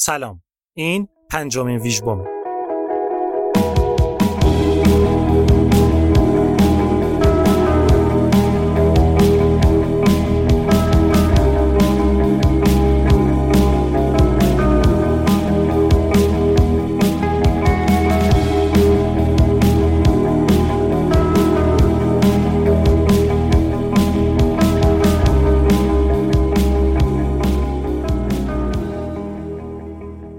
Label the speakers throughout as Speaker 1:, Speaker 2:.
Speaker 1: سلام. این پنجمین ویژبومه.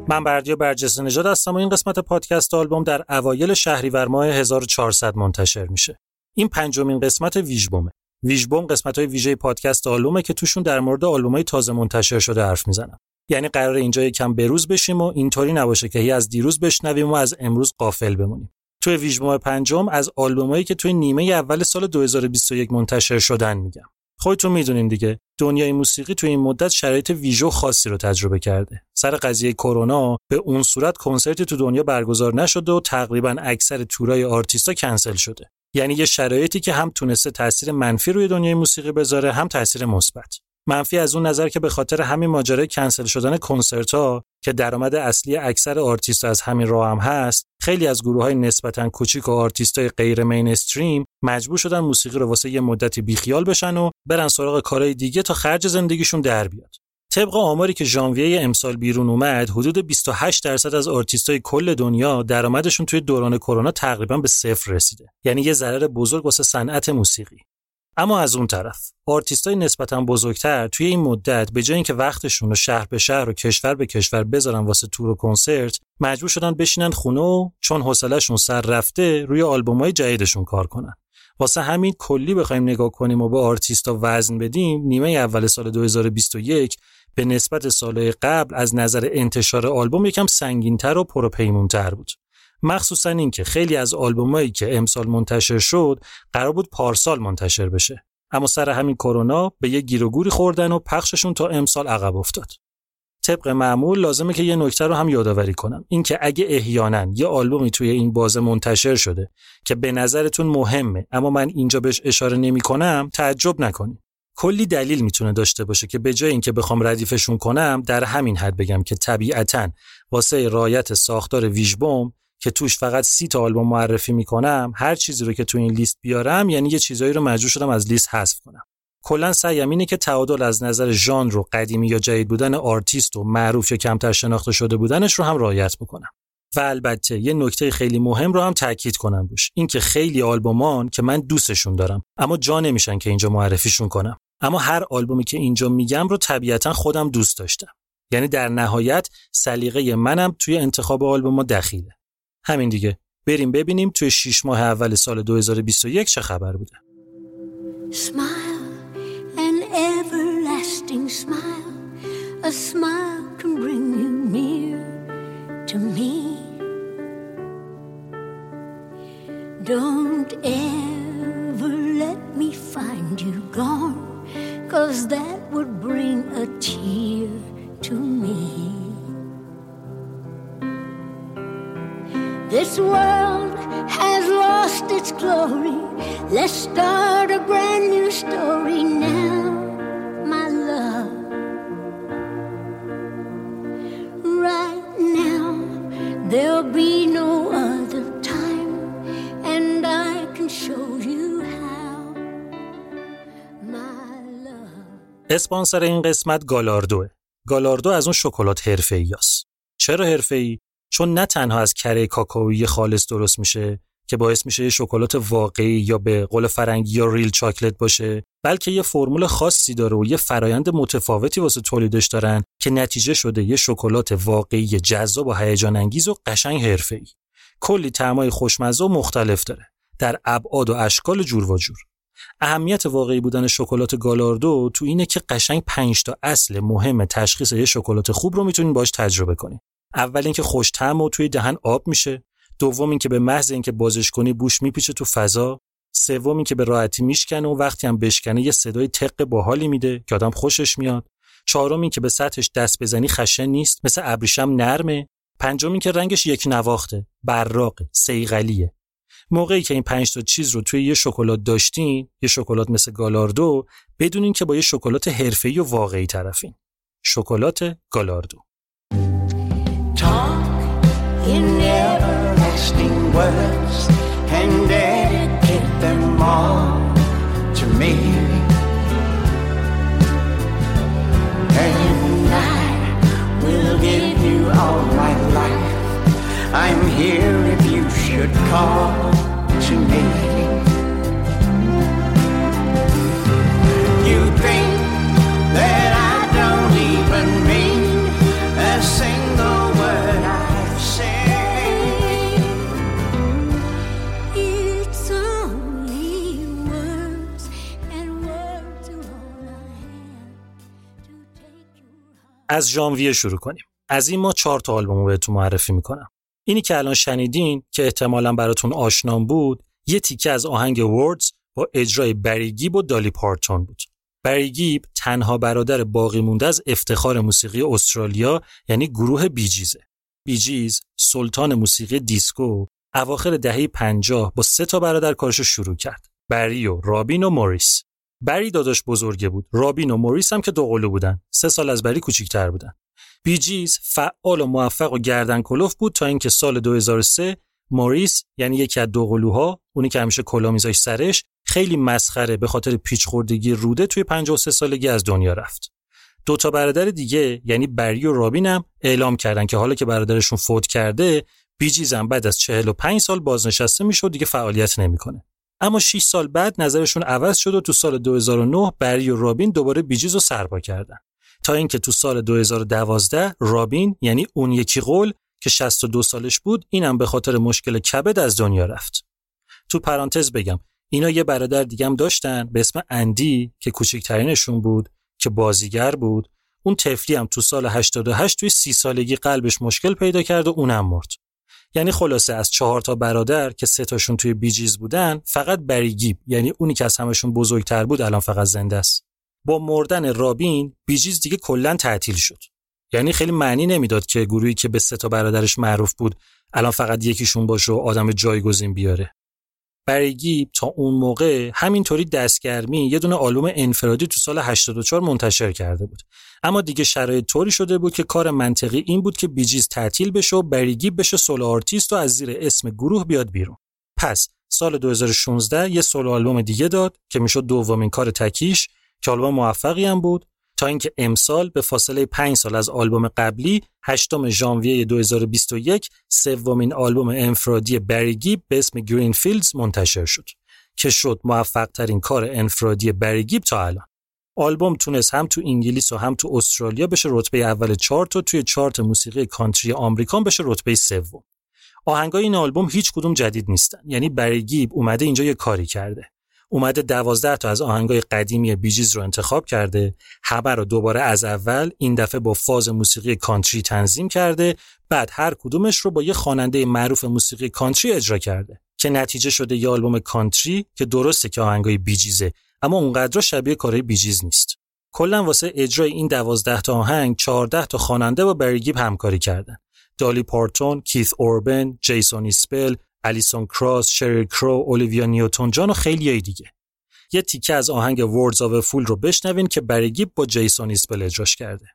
Speaker 1: من بردیا برجسته نژاد هستم و این قسمت پادکست آلبوم در اوایل شهریور ماه 1400 منتشر میشه. این پنجمین قسمت ویژبومه. ویژبوم قسمت های ویژه پادکست آلبومه که توشون در مورد آلبوم های تازه منتشر شده حرف می‌زنم. یعنی قرار اینجا یکم بروز بشیم و اینطوری نباشه که هی از دیروز بشنویم و از امروز قافل بمونیم. توی ویژبوم پنجم از آلبومایی که توی نیمه اول سال 2021 منتشر شدن میگم. خودتون می‌دونین دیگه. دنیای موسیقی تو این مدت شرایط ویژو خاصی رو تجربه کرده. سر قضیه کرونا به اون صورت کنسرتی تو دنیا برگزار نشده و تقریبا اکثر تورای آرتیستا کنسل شده. یعنی یه شرایطی که هم تونسته تاثیر منفی روی دنیای موسیقی بذاره هم تاثیر مثبت. منفی از اون نظر که به خاطر همین ماجرای کنسل شدن کنسرت ها که درآمد اصلی اکثر آرتیست از همین راه هم هست خیلی از گروه های نسبتا کوچیک و آرتیست های غیر mainstream مجبور شدن موسیقی رو واسه یه مدتی بیخیال بشن و برن سراغ کارهای دیگه تا خرج زندگیشون در بیاد. طبق آماری که ژانویه امسال بیرون اومد حدود 28 درصد از آرتیستای کل دنیا درآمدشون توی دوران کرونا تقریبا به صفر رسیده. یعنی یه ضرر بزرگ واسه صنعت موسیقی. اما از اون طرف های نسبتا بزرگتر توی این مدت به جای اینکه وقتشون رو شهر به شهر و کشور به کشور بذارن واسه تور و کنسرت مجبور شدن بشینن خونه و چون حوصلهشون سر رفته روی های جدیدشون کار کنن. واسه همین کلی بخوایم نگاه کنیم و به آرتیستا وزن بدیم نیمه اول سال 2021 به نسبت سالهای قبل از نظر انتشار آلبوم یکم سنگینتر و پروپیمونتر بود. مخصوصا اینکه خیلی از آلبومایی که امسال منتشر شد قرار بود پارسال منتشر بشه. اما سر همین کرونا به یه گیر و گوری خوردن و پخششون تا امسال عقب افتاد. طبق معمول لازمه که یه نکته رو هم یادآوری کنم. اینکه اگه احیانا یه آلبومی توی این بازه منتشر شده که به نظرتون مهمه اما من اینجا بهش اشاره نمی کنم تعجب نکنید. کلی دلیل می‌تونه داشته باشه که به جای اینکه بخوام ردیفشون کنم در همین حد بگم که طبیعتا واسه رایت ساختار ویژبوم که توش فقط سی تا آلبوم معرفی می‌کنم هر چیزی رو که تو این لیست بیارم یعنی یه چیزایی رو مجبور شدم از لیست حذف کنم. کلا سعیم اینه که تعادل از نظر ژانر و قدیمی یا جدید بودن آرتیست و معروف یا کمتر شناخته شده بودنش رو هم رعایت بکنم. و البته یه نکته خیلی مهم رو هم تاکید کنم روش. اینکه خیلی آلبوما ان که من دوستشون دارم اما جا نمیشن که اینجا معرفیشون کنم. اما هر آلبومی که اینجا میگم رو طبیعتا خودم دوست داشتم. یعنی در نهایت سلیقه منم توی انتخاب آلبوم دخیله. همین دیگه بریم ببینیم توی 6 ماه اول سال 2021 چه خبر بوده Cause that would bring a tear world has lost its glory. Let's start a brand new story now, my love. Right now, there'll be no other time, and I can show you how, my love. اسپانسر این قسمت گالاردوه. گالاردو از اون شکلات حرفه‌ای است. چرا حرفه‌ای؟ چون نه تنها از کره کاکائویی خالص درست میشه که باعث میشه یه شکلات واقعی یا به قول فرنگی یا ریل چاکلت باشه بلکه یه فرمول خاصی داره و یه فرایند متفاوتی واسه تولیدش دارن که نتیجه شده یه شکلات واقعی جذاب و هیجان انگیز و قشنگ حرفه‌ای کلی طعمای خوشمزه و مختلف داره در ابعاد و اشکال جور و جور اهمیت واقعی بودن شکلات گالاردو تو اینه که قشنگ 5 تا اصل مهم تشخیص یه شکلات خوب رو می‌تونین باش تجربه کنین. اول اینکه خوش و توی دهن آب میشه، دوم اینکه به محض اینکه بازش کنی بوش میپیچه تو فضا، سوم اینکه به راحتی میشکنه و وقتی هم بشکنه یه صدای تق باحالی میده که آدم خوشش میاد. چهارم اینکه به سطحش دست بزنی خشن نیست، مثل ابریشم نرمه. پنجم اینکه رنگش یک نواخته، براق، سیغلیه. موقعی که این پنج تا چیز رو توی یه شکلات داشتین یه شکلات مثل گالاردو بدونین که با یه شکلات حرفه‌ای و واقعی طرفین شکلات گالاردو in everlasting words and dedicate them all to me. And I will give you all my life. I'm here if you should call to me. از ژانویه شروع کنیم. از این ما چهار تا آلبوم بهتون معرفی می‌کنم. اینی که الان شنیدین که احتمالا براتون آشنا هم بود یه تیکه از آهنگ Words با اجرای بری گیب و دالی پارتون بود. بری گیب تنها برادر باقی مونده از افتخار موسیقی استرالیا یعنی گروه بی جیزه. بی جیز سلطان موسیقی دیسکو اواخر دهه 50 با سه تا برادر کارشو شروع کرد. بری و رابین و موریس. بری داداش بزرگه بود. رابین و موریس هم که دوقلو بودن. سه سال از بری کوچیک‌تر بودن. بی جیز فعال و موفق و گردن کلفت بود تا اینکه سال 2003 موریس یعنی یکی از دوقلوها اونی که همیشه کلاه میذاشت سرش خیلی مسخره به خاطر پیچ خوردگی روده توی 53 سالگی از دنیا رفت. دو تا برادر دیگه یعنی بری و رابین هم اعلام کردن که حالا که برادرشون فوت کرده بی جیز هم بعد از 45 سال بازنشسته میشه و دیگه فعالیت نمی‌کنه. اما 6 سال بعد نظرشون عوض شد و تو سال 2009 بری و رابین دوباره بیجیز رو سرپا کردن. تا اینکه تو سال 2012 رابین یعنی اون یکی قول که 62 سالش بود اینم به خاطر مشکل کبد از دنیا رفت. تو پرانتز بگم اینا یه برادر دیگم داشتن به اسم اندی که کوچکترینشون بود که بازیگر بود اون تفلی هم تو سال 88 توی سی سالگی قلبش مشکل پیدا کرد و اونم مرد. یعنی خلاصه از چهار تا برادر که سه تاشون توی بی جیز بودن فقط بری گیب یعنی اونی که از همشون بزرگتر بود الان فقط زنده است. با مردن رابین بی جیز دیگه کلا تعطیل شد یعنی خیلی معنی نمی‌داد که گروهی که به سه تا برادرش معروف بود الان فقط یکیشون باشه و آدم جایگزین بیاره بری گیب تا اون موقع همینطوری دست گرمی یه دونه آلبوم انفرادی تو سال 84 منتشر کرده بود. اما دیگه شرایط طوری شده بود که کار منطقی این بود که بی جیز تعطیل بشه و بری گیب بشه solo artist و از زیر اسم گروه بیاد بیرون. پس سال 2016 یه سولو آلبوم دیگه داد که می‌شد دومین کار تکیش که آلبوم موفقی هم بود تا اینکه امسال به فاصله 5 سال از آلبوم قبلی 8 ژانویه 2021 سومین آلبوم انفرادی بری گیب به اسم Greenfields منتشر شد که شد موفق ترین کار انفرادی بری گیب تا الان. آلبوم تونست هم تو انگلیس و هم تو استرالیا بشه رتبه اول چارت و توی چارت موسیقی کانتری آمریکا بشه رتبه سوم. آهنگای این آلبوم هیچ کدوم جدید نیستن یعنی بری گیب اومده اینجا یه کاری کرده. اومده دوازده تا از آهنگای قدیمی بی جیز رو انتخاب کرده همه رو دوباره از اول این دفعه با فاز موسیقی کانتری تنظیم کرده بعد هر کدومش رو با یه خواننده معروف موسیقی کانتری اجرا کرده که نتیجه شده یه آلبوم کانتری که درسته که آهنگای بی جیزه اما اونقدر شبیه کارهای بی جیز نیست. کلا واسه اجرای این دوازده تا آهنگ 14 تا خواننده با بری گیب همکاری کردن. دالی پارتون، کیث اوربن، جیسون ایسبل، الیسون کراس، شریل کرو، اولیویا نیوتون جان و خیلی دیگه. یه تیکه از آهنگ Words of a Fool رو بشنوین که بری گیب با جیسون ایسبل اجراش کرده.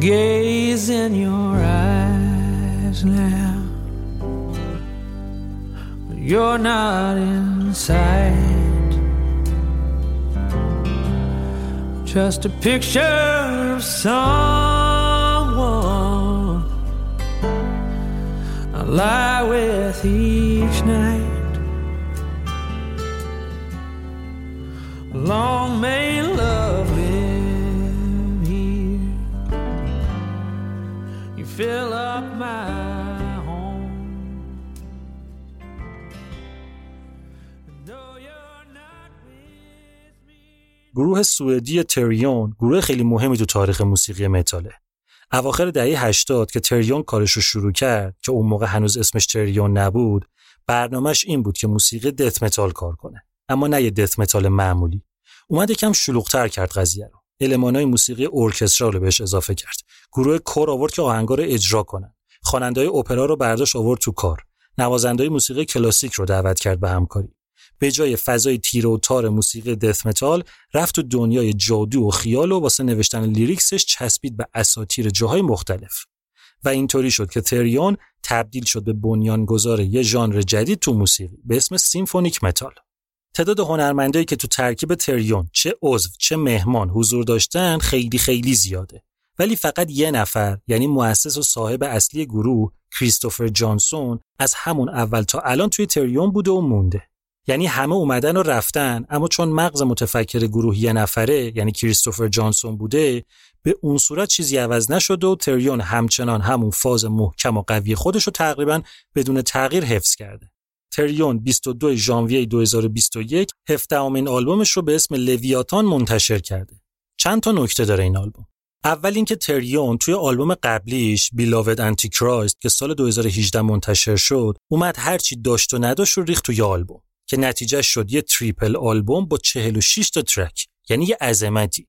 Speaker 1: gaze in your eyes now. You're not inside. Just a picture of some. lie with each night. Long may love live here. You fill up my. گروه سوئدی تریون گروه خیلی مهمی تو تاریخ موسیقی متاله اواخر دهه 80 که تریون کارش رو شروع کرد که اون موقع هنوز اسمش تریون نبود برنامه‌ش این بود که موسیقی دث متال کار کنه اما نه یه دث متال معمولی. اومد یکم شلوغتر کرد قضیه رو. المانای موسیقی ارکسترال رو بهش اضافه کرد. گروه کر آورد که آهنگا رو اجرا کنن. خواننده‌های اپرا رو برداشت آورد تو کار. نوازندهای موسیقی کلاسیک رو دعوت کرد به همکاری. به جای فضای تیر و تار موسیقی دث متال رفت تو دنیای جادو و خیال و واسه نوشتن lyrics ش چسبید به اساطیر جاهای مختلف. و اینطوری شد که تریون تبدیل شد به بنیانگذار یه ژانر جدید تو موسیقی به اسم symphonic metal. تعداد هنرمندایی که تو ترکیب تریون چه عضو چه مهمان حضور داشتن خیلی خیلی زیاده. ولی فقط یه نفر یعنی مؤسس و صاحب اصلی گروه کریستوفر جانسون از همون اول تا الان توی تریون بوده و مونده. یعنی همه اومدن و رفتن اما چون مغز متفکر گروه یه نفره یعنی کریستوفر جانسون بوده به اون صورت چیزی عوض نشده و تریون همچنان همون فاز محکم و قوی خودش رو تقریبا بدون تغییر حفظ کرده. تریون 22 ژانویه 2021 17 امین آلبومش رو به اسم لویاتان منتشر کرده. چند تا نکته داره این آلبوم؟ اول اینکه تریون توی آلبوم قبلیش Beloved Antichrist که سال 2018 منتشر شد اومد هرچی داشت و نداشت رو ریخت توی آلبوم. که نتیجه شد یه triple album با 46 تا track یعنی یه عظمتی.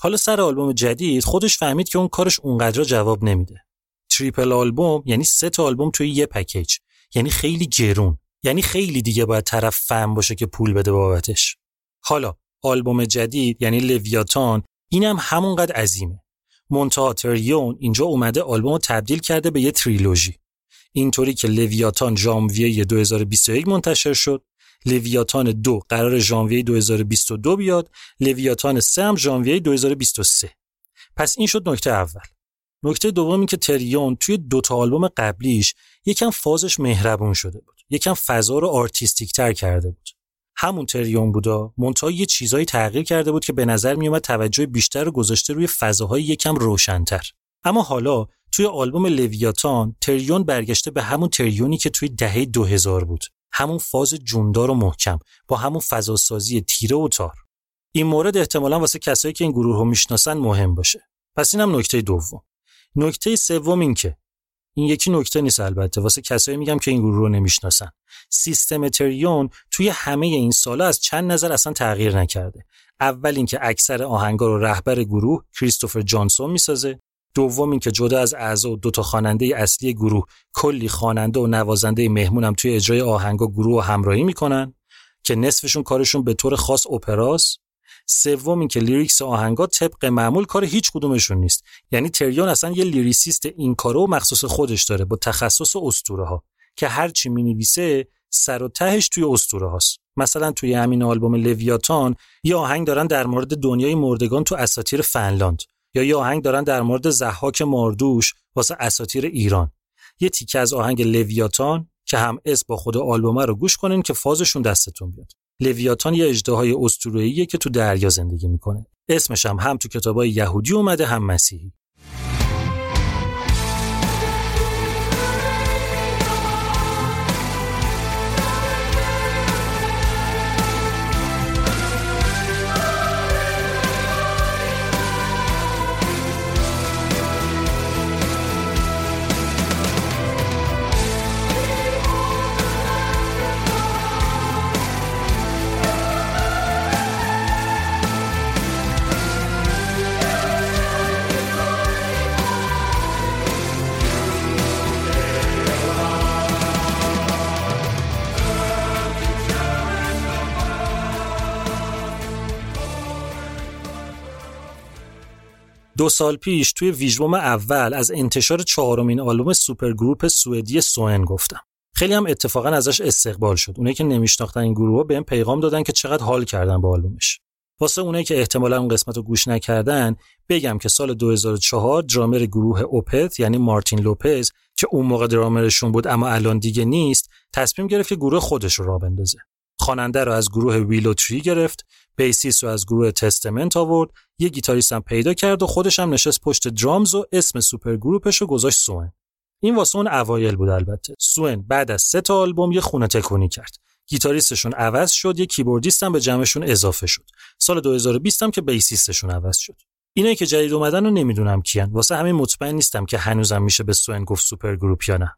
Speaker 1: حالا سر آلبوم جدید خودش فهمید که اون کارش اونقدر جواب نمیده. triple album یعنی سه تا آلبوم توی یه package یعنی خیلی گرون یعنی خیلی دیگه باید طرف فن باشه که پول بده بابتش. حالا آلبوم جدید یعنی Leviathan اینم همونقدر عظیمه. منتها تریون اینجا اومده آلبوم تبدیل کرده به یه تریلوژی. اینطوری که Leviathan ژانویه 2021 منتشر شد Leviathan دو قرار ژانویه 2022 بیاد Leviathan سه هم ژانویه 2023 پس این شد نکته اول. نکته دوم که تریون توی دو تا آلبوم قبلیش یکم فازش مهربون شده بود. یکم فضا رو artistic تر کرده بود. همون تریون بودا مونتا یه چیزایی تغییر کرده بود که به نظر میومد توجه بیشتر رو گذاشته روی فضاهای یکم روشنتر. اما حالا توی آلبوم لویاتان تریون برگشته به همون تریونی که توی دهه 2000 بود. همون فاز جوندار و محکم با همون فضاسازی تیره و تار. این مورد احتمالا واسه کسایی که این گروه رو می‌شناسن مهم باشه. پس اینم نکته دوم. نکته سوم این که این یکی نکته نیست البته. واسه کسایی میگم که این گروه رو نمی‌شناسن. سیستم Therion توی همه این سالا از چند نظر اصلا تغییر نکرده. اول اینکه اکثر آهنگا رو رهبر گروه کریستوفر جانسون می‌سازه. دوم اینکه جدا از اعضا و دو تا خواننده اصلی گروه کلی خواننده و نوازنده مهمونم توی اجرای آهنگا گروه و همراهی می‌کنن که نصفشون کارشون به طور خاص اپراست. سوم اینکه lyrics آهنگا طبق معمول کار هیچ کدومشون نیست. یعنی Therion اصلا یه lyricist این کارو مخصوص خودش داره با تخصص اسطوره ها که هر چی می‌نویسه سر و تهش توی اسطوره هاست مثلا توی همین آلبوم لویاتان یه آهنگ دارن در مورد دنیای مردگان تو اساطیر فنلاند. یا یه آهنگ دارن در مورد زحاک ماردوش واسه اساطیر ایران. یه تیکه از آهنگ لویاتان که هم اسم با خود آلبومه رو گوش کنین که فازشون دستتون بیاد. لویاتان یه اژدهای اسطوره‌ایه که تو دریا زندگی می‌کنه. اسمش هم هم تو کتابای یهودی اومده هم مسیحی. دو سال پیش توی ویژبوم اول از انتشار چهارمین آلبوم supergroup سوئدی Soen گفتم. خیلی هم اتفاقا ازش استقبال شد. اونایی که نمیشناختن این گروه بهم پیغام دادن که چقدر حال کردن با آلبومش. واسه اونایی که احتمالا اون قسمت رو گوش نکردن بگم که سال 2004 درامر گروه Opeth یعنی مارتین لوپز که اون موقع drummerشون بود اما الان دیگه نیست تصمیم گرفت که گروه خودش رو راه بندازه. خواننده رو از گروه Willowtree گرفت bassist رو از گروه Testament آورد یه گیتاریست هم پیدا کرد و خودش هم نشست پشت drums و اسم super groupش رو گذاشت Soen. این واسه اون اوایل بود البته. Soen بعد از سه تا آلبوم یه خونه تکونی کرد. گیتاریستشون عوض شد یه keyboardist هم به جمعشون اضافه شد. سال 2020 هم که bassistشون عوض شد. اینایی که جدید اومدن رو نمی‌دونم کیان. واسه همین مطمئن نیستم که هنوزم میشه به Soen گفت super group یا نه.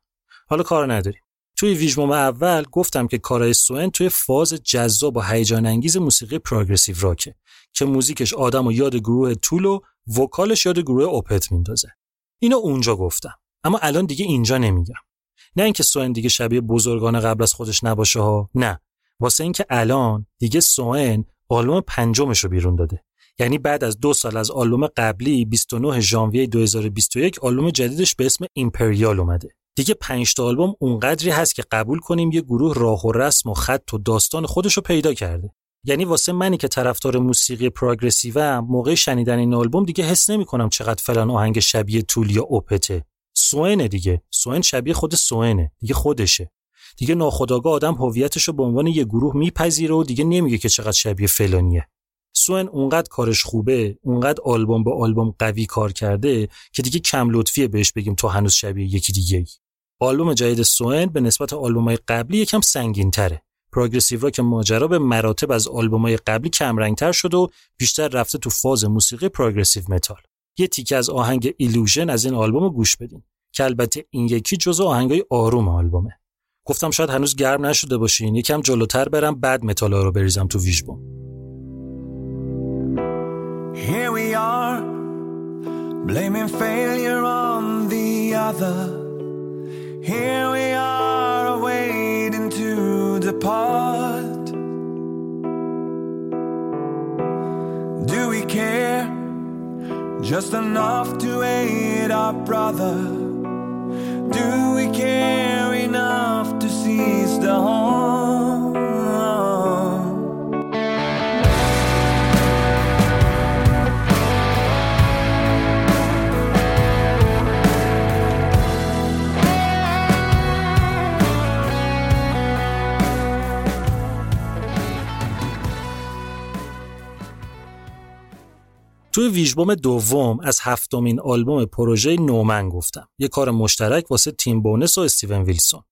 Speaker 1: حالا کار نداریم. توی ویژبوم اول گفتم که کارای Soen توی فاز جذاب و هیجان انگیز موسیقی progressive rockه که موزیکش آدم و یاد گروه طول و وکالش یاد گروه اوپت میندازه. اینو اونجا گفتم اما الان دیگه اینجا نمیگم. نه اینکه سوئن دیگه شبیه بزرگان قبل از خودش نباشه ها نه. واسه اینکه الان دیگه سوئن آلبوم پنجمش رو بیرون داده. یعنی بعد از دو سال از آلبوم قبلی 29 ژانویه 2021 آلبوم جدیدش به اسم ایمپریال اومده. دیگه پنج تا آلبوم اونقدری هست که قبول کنیم یه گروه راه و رسم و خط و داستان خودش رو پیدا کرده. یعنی واسه منی که طرفدار موسیقی پروگرسیوم موقع شنیدن این آلبوم دیگه حس نمی کنم چقدر فلان آهنگ شبیه طول یا اوپته. سوئن دیگه. سوئن شبیه خود سوئنه. دیگه خودشه. دیگه ناخداگاه آدم هویتش رو به عنوان یه گروه میپذیره و دیگه نمیگه که چقدر شبیه فلانیه. سوئن اونقدر کارش خوبه اونقدر آلبوم به آلبوم قوی کار کرده که دیگه کم لطفیه بهش بگیم تو هنوز شبیه یکی دیگه ای. آلبوم جدید سوئن به نسبت آلبوم‌های قبلی یکم سنگین تره progressive rock ماجرا به مراتب از آلبوم‌های قبلی کمرنگتر شد و بیشتر رفته تو فاز موسیقی progressive metal. یه تیکه از آهنگ Illusion از این آلبوم گوش بدین که البته این یکی جزو آهنگای آروم آلبومه. گفتم شاید هنوز گرم نشده باشین یکم جلوتر برم بعد متال رو بریزم تو ویژبوم Here we are blaming failure on the other. Here we are waiting to depart Do we care just enough to aid our brother? Do we care enough to seize the horn? توی ویژبوم دوم از هفتمین آلبوم پروژه No-Man گفتم یه کار مشترک واسه تیم بونس و استیون ویلسون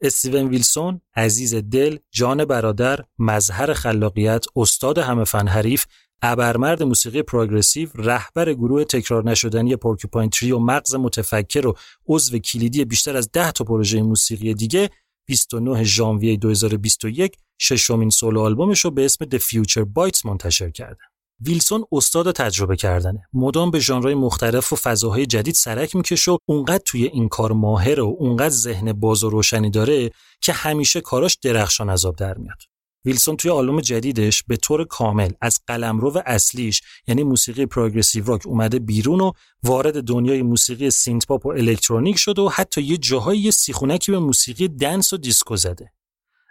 Speaker 1: استیون ویلسون عزیز دل جان برادر مظهر خلاقیت استاد همه فن حریف ابرمرد موسیقی progressive رهبر گروه تکرار نشدنی Porcupine Tree و مغز متفکر و عضو کلیدی بیشتر از 10 تا پروژه موسیقی دیگه 29 ژانویه 2021 ششمین سولو آلبومش رو به اسم The Future Bites منتشر کرده. ویلسون استاد تجربه کردنه. مدام به ژانرهای مختلف و فضاهای جدید سرک می‌کشه و اونقدر توی این کار ماهر و اونقدر ذهن باز و روشنی داره که همیشه کاراش درخشان عذاب در میاد. ویلسون توی آلبوم جدیدش به طور کامل از قلمرو اصلیش یعنی موسیقی progressive rock اومده بیرون و وارد دنیای موسیقی synth pop و الکترونیک شده و حتی یه جاهایی یه سیخونکی به موسیقی dance و دیسکو زده.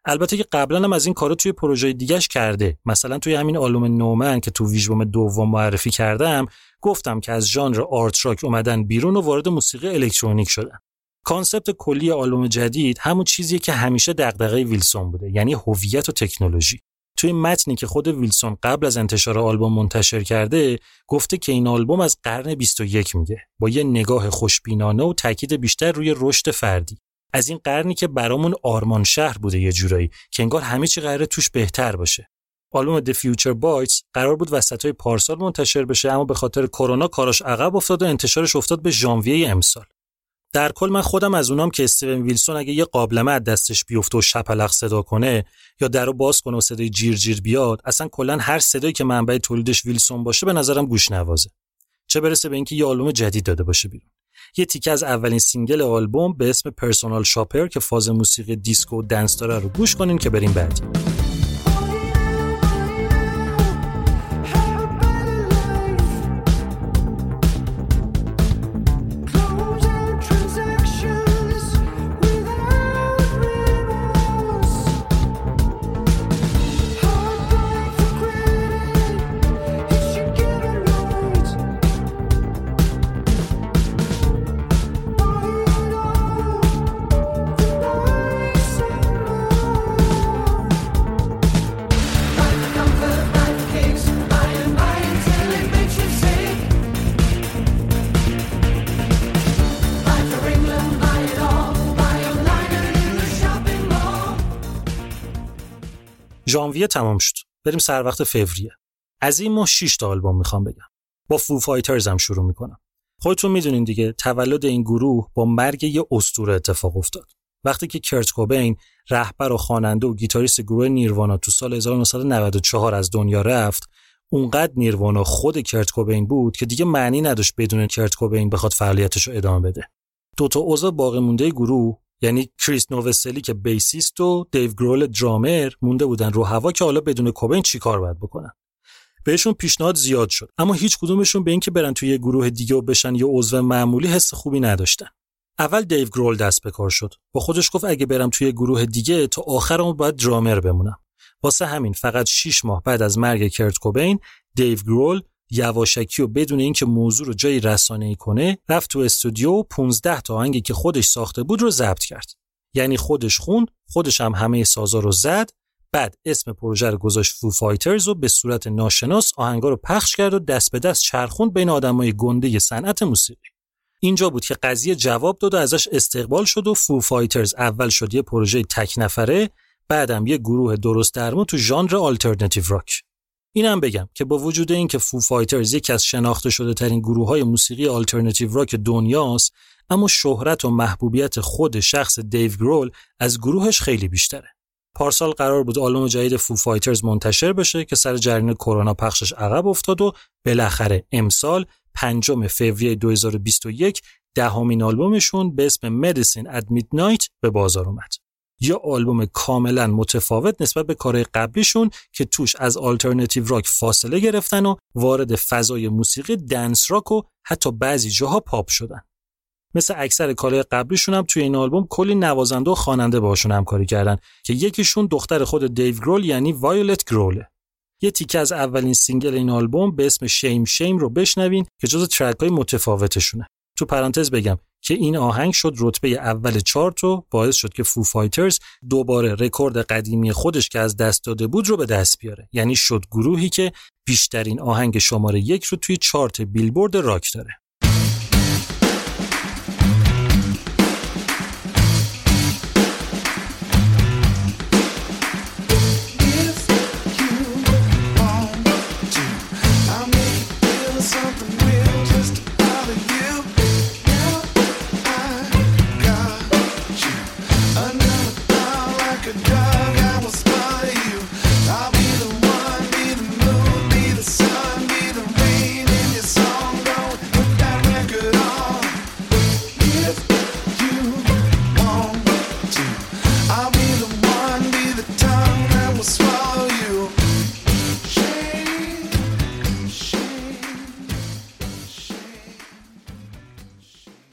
Speaker 1: البته که قبلا هم از این کارو توی پروژه دیگهش کرده. مثلا توی همین آلبوم No-Man که تو ویژبوم دوم معرفی کردم گفتم که از ژانر art rock اومدن بیرون و وارد موسیقی الکترونیک شدن. concept کلی آلبوم جدید همون چیزی که همیشه دغدغه ویلسون بوده یعنی هویت و تکنولوژی. توی متنی که خود ویلسون قبل از انتشار آلبوم منتشر کرده گفته که این آلبوم از قرن 21 میگه. با یه نگاه خوشبینانه و تاکید بیشتر روی رشد فردی. از این قرنی که برامون آرمان شهر بوده یه جورایی که انگار همه چی قراره توش بهتر باشه. آلبوم The Future Bites قرار بود وسطای پارسال منتشر بشه اما به خاطر کرونا کاراش عقب افتاد و انتشارش افتاد به ژانویه امسال. در کل من خودم از اونام که استیون ویلسون اگه یه قابلمه از دستش بیفته و شپلق صدا کنه یا درو باز کنه و صدای جیر جیر بیاد اصلا کلا هر صدایی که منبع تولیدش ویلسون باشه به نظرم گوش نوازه چه برسه به اینکه یه آلبوم جدید داده باشه بیرون. یه تیکه از اولین single آلبوم به اسم Personal Shopper که فاز موسیقی دیسکو و dance داره رو گوش کنین که بریم بعدی. ژانویه تمام شد. بریم سر وقت فوریه. از این ماه 6 تا آلبوم می‌خوام بگم. با Foo Fighters هم شروع می‌کنم. خودتون می‌دونین دیگه تولد این گروه با مرگ یه اسطوره اتفاق افتاد. وقتی که کرت کوبین رهبر و خواننده و گیتاریست گروه Nirvana تو سال 1994 از دنیا رفت اونقدر Nirvana خود کرت کوبین بود که دیگه معنی نداشت بدون کرت کوبین بخواد فعالیتش رو ادامه بده. دو تا عضو باقی مونده گروه یعنی کریس نووسلی که bassist و دیو گرول درامر مونده بودن رو هوا که حالا بدون کوبین چیکار باید بکنن. بهشون پیشنهاد زیاد شد. اما هیچ کدومشون به اینکه برن توی گروه دیگه و بشن یه عضو معمولی حس خوبی نداشتن. اول دیو گرول دست به کار شد. با خودش گفت اگه برم توی گروه دیگه تا آخر اون باید درامر بمونم. واسه همین فقط 6 ماه بعد از مرگ کرت کوبین دیو گرول یواشکی و بدون اینکه موضوع رو جایی رسانه‌ای کنه رفت تو استودیو و 15 تا آهنگی که خودش ساخته بود رو ضبط کرد. یعنی خودش خوند خودش هم همه سازا رو زد بعد اسم پروژه رو گذاشت Foo Fighters و به صورت ناشناس آهنگا رو پخش کرد و دست به دست چرخوند بین آدمای گنده صنعت موسیقی. اینجا بود که قضیه جواب داد و ازش استقبال شد و Foo Fighters اول شد یه پروژه تک نفره بعدم یه گروه درست درمون تو ژانر alternative rock اینم بگم که با وجود اینکه Foo Fighters یکی از شناخته شده ترین گروه های موسیقی alternative rock دنیاست اما شهرت و محبوبیت خود شخص دیو گرول از گروهش خیلی بیشتره پارسال قرار بود آلبوم جدید Foo Fighters منتشر بشه که سر جریان کرونا پخشش عقب افتاد و بالاخره امسال پنجم فوریه 2021 دهمین آلبومشون به اسم Medicine at Midnight به بازار اومد. یه آلبوم کاملا متفاوت نسبت به کارهای قبلیشون که توش از alternative rock فاصله گرفتن و وارد فضای موسیقی dance rock و حتی بعضی جاها پاپ شدن. مثل اکثر کارهای قبلیشون هم توی این آلبوم کلی نوازنده و خواننده باشون همکاری کردن که یکیشون دختر خود دیو گرول یعنی وایولت گروله. یه تیکه از اولین single این آلبوم به اسم Shame Shame رو بشنوین که جز track های متفاوتشونه. تو پرانتز بگم که این آهنگ شد رتبه اول چارت و باعث شد که Foo Fighters دوباره رکورد قدیمی خودش که از دست داده بود رو به دست بیاره. یعنی شد گروهی که بیشترین آهنگ شماره یک رو توی chart Billboard Rock داره.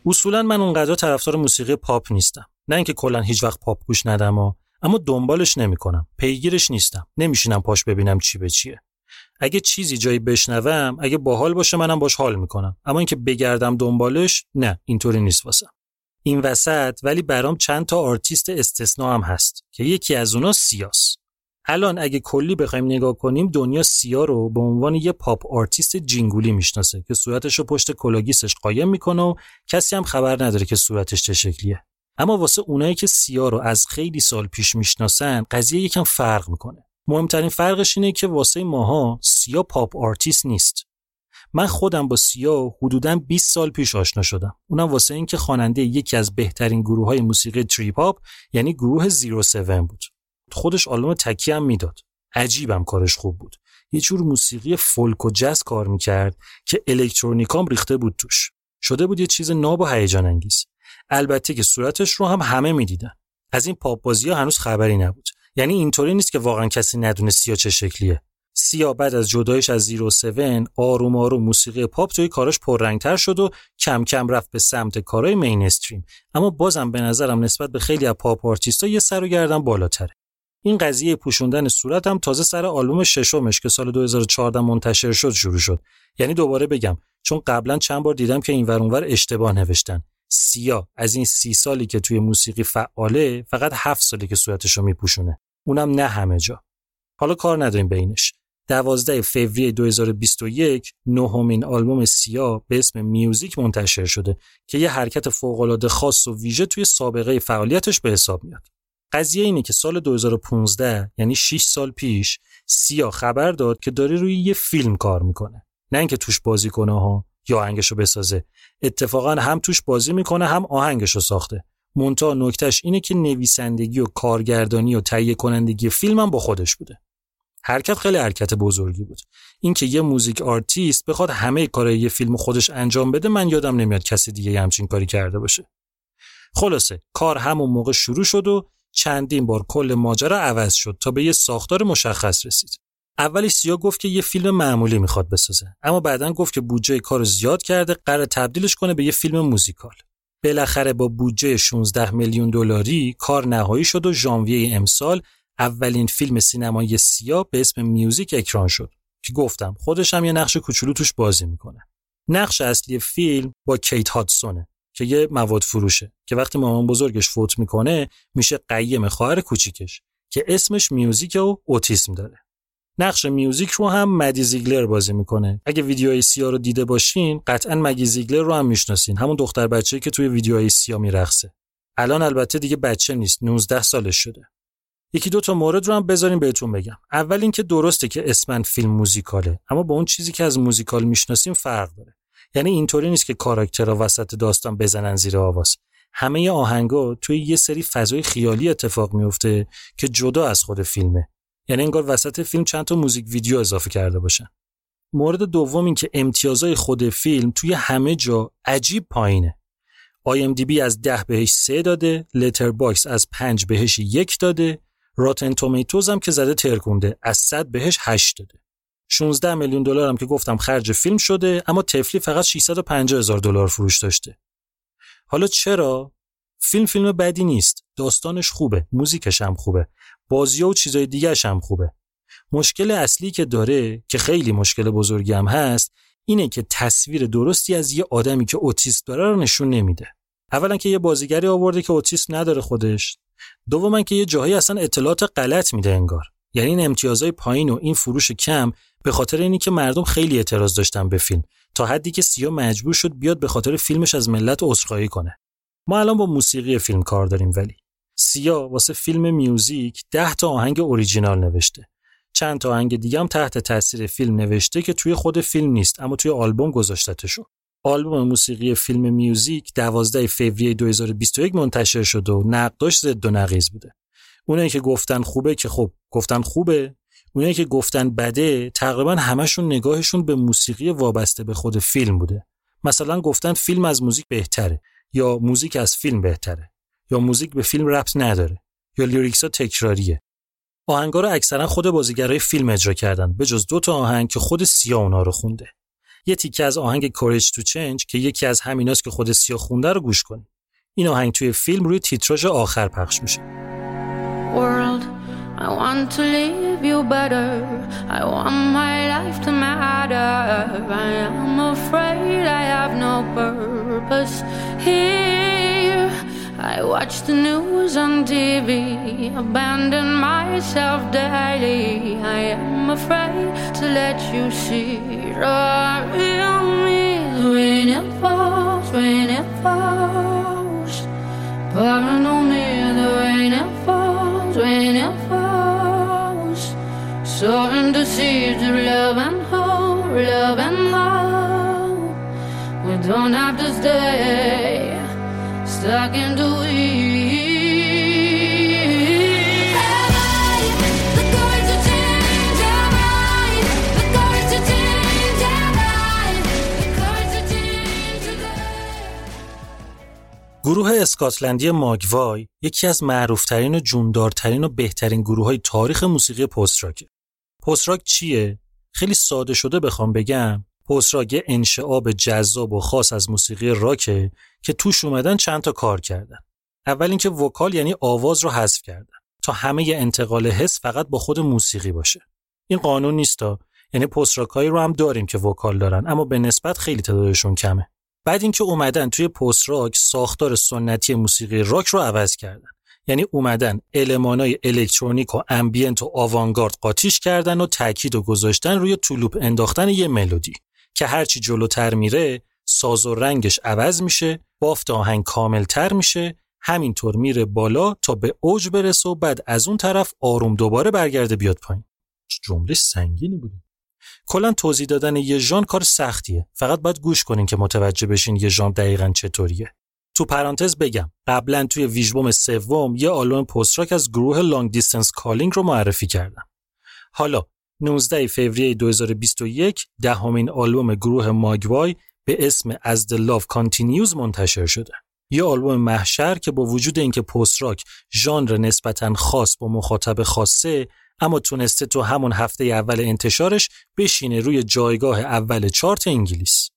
Speaker 1: اصولا من اونقدر طرفدار موسیقی پاپ نیستم. نه اینکه کلا هیچ وقت پاپ گوش ندم اما دنبالش نمی‌کنم. پیگیرش نیستم. نمیشینم پاش ببینم چی به چیه. اگه چیزی جایی بشنوم اگه باحال باشه منم باش حال می‌کنم. اما اینکه بگردم دنبالش نه اینطوری نیست واسم. این وسط ولی برام چند تا آرتیست استثنا هم هست که یکی از اونا سیاس. الان اگه کلی بخوایم نگاه کنیم دنیا سیا رو به عنوان یه پاپ آرتیست جینگولی می‌شناسه که صورتش رو پشت کلاه‌گیسش قایم می‌کنه و کسی هم خبر نداره که صورتش چه شکلیه. اما واسه اونایی که سیا رو از خیلی سال پیش می‌شناسن قضیه یکم فرق می‌کنه. مهمترین فرقش اینه که واسه ماها سیا پاپ آرتیست نیست. من خودم با سیا حدوداً 20 سال پیش آشنا شدم. اونم واسه اینکه خواننده یکی از بهترین گروه های موسیقی trip hop یعنی گروه Zero 7 بود. خودش آلبوم تکی هم می‌داد. عجیبم کارش خوب بود. یه جور موسیقی فولک و جز کار می‌کرد که الکترونیکام ریخته بود توش. شده بود یه چیز ناب و هیجان انگیز. البته که صورتش رو هم همه می‌دیدن. از این پاپ بازی ها هنوز خبری نبود. یعنی اینطوری نیست که واقعا کسی ندونه سیا چه شکلیه. سیا بعد از جداییش از Zero 7 آروم آروم موسیقی پاپ توی کاراش پررنگتر شد و کم کم رفت به سمت کارهای mainstream. اما بازم به نظرم نسبت به خیلی از پاپ آرتیستا یه سر و گردن بالاتره. این قضیه پوشوندن صورت هم تازه سر آلبوم ششمش که سال 2014 منتشر شد شروع شد. یعنی دوباره بگم چون قبلا چند بار دیدم که این ورانور اشتباه نوشتن. سیا از این سی سالی که توی موسیقی فعاله فقط هفت سالی که صورتش رو میپوشونه. اونم نه همه جا. حالا کار نداریم بینش. دوازده فوریه 2021 نهمین آلبوم سیا به اسم میوزیک منتشر شده که یه حرکت فوق‌العاده خاص و ویژه توی سابقه فعالیتش به حساب میاد. قضیه اینه که سال 2015 یعنی 6 سال پیش سیا خبر داد که داره روی یه فیلم کار می‌کنه. نه اینکه توش بازی کنه ها یا آهنگشو بسازه. اتفاقا هم توش بازی می‌کنه هم آهنگشو ساخته. منتها نکتهش اینه که نویسندگی و کارگردانی و تهیه کنندگی فیلم هم با خودش بوده. حرکت خیلی حرکت بزرگی بود. اینکه یه music artist بخواد همه کار یه فیلم خودش انجام بده من یادم نمیاد کسی دیگه همچین کاری کرده باشه. خلاصه کار همون موقع شروع شد و چندین بار کل ماجرا عوض شد تا به یه ساختار مشخص رسید. اولی سیا گفت که یه فیلم معمولی می‌خواد بسازه اما بعدا گفت که بودجه کار زیاد کرده قرار تبدیلش کنه به یه فیلم موزیکال. بالاخره با بودجه 16 میلیون دلاری کار نهایی شد و ژانویه امسال اولین فیلم سینمایی سیا به اسم میوزیک اکران شد که گفتم خودش هم یه نقش کوچولو توش بازی می‌کنه. نقش اصلی فیلم با کیت هادسونه. که یه مواد فروشه که وقتی مامان بزرگش فوت می‌کنه میشه قیم خواهر کوچیکش که اسمش میوزیک و اوتیسم داره. نقش میوزیک رو هم مدی زیگلر بازی می‌کنه. اگه ویدیوهای سیا رو دیده باشین قطعا مگی زیگلر رو هم می‌شناسین. همون دختر بچه‌ای که توی ویدیوهای سیا میرقصه. الان البته دیگه بچه نیست 19 سالش شده. یکی دو تا مورد رو هم بذاریم بهتون بگم. اول اینکه درسته که اسمن فیلم موزیکاله اما با اون چیزی که از موزیکال می‌شناسیم فرق داره. یعنی اینطوری نیست که کاراکترها وسط داستان بزنن زیر آواز. همه آهنگا توی یه سری فضای خیالی اتفاق میفته که جدا از خود فیلمه. یعنی انگار وسط فیلم چند تا موزیک ویدیو اضافه کرده باشن. مورد دوم این که امتیازهای خود فیلم توی همه جا عجیب پایینه. IMDb از ده بهش سه داده Letterboxd از پنج بهش یک داده Rotten Tomatoes هم که زده ترکونده از 100 بهش 8 داده. 16 میلیون دلار هم که گفتم خرج فیلم شده اما تفلی فقط 650 هزار دلار فروش داشته. حالا چرا؟ فیلم فیلم بدی نیست. داستانش خوبه موزیکش هم خوبه بازی و چیزای دیگه هم خوبه. مشکل اصلی که داره که خیلی مشکل بزرگی هم هست اینه که تصویر درستی از یه آدمی که اوتیسم داره رو نشون نمیده. اولا که یه بازیگری آورده که اوتیسم نداره خودش. دوما که یه جاهایی اصلا اطلاعات غلط میده انگار. یعنی این امتیازهای پایین و این فروش کم به خاطر اینی که مردم خیلی اعتراض داشتن به فیلم. تا حدی که سیا مجبور شد بیاد به خاطر فیلمش از ملت عذرخواهی کنه. ما الان با موسیقی فیلم کار داریم ولی. سیا واسه فیلم میوزیک ده تا آهنگ اوریجینال نوشته. چند تا آهنگ دیگه هم تحت تاثیر فیلم نوشته که توی خود فیلم نیست اما توی آلبوم گذاشتهشون آلبوم موسیقی فیلم میوزیک 12 فوریه 2021 منتشر شد و نقداش ضد و نقیض بوده. اونایی که گفتن خوبه که خب گفتن خوبه. اونایی که گفتن بده تقریبا همشون نگاهشون به موسیقی وابسته به خود فیلم بوده. مثلا گفتن فیلم از موزیک بهتره یا موزیک از فیلم بهتره یا موزیک به فیلم ربط نداره یا lyrics ها تکراریه. آهنگا رو اکثرا خود بازیگرای فیلم اجرا کردن به جز دو تا آهنگ که خود سیا اونا رو خونده. یه تیکه از آهنگ Courage to Change که یکی از همیناست که خود سیا خونده رو گوش کنید این آهنگ توی فیلم روی تیتراژ آخر پخش میشه. World, I want to leave you better. I want my life to matter. I am afraid I have no purpose here. I watch the news on TV, abandon myself daily. I am afraid to let you see the real me when it falls, when it falls. Pouring on me the rain it falls, when it falls. Sowing the seeds of love and hope, love and hope. We don't have to stay stuck in the weeds. گروه اسکاتلندی ماگوای یکی از معروفترین و جوندارترین و بهترین گروه های تاریخ موسیقی پست راکه. پست راک چیه؟ خیلی ساده شده بخوام بگم پست راک یه انشعاب جذاب و خاص از موسیقی راکه که توش اومدن چند تا کار کردن. اول اینکه وکال یعنی آواز رو حذف کردن تا همه انتقال حس فقط با خود موسیقی باشه. این قانون نیستا یعنی پست رو هم داریم که وکال دارن اما به نسبت خیلی تعدادشون کمه. بعد اینکه اومدن توی پست راک ساختار سنتی موسیقی راک رو عوض کردن. یعنی اومدن المانای الکترونیک و امبینت و آوانگارد قاطیش کردن و تاکید و گذاشتن روی طولوپ انداختن یه ملودی. که هرچی جلوتر میره ساز و رنگش عوض میشه بافت آهنگ کاملتر میشه همینطور میره بالا تا به اوج برسه و بعد از اون طرف آروم دوباره برگرده بیاد پایین. جمله سنگینی بود کلا توضیح دادن یه ژانر کار سختیه. فقط باید گوش کنین که متوجه بشین یه ژانر دقیقا چطوریه. تو پرانتز بگم قبلا توی ویژبوم سوم یه آلبوم post rock از گروه Long Distance Calling رو معرفی کردم. حالا 19 فوریه 2021 دهمین آلبوم گروه Mogwai به اسم As the Love Continues منتشر شده. یه آلبوم محشر که با وجود اینکه post rock ژانر نسبتا خاص با مخاطب خاصه اما تونسته تو همون هفته اول انتشارش بشینه روی جایگاه اول چارت انگلیس.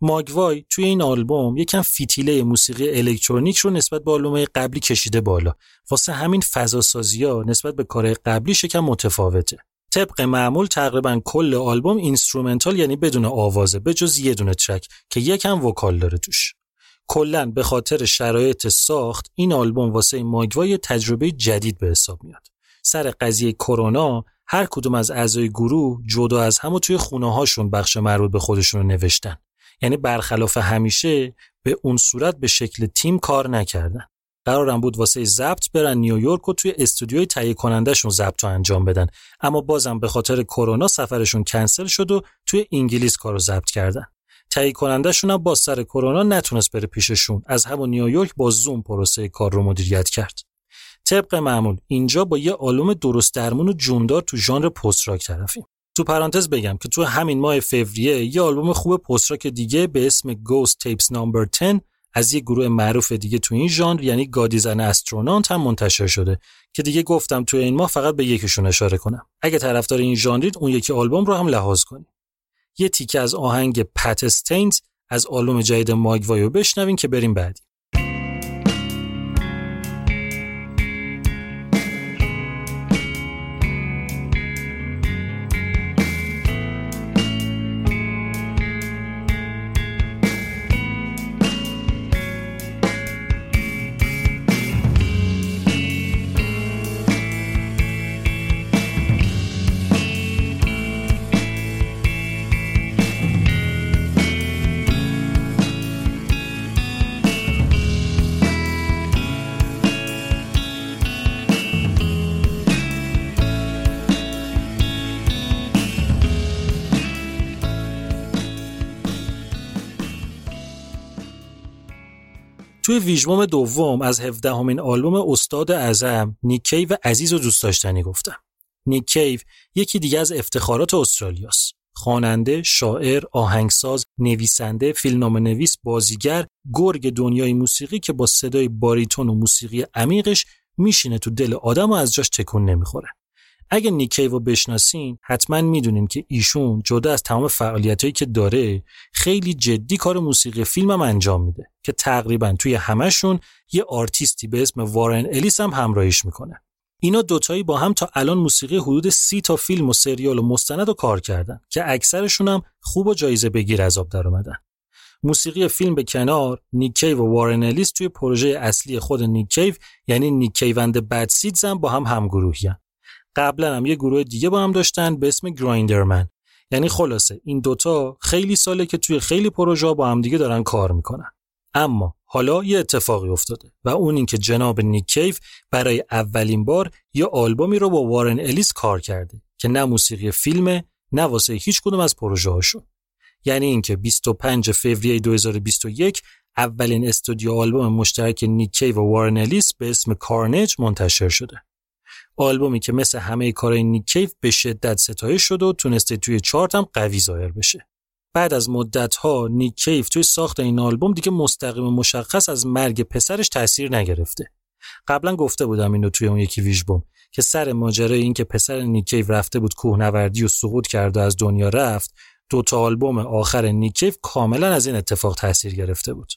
Speaker 1: Mogwai توی این آلبوم یکم فیتیله موسیقی الکترونیک رو نسبت به آلبوم قبلی کشیده بالا. واسه همین فضا ها نسبت به کار قبلی یکم متفاوته. طبق معمول تقریبا کل آلبوم instrumental یعنی بدون آوازه به جز یه دونه track که یکم vocal داره توش کلا به خاطر شرایط ساخت این آلبوم واسه Mogwai تجربه جدید به حساب میاد سر قضیه کرونا هر کدوم از اعضای گروه جدا از هم و توی خونه هاشون بخش مربوط به خودشون رو نوشتن. یعنی برخلاف همیشه به اون صورت به شکل تیم کار نکردن. قرارم بود واسه ضبط برن نیویورک و توی استودیوی تهیه کنندهشون ضبط رو انجام بدن. اما بازم به خاطر کرونا سفرشون کنسل شد و توی انگلیس کارو ضبط کردن. تهیه کنندهشون هم با سر کرونا نتونست بره پیششون. از همون نیویورک با زوم پروسه کار رو مدیریت کرد. طبق معمول اینجا با یه آلبوم درست درمون و جوندار تو ژانر post rock طرفیم. تو پرانتز بگم که تو همین ماه فوریه یه آلبوم خوب post rock دیگه به اسم Ghost Tapes No. 10 از یه گروه معروف دیگه تو این ژانر یعنی God Is an Astronaut هم منتشر شده که دیگه گفتم تو این ماه فقط به یکیشون اشاره کنم. اگه طرفدار این ژانرید اون یکی آلبوم رو هم لحاظ کنید. یه تیکه از آهنگ Pat Stains از آلبوم جدید Mogwai و بشنوین که بریم بعدی. توی ویژبوم دوم از 17 همین آلبوم استاد اعظم نیکی و عزیز و دوست داشتنی گفتم. نیکیو یکی دیگه از افتخارات استرالیاست. خواننده، شاعر، آهنگساز، نویسنده، فیلمنامه نویس، بازیگر، گرگ دنیای موسیقی که با صدای باریتون و موسیقی عمیقش میشینه تو دل آدم و از جاش تکون نمی‌خوره. اگه نیکیو بشناسین حتما می‌دونین که ایشون جدا از تمام فعالیتایی که داره خیلی جدی کار موسیقی فیلمم انجام میده که تقریبا توی همهشون یه آرتیستی به اسم وارن الیس هم همراهیش می‌کنه اینا دوتایی با هم تا الان موسیقی حدود سی تا فیلم و سریال و مستند رو کار کردن که اکثرشون هم خوب و جایزه بگیر از آب در اومدن. موسیقی فیلم به کنار نیک کیو و وارن الیس توی پروژه اصلی خود نیک کیو یعنی Nick Cave and the Bad Seeds هم با هم همگروهیان قبلا هم یه گروه دیگه با هم داشتن به اسم Grinderman. یعنی خلاصه این دوتا خیلی ساله که توی خیلی پروژه با هم دیگه دارن کار می‌کنن. اما حالا یه اتفاقی افتاده و اون اینکه جناب نیک کیف برای اولین بار یه آلبومی رو با وارن الیس کار کرده که نه موسیقی فیلمه نه واسه هیچ کدوم از پروژه هاشون یعنی اینکه 25 فوریه 2021 اولین استودیو آلبوم مشترک نیک کیف و وارن الیس به اسم کارنج منتشر شده. آلبومی که مثل همه کارهای نیک کیف به شدت ستایش شده و تونسته توی چارت هم قوی ظاهر بشه. بعد از مدت ها نیک کیف توی ساخت این آلبوم دیگه مستقیم مشخص از مرگ پسرش تاثیر نگرفته. قبلا گفته بودم اینو توی اون یکی ویژبوم که سر ماجرای این که پسر نیک کیف رفته بود کوهنوردی و سقوط کرد و از دنیا رفت دو تا آلبوم آخر نیک کیف کاملا از این اتفاق تاثیر گرفته بود.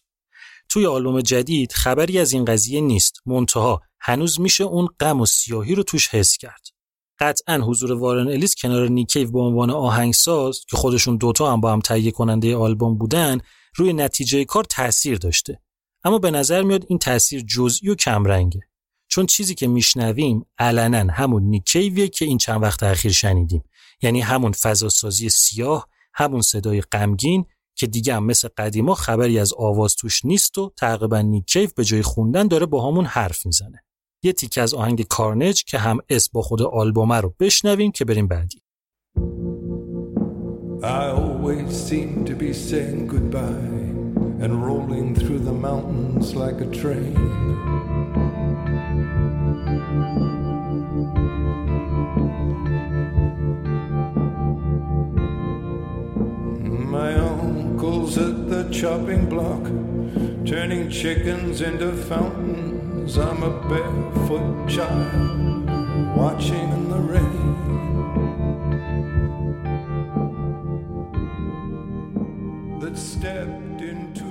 Speaker 1: توی آلبوم جدید خبری از این قضیه نیست. منتها هنوز میشه اون غم و سیاهی رو توش حس کرد. قطعا حضور وارن الیس کنار نیکیو به عنوان آهنگساز که خودشون دوتا هم با هم تهیه کننده آلبوم بودن روی نتیجه کار تاثیر داشته. اما به نظر میاد این تاثیر جزئی و کمرنگه. چون چیزی که میشنویم علنا همون نیکیویه که این چند وقت اخیر شنیدیم. یعنی همون فضاسازی سیاه همون صدای غمگین که دیگه هم مثل قدیما خبری از آواز توش نیست و تقریبا نیک به جای خوندن داره با همون حرف می‌زنه یه تیکه از آهنگ کارنج که هم اس با خود آلبومه رو بشنویم که بریم بعدی I always seem to be saying goodbye and rolling through the mountains like a train. My uncle's at the chopping block, turning chickens into fountains. I'm a barefoot child watching in the rain. That stepped into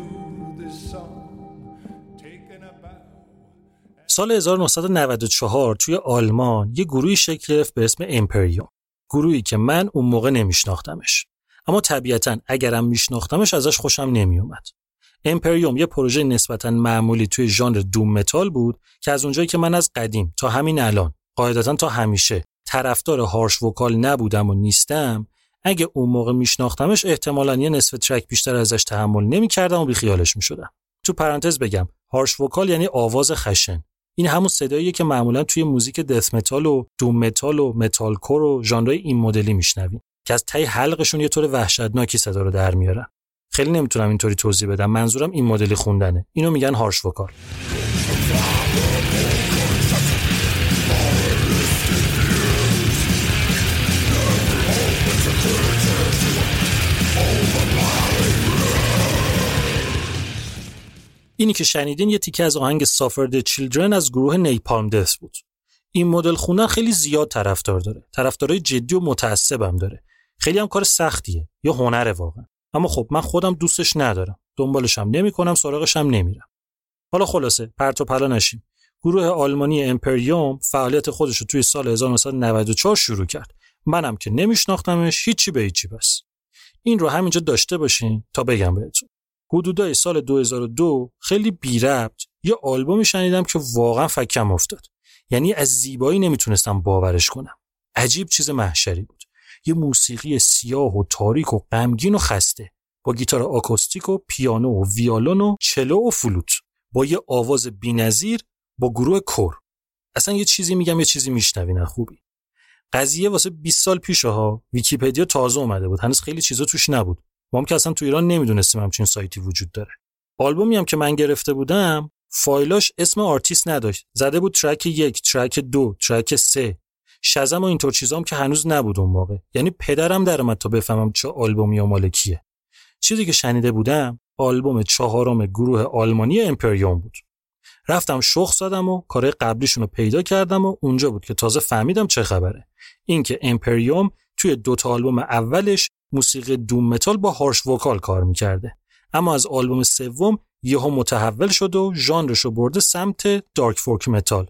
Speaker 1: this song. سال 1994 توی آلمان یه گروهی شکل گرفت به اسم امپریوم. گروهی که من اون موقع نمیشناختمش. اما طبیعتا اگرم میشناختمش ازش خوشم نمیومد. Empyrium یه پروژه نسبتا معمولی توی ژانر doom metal بود که از اونجایی که من از قدیم تا همین الان قاعدتا تا همیشه طرفدار harsh vocal نبودم و نیستم اگه اون موقع میشناختمش احتمالا یه نصف track بیشتر ازش تحمل نمی‌کردم و بیخیالش می‌شدم. تو پرانتز بگم harsh vocal یعنی آواز خشن. این همون صداییه که معمولا توی موزیک death metal و doom metal و metalcore و ژانرهای این مدلی میشنویم. که از ته حلقشون یه طور وحشتناکی صدا رو در میارن. خیلی نمی‌تونم اینطوری توضیح بدم. منظورم این مدلی خوندنه. اینو میگن هارش وکال. اینی که شنیدین یه تیکه از آهنگ سافرد چیلدرن از گروه نیپالم دس بود. این مدل خوندن خیلی زیاد طرفدار داره. طرفدارای جدی و متعصبم داره. خیلی هم کار سختیه. یا هنره واقعا. اما خب من خودم دوستش ندارم. دنبالش هم نمی‌کنم سراغش هم نمیرم. حالا خلاصه پرت و پلا نشیم. گروه آلمانی امپریوم فعالیت خودش رو توی سال 1994 شروع کرد. منم که نمیشناختمش هیچی به هیچی بس. این رو همینجا داشته باشین تا بگم بهتون. حدودای سال 2002 خیلی بی ربط یه آلبومی شنیدم که واقعا فکم افتاد. یعنی از زیبایی نمی‌تونستم باورش کنم. عجیب چیز محشری بود. یه موسیقی سیاه و تاریک و غمگین و خسته. با گیتار آکوستیک و پیانو و ویالون و چلو و فلوت. با یه آواز بی‌نظیر با گروه کور. اصلا یه چیزی میگم یه چیزی میشنوین خوبی. قضیه واسه 20 سال پیشه ها. ویکیپدیا تازه اومده بود. هنوز خیلی چیزا توش نبود. ما هم که اصلا تو ایران نمی‌دونستیم همچین سایتی وجود داره. آلبومی هم که من گرفته بودم فایلاش اسم آرتیست نداشت. زده بود track یک track دو track سه. Shazam و اینطور چیزام که هنوز نبود اون موقع. یعنی پدرم در تا بفهمم چه آلبومیه و مال کیه. چیزی که شنیده بودم آلبوم چهارم گروه آلمانی Empyrium بود. رفتم شخم زدم و کار قبلیشون رو پیدا کردم و اونجا بود که تازه فهمیدم چه خبره. اینکه Empyrium توی دوتا آلبوم اولش موسیقی doom metal با harsh vocal کار می‌کرده. اما از آلبوم سوم یهو متحول شد و ژانرش برده سمت dark folk metal.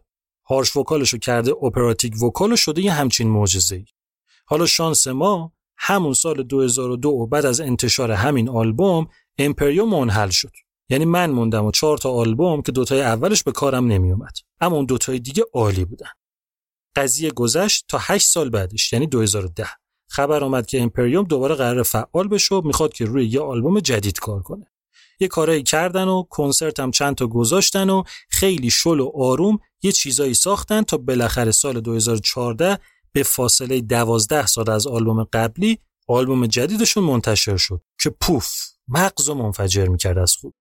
Speaker 1: هارش وکالشو کرده اپراتیک وکال شده یه همچین معجزه‌ای. حالا شانس ما همون سال 2002 و بعد از انتشار همین آلبوم امپریوم منحل شد. یعنی من موندم و چهار تا آلبوم که دوتای اولش به کارم نمیومد اما اون دوتای دیگه عالی بودن. قضیه گذشت تا 8 سال بعدش یعنی 2010 خبر آمد که امپریوم دوباره قرار فعال بشه و می‌خواد که روی یه آلبوم جدید کار کنه. یه کارایی کردن و کنسرت هم چند تا گذاشتن و خیلی شل و آروم یه چیزایی ساختن تا بالاخره سال 2014 به فاصله 12 سال از آلبوم قبلی آلبوم جدیدشون منتشر شد که پوف مغز و منفجر می‌کرد از خوب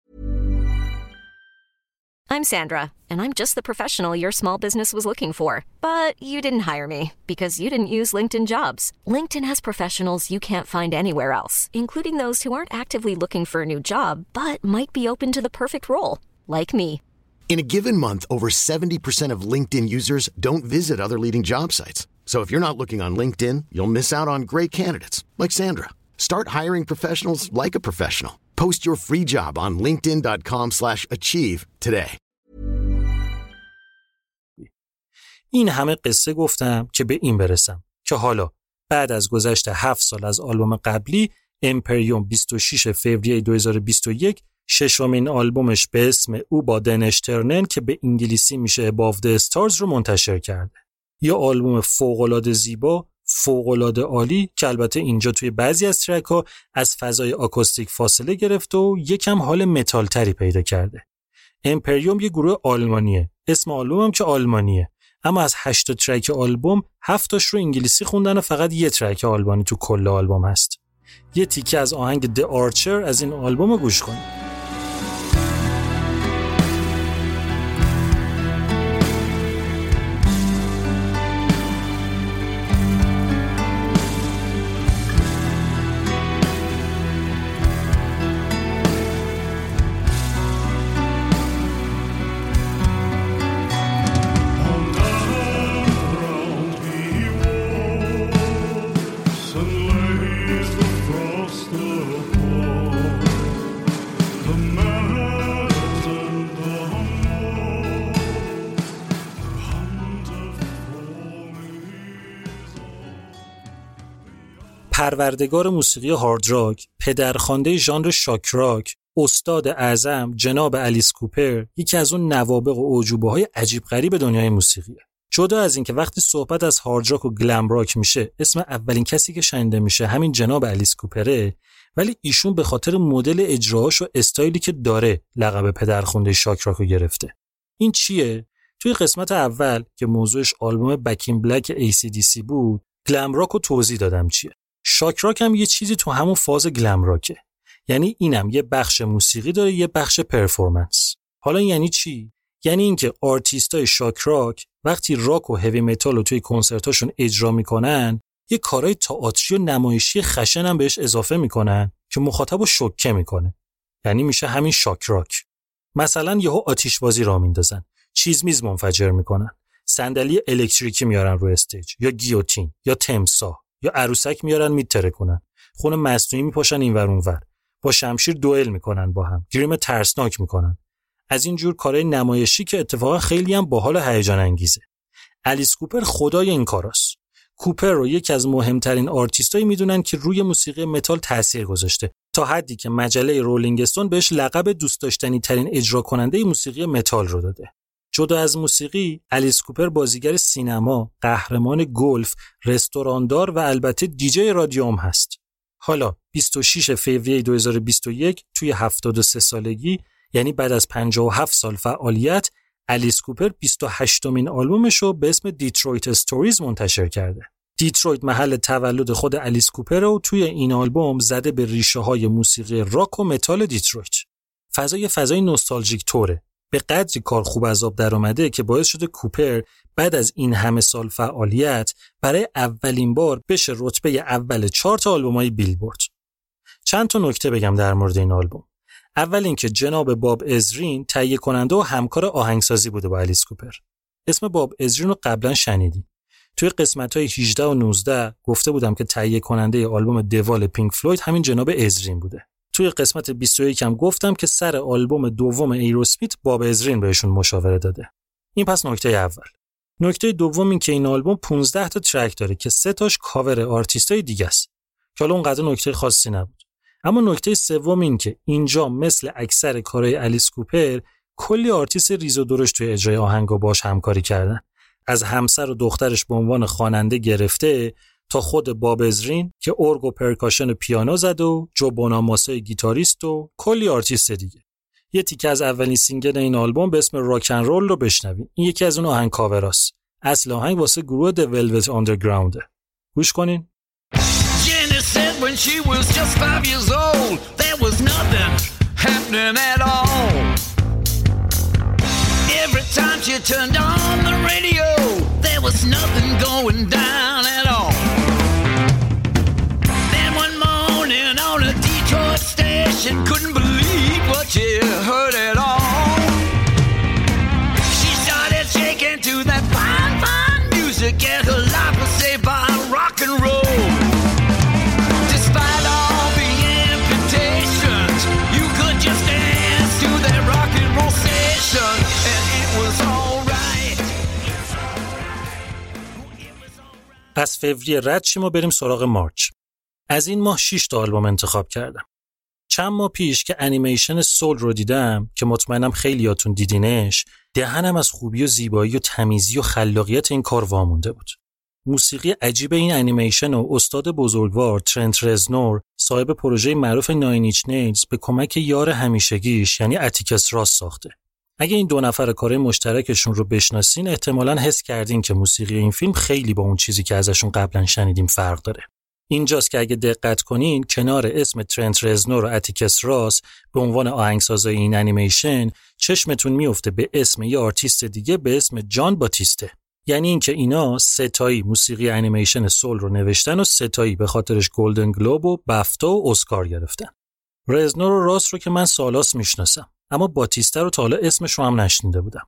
Speaker 2: I'm Sandra, and I'm just the professional your small business was looking for. But you didn't hire me because you didn't use LinkedIn jobs. LinkedIn has professionals you can't find anywhere else, including those who aren't actively looking for a new job but might be open to the perfect role, like me.
Speaker 3: In a given month, over 70% of LinkedIn users don't visit other leading job sites. So if you're not looking on LinkedIn, you'll miss out on great candidates like Sandra. Start hiring professionals like a professional. Post your free job on linkedin.com/achieve today.
Speaker 1: این همه قصه گفتم که به این برسم که حالا بعد از گذشت 7 سال از آلبوم قبلی امپریوم 26 فوریه 2021 ششمین آلبومش به اسم Über den Sternen که به انگلیسی میشه Above the Stars رو منتشر کرده. یه آلبوم فوق‌العاده زیبا، فوقالعاده عالی که البته اینجا توی بعضی از track ها از فضای آکوستیک فاصله گرفته و یکم حال متال تری پیدا کرده. Empyrium یه گروه آلمانیه. اسم آلبوم هم که آلمانیه. اما از هشت track آلبوم هفتاش رو انگلیسی خوندن و فقط یه track آلمانی تو کل آلبوم هست. یه تیکه از آهنگ The Archer از این آلبوم گوش کنید. پروردگار موسیقی هارد راک، پدرخوانده ژانر شاک راک، استاد اعظم جناب الیس کوپر یکی از اون نوابق و اعجوبه های عجیب غریب دنیای موسیقیه. جدا از اینکه وقتی صحبت از هارد راک و گلم راک میشه اسم اولین کسی که شنیده میشه همین جناب الیس کوپره ولی ایشون به خاطر مدل اجراهاش و استایلی که داره لقب پدرخوانده شاک راک رو گرفته. این چیه؟ توی قسمت اول که موضوعش آلبوم بکین بلک ACDC بود glam rock رو توضیح دادم چیه. shock rock هم یه چیزی تو همون فاز glam rock ه یعنی اینم یه بخش موسیقی داره یه بخش performance. حالا یعنی چی؟ یعنی اینکه آرتیستای shock rock وقتی راک و heavy metal رو توی کنسرتاشون اجرا می‌کنن یه کارای تئاتری و نمایشی خشن هم بهش اضافه می‌کنن که مخاطب رو شوکه می‌کنه. یعنی میشه همین shock rock مثلا یهو آتیش بازی راه میندازن. چیز میز منفجر می‌کنن. صندلی الکتریکی میارن رو stage. یا گیوتین یا تمساح یا عروسک میارن میترکونن خون مصنوعی میپاشن اینور اونور. با شمشیر دوئل می‌کنن با هم. گریم ترسناک می‌کنن. از این جور کارهای نمایشی که اتفاقا خیلی هم باحال هیجان انگیزه الیس کوپر خدای این کاراست. کوپر رو یکی از مهمترین آرتیستایی می‌دونن که روی موسیقی متال تاثیر گذاشته. تا حدی که مجله Rolling Stone بهش لقب دوست داشتنی ترین اجرا کننده موسیقی متال رو داده. جدا از موسیقی الیس کوپر بازیگر سینما، قهرمان گلف، رستوراندار و البته دیجی رادیوم هست. حالا 26 فوریه 2021 توی 73 سالگی یعنی بعد از 57 سال فعالیت الیس کوپر 28 مین آلبومش رو به اسم Detroit Stories منتشر کرده. دیترویت محل تولد خود الیس کوپر و توی این آلبوم زده به ریشه های موسیقی راک و متال دیترویت. فضای فضای نوستالژیک توره به قدری کار خوب از آب در آمده که باعث شده کوپر بعد از این همه سال فعالیت برای اولین بار بشه رتبه اول چارت آلبومای بیلبورد. چند تا نکته بگم در مورد این آلبوم. اول اینکه جناب باب ازرین تهیه کننده و همکار آهنگسازی بوده با الیس کوپر. اسم باب ازرین رو قبلا شنیدیم. توی قسمت های 18 و 19 گفته بودم که تهیه کننده آلبوم دوال پینک فلوید همین جناب ازرین بوده. توی قسمت 21 هم گفتم که سر آلبوم دوم Aerosmith باب ازرین بهشون مشاوره داده. این پس نکته اول. نکته دوم این که این آلبوم 15 تا track داره که سه تاش کاور آرتیستای دیگه است. که حالا اونقدر نکته خاصی نبود. اما نکته سوم این که اینجا مثل اکثر کارهای الیس کوپر کلی آرتیست ریز و درشت توی اجرای آهنگا باش همکاری کردن. از همسر و دخترش به عنوان خواننده گرفته تا خود باب ازرین که ارگ و percussion پیانو زد و جو بوناماسا گیتاریست و کلی آرتیست دیگه. یه تیکه از اولین single این آلبوم به اسم Rock & Roll رو بشنویم. این یکی از اون آهنگ کاوراست. اصل آهنگ واسه گروه The Velvet Underground. گوش کنین. Was just years old, there was nothing happening at all. Every time she turned on the radio, there was nothing going down at all. She couldn't believe what she heard at all. She started shaking to that fine, fine music, and her life was saved by rock and roll. Despite all the amputations, you could just dance to that rock and roll station, and it was alright. از فوریه رد شیم و بریم سراغ March. از این ماه 6 تا آلبوم انتخاب کردم. چند ماه پیش که انیمیشن Soul رو دیدم که مطمئنم خیلیاتون دیدینش دهنم از خوبی و زیبایی و تمیزی و خلاقیت این کار وامونده بود موسیقی عجیب این انیمیشن و استاد بزرگوار ترنت رزنور صاحب پروژه معروف Nine Inch Nails به کمک یار همیشگیش یعنی اتیکس راس ساخته. اگه این دو نفر کار مشترکشون رو بشناسین احتمالا حس کردین که موسیقی این فیلم خیلی با اون چیزی که ازشون قبلا شنیدیم فرق داره. اینجاست که اگه دقت کنین کنار اسم ترنت رزنور و اتیکس راس به عنوان آهنگسازای این انیمیشن چشمتون میفته به اسم یه آرتیست دیگه به اسم جان باتیسته. یعنی اینکه اینا سه‌تایی موسیقی انیمیشن Soul رو نوشتن و سه‌تایی به خاطرش Golden Globe و بفتا و اسکار گرفتن. رزنور و راس رو که من سالهاست می‌شناسم. اما باتیسته رو تا حالا اسمش رو هم نشنیده بودم.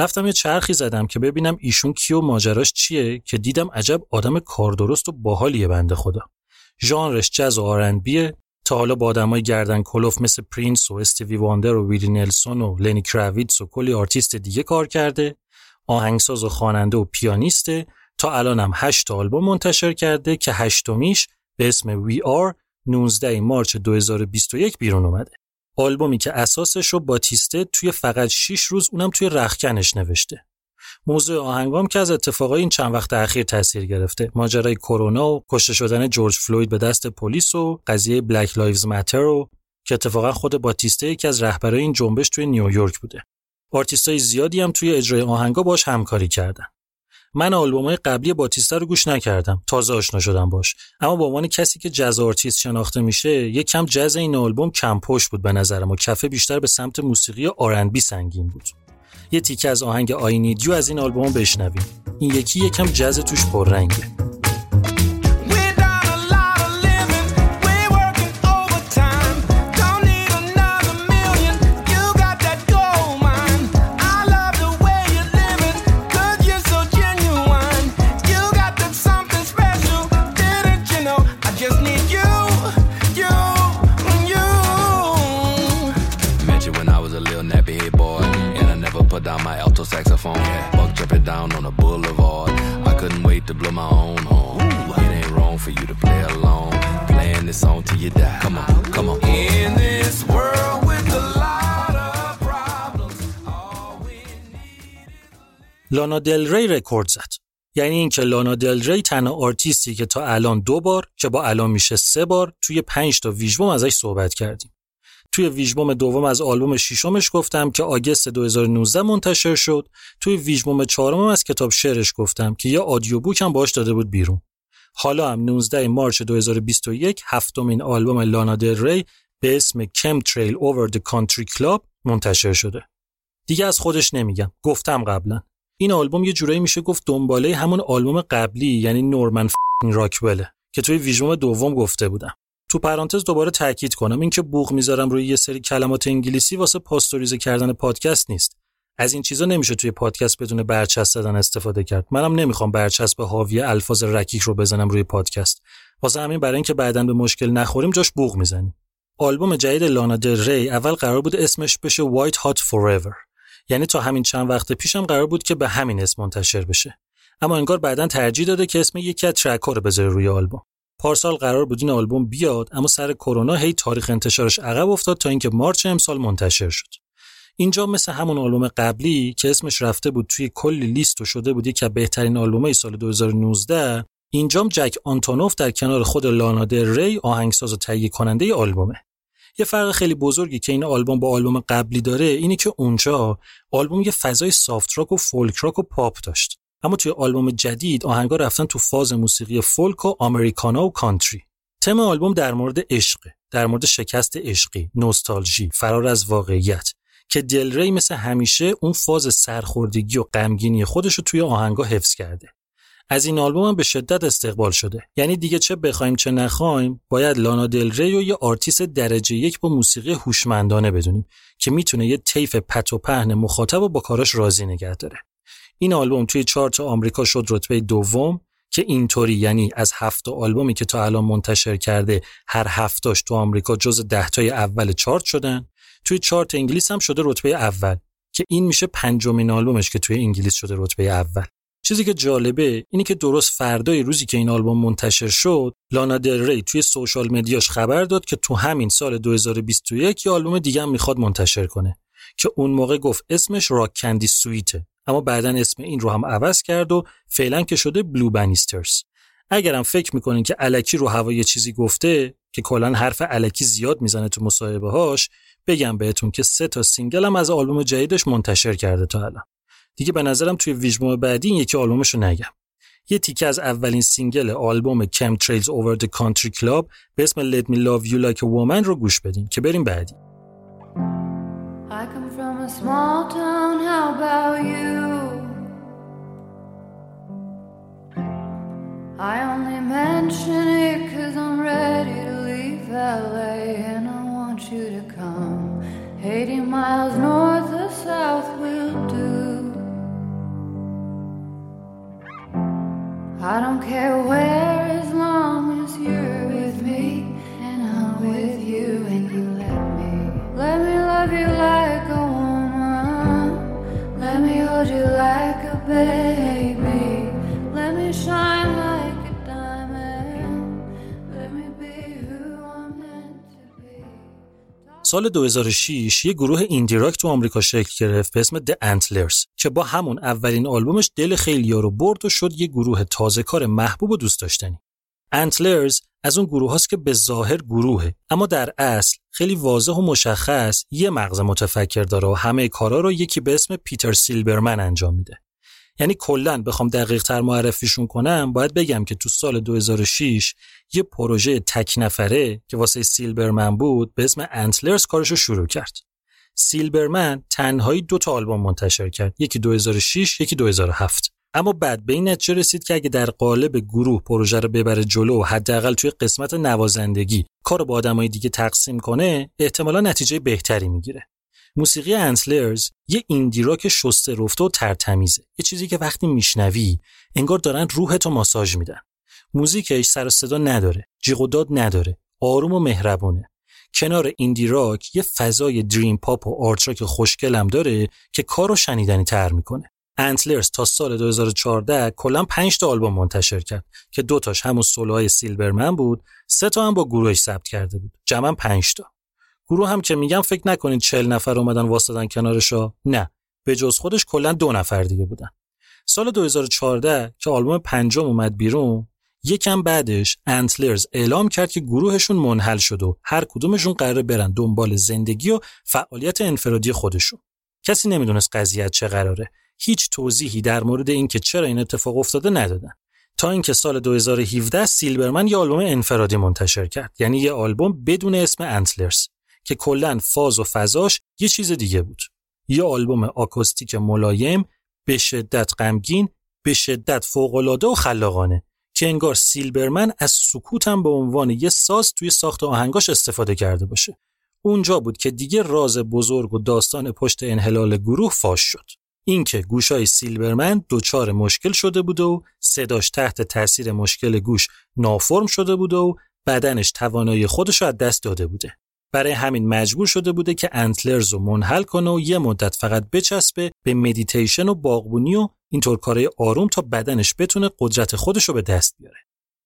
Speaker 1: رفتم یه چرخی زدم که ببینم ایشون کیه و ماجراش چیه که دیدم عجب آدم کاردرست و باحالیه بنده خدا. ژانرش جز و R&B ه تا حالا با آدمای گردن کلفت مثل پرینس و استیوی واندر و ویلی نلسون و لنی کراویتس و کلی آرتیست دیگه کار کرده. آهنگساز و خواننده و پیانیسته. تا الانم هشت آلبوم منتشر کرده که هشتمیش به اسم We Are 19 March 2021 بیرون اومده. آلبومی که اساسش رو باتیسته توی فقط 6 روز اونم توی رختکنش نوشته. موضوع آهنگام که از اتفاقای این چند وقت اخیر تاثیر گرفته. ماجرای کرونا و کشته شدن جورج فلوید به دست پلیس و قضیه Black Lives Matter و که اتفاقا خود باتیسته یکی از رهبرای این جنبش توی نیویورک بوده. آرتیستای زیادی هم توی اجرای آهنگا باش همکاری کردن. من آلبومای قبلی باتیستا رو گوش نکردم. تازه آشنا شدم باش. اما به عنوان کسی که جز آرتیست شناخته میشه یک کم جز این آلبوم کم پشت بود به نظرم و کفه بیشتر به سمت موسیقی R&B سنگین بود. یه تیکه از آهنگ I Need You از این آلبوم بشنویم. این یکی یکم جز توش پررنگه. لانا دل ری رکورد زد. یعنی اینکه لانا دل ری تنها آرتیستی که تا الان دو بار که با الان میشه سه بار توی پنج تا ویژبوم ازش صحبت کردیم. توی ویژبوم دوم از آلبوم ششمش گفتم که August 2019 منتشر شد. توی ویژبوم چهارم از کتاب شعرش گفتم که یه audio book هم باش داده بود بیرون. حالا هم 19 March 2021 هفتمین آلبوم لانا دل ری به اسم Chemtrails Over the Country Club منتشر شده. دیگه از خودش نمیگم. گفتم قبلا. این آلبوم یه جورایی میشه گفت دنباله همون آلبوم قبلی یعنی نورمن راکوله که توی ویژوم دوم گفته بودم. تو پرانتز دوباره تاکید کنم. اینکه بوق می‌ذارم روی یه سری کلمات انگلیسی واسه پاستوریزه کردن پادکست نیست. از این چیزا نمیشه توی پادکست بدون برچسب زدن استفاده کرد. منم نمی‌خوام برچسب حاوی الفاظ رکیک رو بزنم روی پادکست. واسه همین برای اینکه بعدا به مشکل نخوریم جاش بوق می‌زنیم. آلبوم جدید لانا دل ری اول قرار بود اسمش بشه White Hot Forever. یعنی تا همین چند وقت پیشم قرار بود که به همین اسم منتشر بشه. اما انگار بعدا ترجیح داده که اسم یکی از ترک رو بذاره روی آلبوم. پارسال قرار بود این آلبوم بیاد اما سر کرونا هی تاریخ انتشارش عقب افتاد تا اینکه مارچ امسال منتشر شد. اینجا مثل همون آلبوم قبلی که اسمش رفته بود توی کلی لیست و شده بود از بهترین آلبومای سال 2019 اینجام جک آنتونوف در کنار خود لانا دل ری آهنگساز و تهیه کننده آلبومه. یه فرق خیلی بزرگی که این آلبوم با آلبوم قبلی داره اینه که اونجا آلبوم یه فضای soft rock و فولک راک و پاپ داشت. اما توی آلبوم جدید آهنگا رفتن تو فاز موسیقی فولک و Americana و کانتری. تم آلبوم در مورد عشق در مورد شکست عشقی نوستالژی فرار از واقعیت که دل ری مثل همیشه اون فاز سرخوردگی و غمگینی خودش رو توی آهنگا حفظ کرده. از این آلبوم هم به شدت استقبال شده. یعنی دیگه چه بخوایم چه نخوایم باید لانا دل ری یه آرتیست درجه یک با موسیقی هوشمندانه بدونیم که می‌تونه یه طیف پت و پهن مخاطب و با کاراش راضی نگه داره. این آلبوم توی چارت آمریکا شد رتبه دوم که اینطوری یعنی از هفت آلبومی که تا الان منتشر کرده هر هفتاش تو آمریکا جز دهتای اول چارت شدن. توی چارت انگلیس هم شده رتبه اول که این میشه پنجمین آلبومش که توی انگلیس شده رتبه اول. چیزی که جالبه اینه که درست فردای روزی که این آلبوم منتشر شد لانا دل ری توی سوشال مدیاش خبر داد که تو همین سال 2021 یه آلبوم دیگه هم می‌خواد منتشر کنه که اون موقع گفت اسمش راک کندی سویته. اما بعدا اسم این رو هم عوض کرد و فعلا که شده بلو بنیسترز اگرم فکر می‌کنین که الکی رو هوا چیزی گفته که کلا حرف الکی زیاد می‌زنه تو مصاحبه هاش بگم بهتون که سه تا single هم از آلبوم جدیدش منتشر کرده تا الان. دیگه به نظرم توی ویژبوم بعدی این یکی آلبومش رو نگم. یه تیکه از اولین single آلبوم Chemtrails Over the Country Club به اسم Let Me Love You Like a Woman رو گوش بدین که بریم بعدی. A small town, how about you? I only mention it cause I'm ready to leave LA and I want you to come 80 miles north or south will do I don't care where as long as you're with me and I'm with you and you let me. Let me love you like سال 2006 یه گروه ایندی راک تو آمریکا شکل گرفت به اسم The Antlers که با همون اولین آلبومش دل خیلیا رو برد و شد یه گروه تازه کار محبوب و دوست داشتنی. Antlers از اون گروه هاست که به ظاهر گروهه اما در اصل خیلی واضح و مشخص یه مغز متفکر داره و همه کارا رو یکی به اسم پیتر سیلبرمن انجام میده. یعنی کلا بخوام دقیق تر معرفیشون کنم باید بگم که تو سال 2006 یه پروژه تک نفره که واسه سیلبرمن بود به اسم انتلرز کارشو شروع کرد. سیلبرمن تنهایی دو تا آلبوم منتشر کرد یکی 2006 یکی 2007 اما بعد به این نتیجه رسید که اگه در قالب گروه پروژه رو ببره جلو و حداقل توی قسمت نوازندگی کار با آدمای دیگه تقسیم کنه احتمالا نتیجه بهتری می‌گیره. موسیقی انسلرز یه ایندی راک شسته رفته و ترتمیزه. یه چیزی که وقتی میشنوی انگار دارن روحتو ماساژ میدن. موزیکش سر صدا نداره جیغ داد نداره آروم و مهربونه. کنار ایندی راک یه فضای دریم پاپ و آرت راک خوشگلم داره که کارو شنیدنی تر می‌کنه. انتلرز تا سال 2014 کلا 5 تا آلبوم منتشر کرد که دو تاش همون سولوهای سیلورمن بود سه تا هم با گروهش ثبت کرده بود. جمعا 5 تا. گروه هم که میگم فکر نکنید 40 نفر اومدن واسطن کنارشا نه. به جز خودش کلا دو نفر دیگه بودن. سال 2014 که آلبوم پنجم اومد بیرون یکم بعدش انتلرز اعلام کرد که گروهشون منحل شد و هر کدومشون قراره برن دنبال زندگی و فعالیت انفرادی خودشون. کسی نمی‌دونست قضیه چه قراره. هیچ توضیحی در مورد اینکه چرا این اتفاق افتاده ندادن. تا اینکه سال 2017 سیلبرمن یه آلبوم انفرادی منتشر کرد. یعنی یه آلبوم بدون اسم انتلرز که کلا فاز و فضاش یه چیز دیگه بود. یه آلبوم آکوستیک ملایم به شدت غمگین به شدت فوقالعاده و خلاقانه که انگار سیلبرمن از سکوتم به عنوان یه ساز توی ساخت آهنگاش استفاده کرده باشه. اونجا بود که دیگه راز بزرگ و داستان پشت انحلال گروه فاش شد. اینکه گوشای سیلبرمن دچار مشکل شده بود و صداش تحت تاثیر مشکل گوش نافرم شده بود و بدنش توانایی خودش رو از دست داده بوده برای همین مجبور شده بوده که Antlers رو منحل کنه و یه مدت فقط بچسبه به مدیتیشن و باغبونی و اینطور کارهای آروم تا بدنش بتونه قدرت خودش رو به دست بیاره.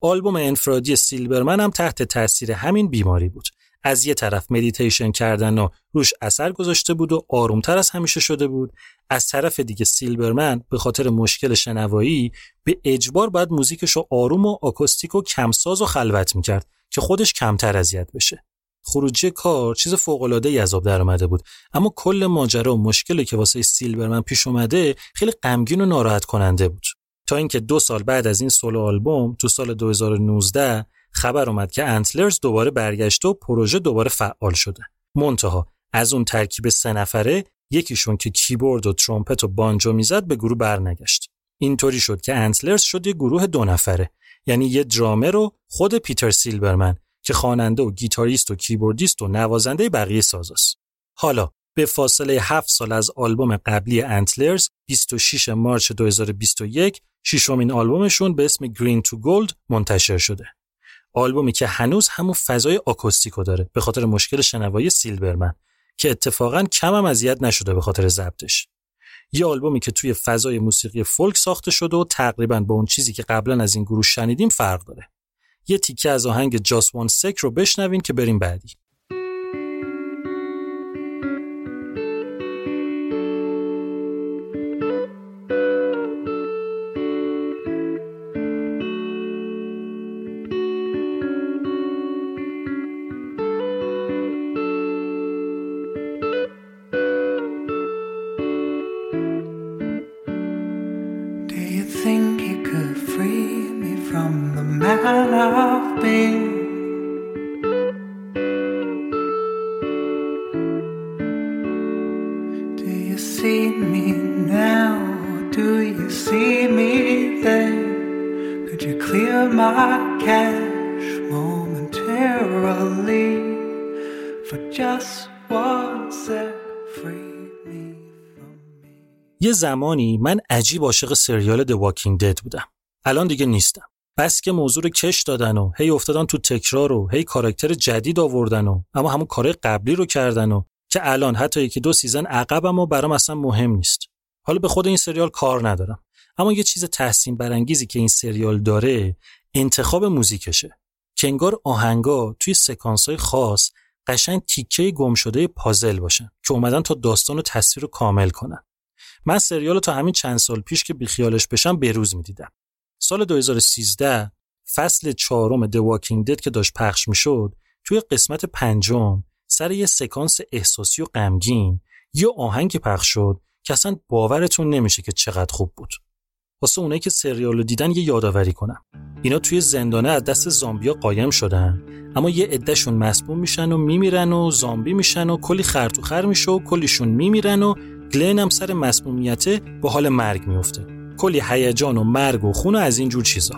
Speaker 1: آلبوم انفرادی سیلبرمن هم تحت تاثیر همین بیماری بود. از یه طرف مدیتیشن کردن و روش اثر گذاشته بود و آرومتر از همیشه شده بود. از طرف دیگه سیلبرمن به خاطر مشکل شنوایی به اجبار باید موزیکش رو آروم و آکوستیک و کمساز و خلوت می‌کرد که خودش کمتر اذیت بشه. خروجی کار چیز فوق العاده ای عذاب در اومده بود. اما کل ماجرا و مشکلی که واسه سیلبرمن پیش اومده خیلی غمگین و ناراحت کننده بود. تا اینکه دو سال بعد از این سولو آلبوم تو سال 2019 خبر اومد که انتلرز دوباره برگشته و پروژه دوباره فعال شده منتها از اون ترکیب سه نفره یکیشون که کیبورد و ترومپت و بانجو می‌زد به گروه برنگشت اینطوری شد که Antlers شد یه گروه دو نفره یعنی یه درامر و خود پیتر سیلبرمن که خواننده و گیتاریست و کیبوردیست و نوازنده بقیه سازاست. حالا به فاصله 7 سال از آلبوم قبلی Antlers 26 March 2021 ششمین آلبومشون به اسم Green to Gold منتشر شده. آلبومی که هنوز همون فضای آکوستیکو داره به خاطر مشکل شنوایی سیلبرمن که اتفاقا کم هم اذیت نشده به خاطر ضبطش. یه آلبومی که توی فضای موسیقی فولک ساخته شده و تقریبا با اون چیزی که قبلا از این گروه شنیدیم فرق داره. یه تیکه از آهنگ جاست وان سک رو بشنوین که بریم بعدی زمانی من عجیب عاشق سریال The Walking Dead بودم. الان دیگه نیستم. بس که موضوع رو کش دادن و هی افتادن تو تکرار و هی کاراکتر جدید آوردن و اما همون کار قبلی رو کردن و که الان حتی یکی دو season عقبم و برام اصلا مهم نیست. حالا به خود این سریال کار ندارم. اما یه چیز تحسین برانگیزی که این سریال داره انتخاب موزیکشه. که انگار آهنگا توی سکانس های خاص قشنگ تیکه گم شده پازل باشن که اومدن تا داستان و تصویر رو کامل کنن. من سریال تا همین چند سال پیش که بیخیالش بشم بروز می‌دیدم. سال 2013 فصل چهارم The Walking Dead که داشت پخش می‌شد توی قسمت پنجم سر یه سکانس احساسی و غمگین یه آهنگ پخش شد که اصلا باورتون نمیشه که چقدر خوب بود. واسه اونایی که سریال رو دیدن یه یادآوری کنم. اینا توی زندانه از دست زامبیا قایم شدن اما یه عدهشون مسموم میشن و میمیرن و زامبی میشن و کلی خر خر میشه و کلیشون میمیرن و گلین هم سر مسمومیته به حال مرگ میفته. کلی هیجان و مرگ و خون و از این جور چیزا.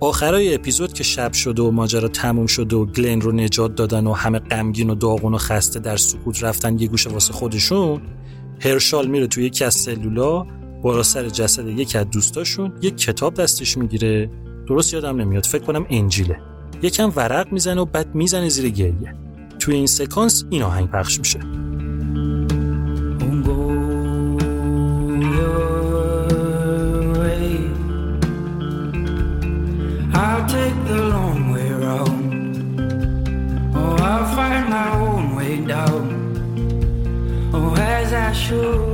Speaker 1: آخرای اپیزود که شب شده و ماجرا تموم شده و گلن رو نجات دادن و همه غمگین و داغون و خسته در سکوت رفتن یه گوشه واسه خودشون هرشال میره توی یکی از سلولا بالا سر جسد یکی از دوستاشون یک کتاب دستش می‌گیره درست یادم نمیاد فکر کنم انجیله یکم ورق می‌زنه و بعد می‌زنه زیر گریه توی این سکانس این آهنگ پخش میشه
Speaker 4: Take the long way round. I'll find my own way down. As I should.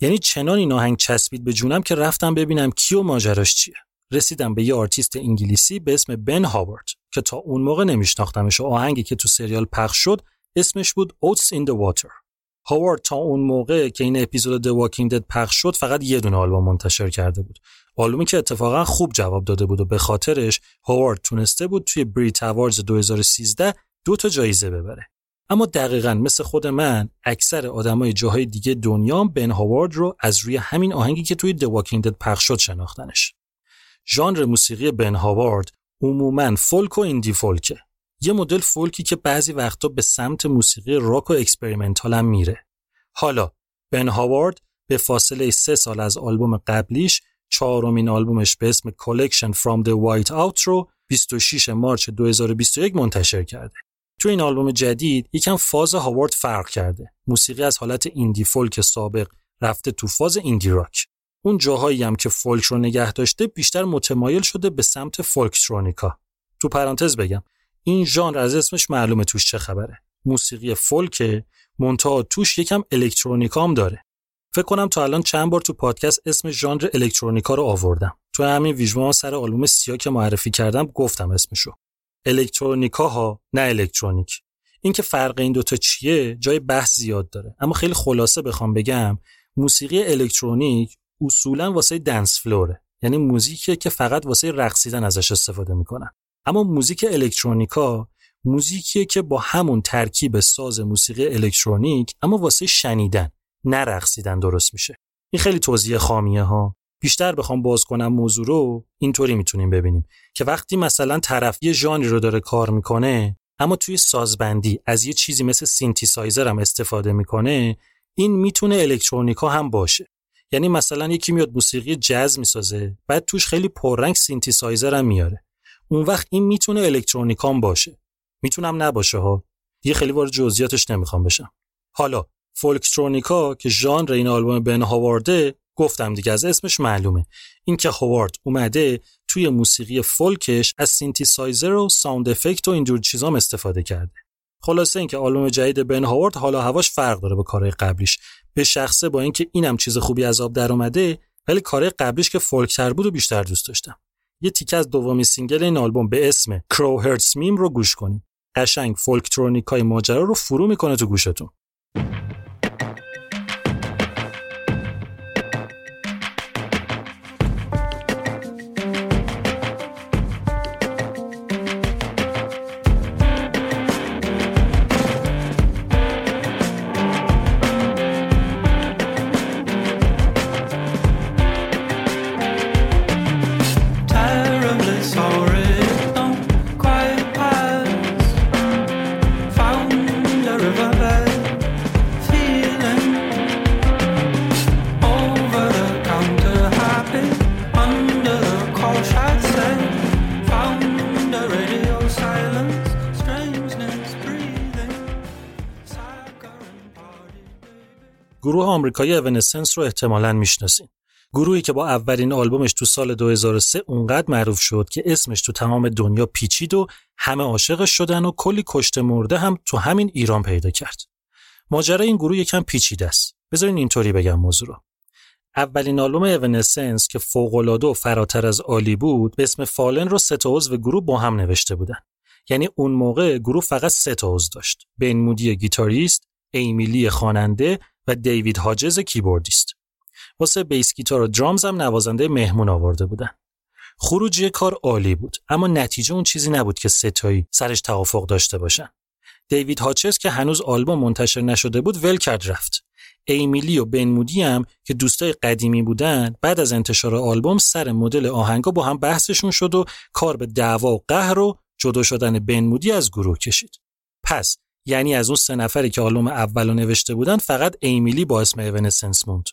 Speaker 1: یعنی چنان این آهنگ چسبید به جونم که رفتم ببینم کی و ماجراش چیه رسیدم به یه آرتیست انگلیسی به اسم بن هاوارد که تا اون موقع نمیشناختمش و آهنگی که تو سریال پخش شد اسمش بود Oats in the Water هاوارد تا اون موقع که این اپیزود The Walking Dead پخش شد فقط یه دونه آلبوم منتشر کرده بود. آلبومی که اتفاقا خوب جواب داده بود و به خاطرش هاوارد تونسته بود توی Brit Awards 2013 دو تا جایزه ببره. اما دقیقا مثل خود من اکثر آدمای جاهای دیگه دنیا بن هاوارد رو از روی همین آهنگی که توی The Walking Dead پخش شد شناختنش. ژانر موسیقی بن هاوارد عموما فولک و indie folk ه. یه مدل فولکی که بعضی وقتا به سمت موسیقی راک و experimental هم میره حالا بن هاوارد به فاصله سه سال از آلبوم قبلیش چهارمین آلبومش به اسم Collection from the White Out رو 26 March 2021 منتشر کرده تو این آلبوم جدید یکم فاز هاوارد فرق کرده. موسیقی از حالت ایندی فولک سابق رفته تو فاز ایندی راک. اون جاهایی هم که فولک رو نگه داشته بیشتر متمایل شده به سمت فولکترونیکا. تو پرانتز بگم این ژانر از اسمش معلومه توش چه خبره. موسیقی فولک منتها توش یکم الکترونیکا هم داره. فکر کنم تا الان چند بار تو پادکست اسم ژانر الکترونیکا رو آوردم. تو همین ویژوان سر آلبوم سیا که معرفی کردم گفتم اسمشو. الکترونیکا ها نه الکترونیک اینکه فرق این دوتا چیه جای بحث زیاد داره اما خیلی خلاصه بخوام بگم موسیقی الکترونیک اصولا واسه دنس فلوره یعنی موزیکی که فقط واسه رقصیدن ازش استفاده می‌کنن اما موزیک الکترونیکا موزیکیه که با همون ترکیب ساز موسیقی الکترونیک اما واسه شنیدن نه رقصیدن درست میشه. این خیلی توضیح خامیه ها. بیشتر بخوام باز کنم موضوع رو اینطوری می‌تونیم ببینیم که وقتی مثلا طرف یه ژانری رو داره کار می‌کنه اما توی سازبندی از یه چیزی مثل سینتیسایزر هم استفاده می‌کنه این می‌تونه الکترونیکا هم باشه. یعنی مثلا یکی میاد موسیقی جاز می‌سازه بعد توش خیلی پررنگ سینتیسایزر هم میاره. اون وقت این می‌تونه الکترونیکا هم باشه. می‌تونم نباشه ها. دیگه خیلی وارد جزئیاتش نمی‌خوام بشم. حالا folktronica که ژانر این آلبوم بن هاوارده گفتم دیگه از اسمش معلومه. اینکه هوارد اومده توی موسیقی فولکش از سینتیسایزر و sound effect و اینجور چیزام استفاده کرده. خلاصه اینکه آلبوم جدید بن هاوارد حال و هواش فرق داره با کارهای قبلیش. به شخصه با اینکه اینم چیز خوبی از آب در اومده ولی کارهای قبلیش که فولکتر بود رو بیشتر دوست داشتم. یه تیکه از دومی single این آلبوم به اسم Crowhurst's Meme رو گوش کنید. قشنگ folktronica ی ماجرا رو فرو می‌کنه تو گوشتون. گروه آمریکایی اونسنس رو احتمالاً می‌شناسین. گروهی که با اولین آلبومش تو سال 2003 اونقدر معروف شد که اسمش تو تمام دنیا پیچید و همه عاشقش شدن و کلی کشته مرده هم تو همین ایران پیدا کرد. ماجرای این گروه یکم پیچیده است. بذارین اینطوری بگم موضوع رو. اولین آلبوم اونسنس که فوق‌العاده و فراتر از عالی بود به اسم فالن رو سه عضو گروه با هم نوشته بودن. یعنی اون موقع گروه فقط سه تا عضو داشت. بن مودی گیتاریست، ایمیلی خواننده و دیوید هاجز کیبوردیست. واسه bass guitar و drums هم نوازنده مهمون آورده بودن. خروجی کار عالی بود اما نتیجه اون چیزی نبود که سه‌تایی سرش توافق داشته باشن. دیوید هاجز که هنوز آلبوم منتشر نشده بود ول کرد رفت. ایمی لی و بن مودی هم که دوستای قدیمی بودن بعد از انتشار آلبوم سر مدل آهنگا با هم بحثشون شد و کار به دعوا و قهر و جدا شدن بن مودی از گروه کشید. پس یعنی از اون سه نفری که آلبوم اولو نوشته بودن فقط ایمی لی با اسم Evanescence موند.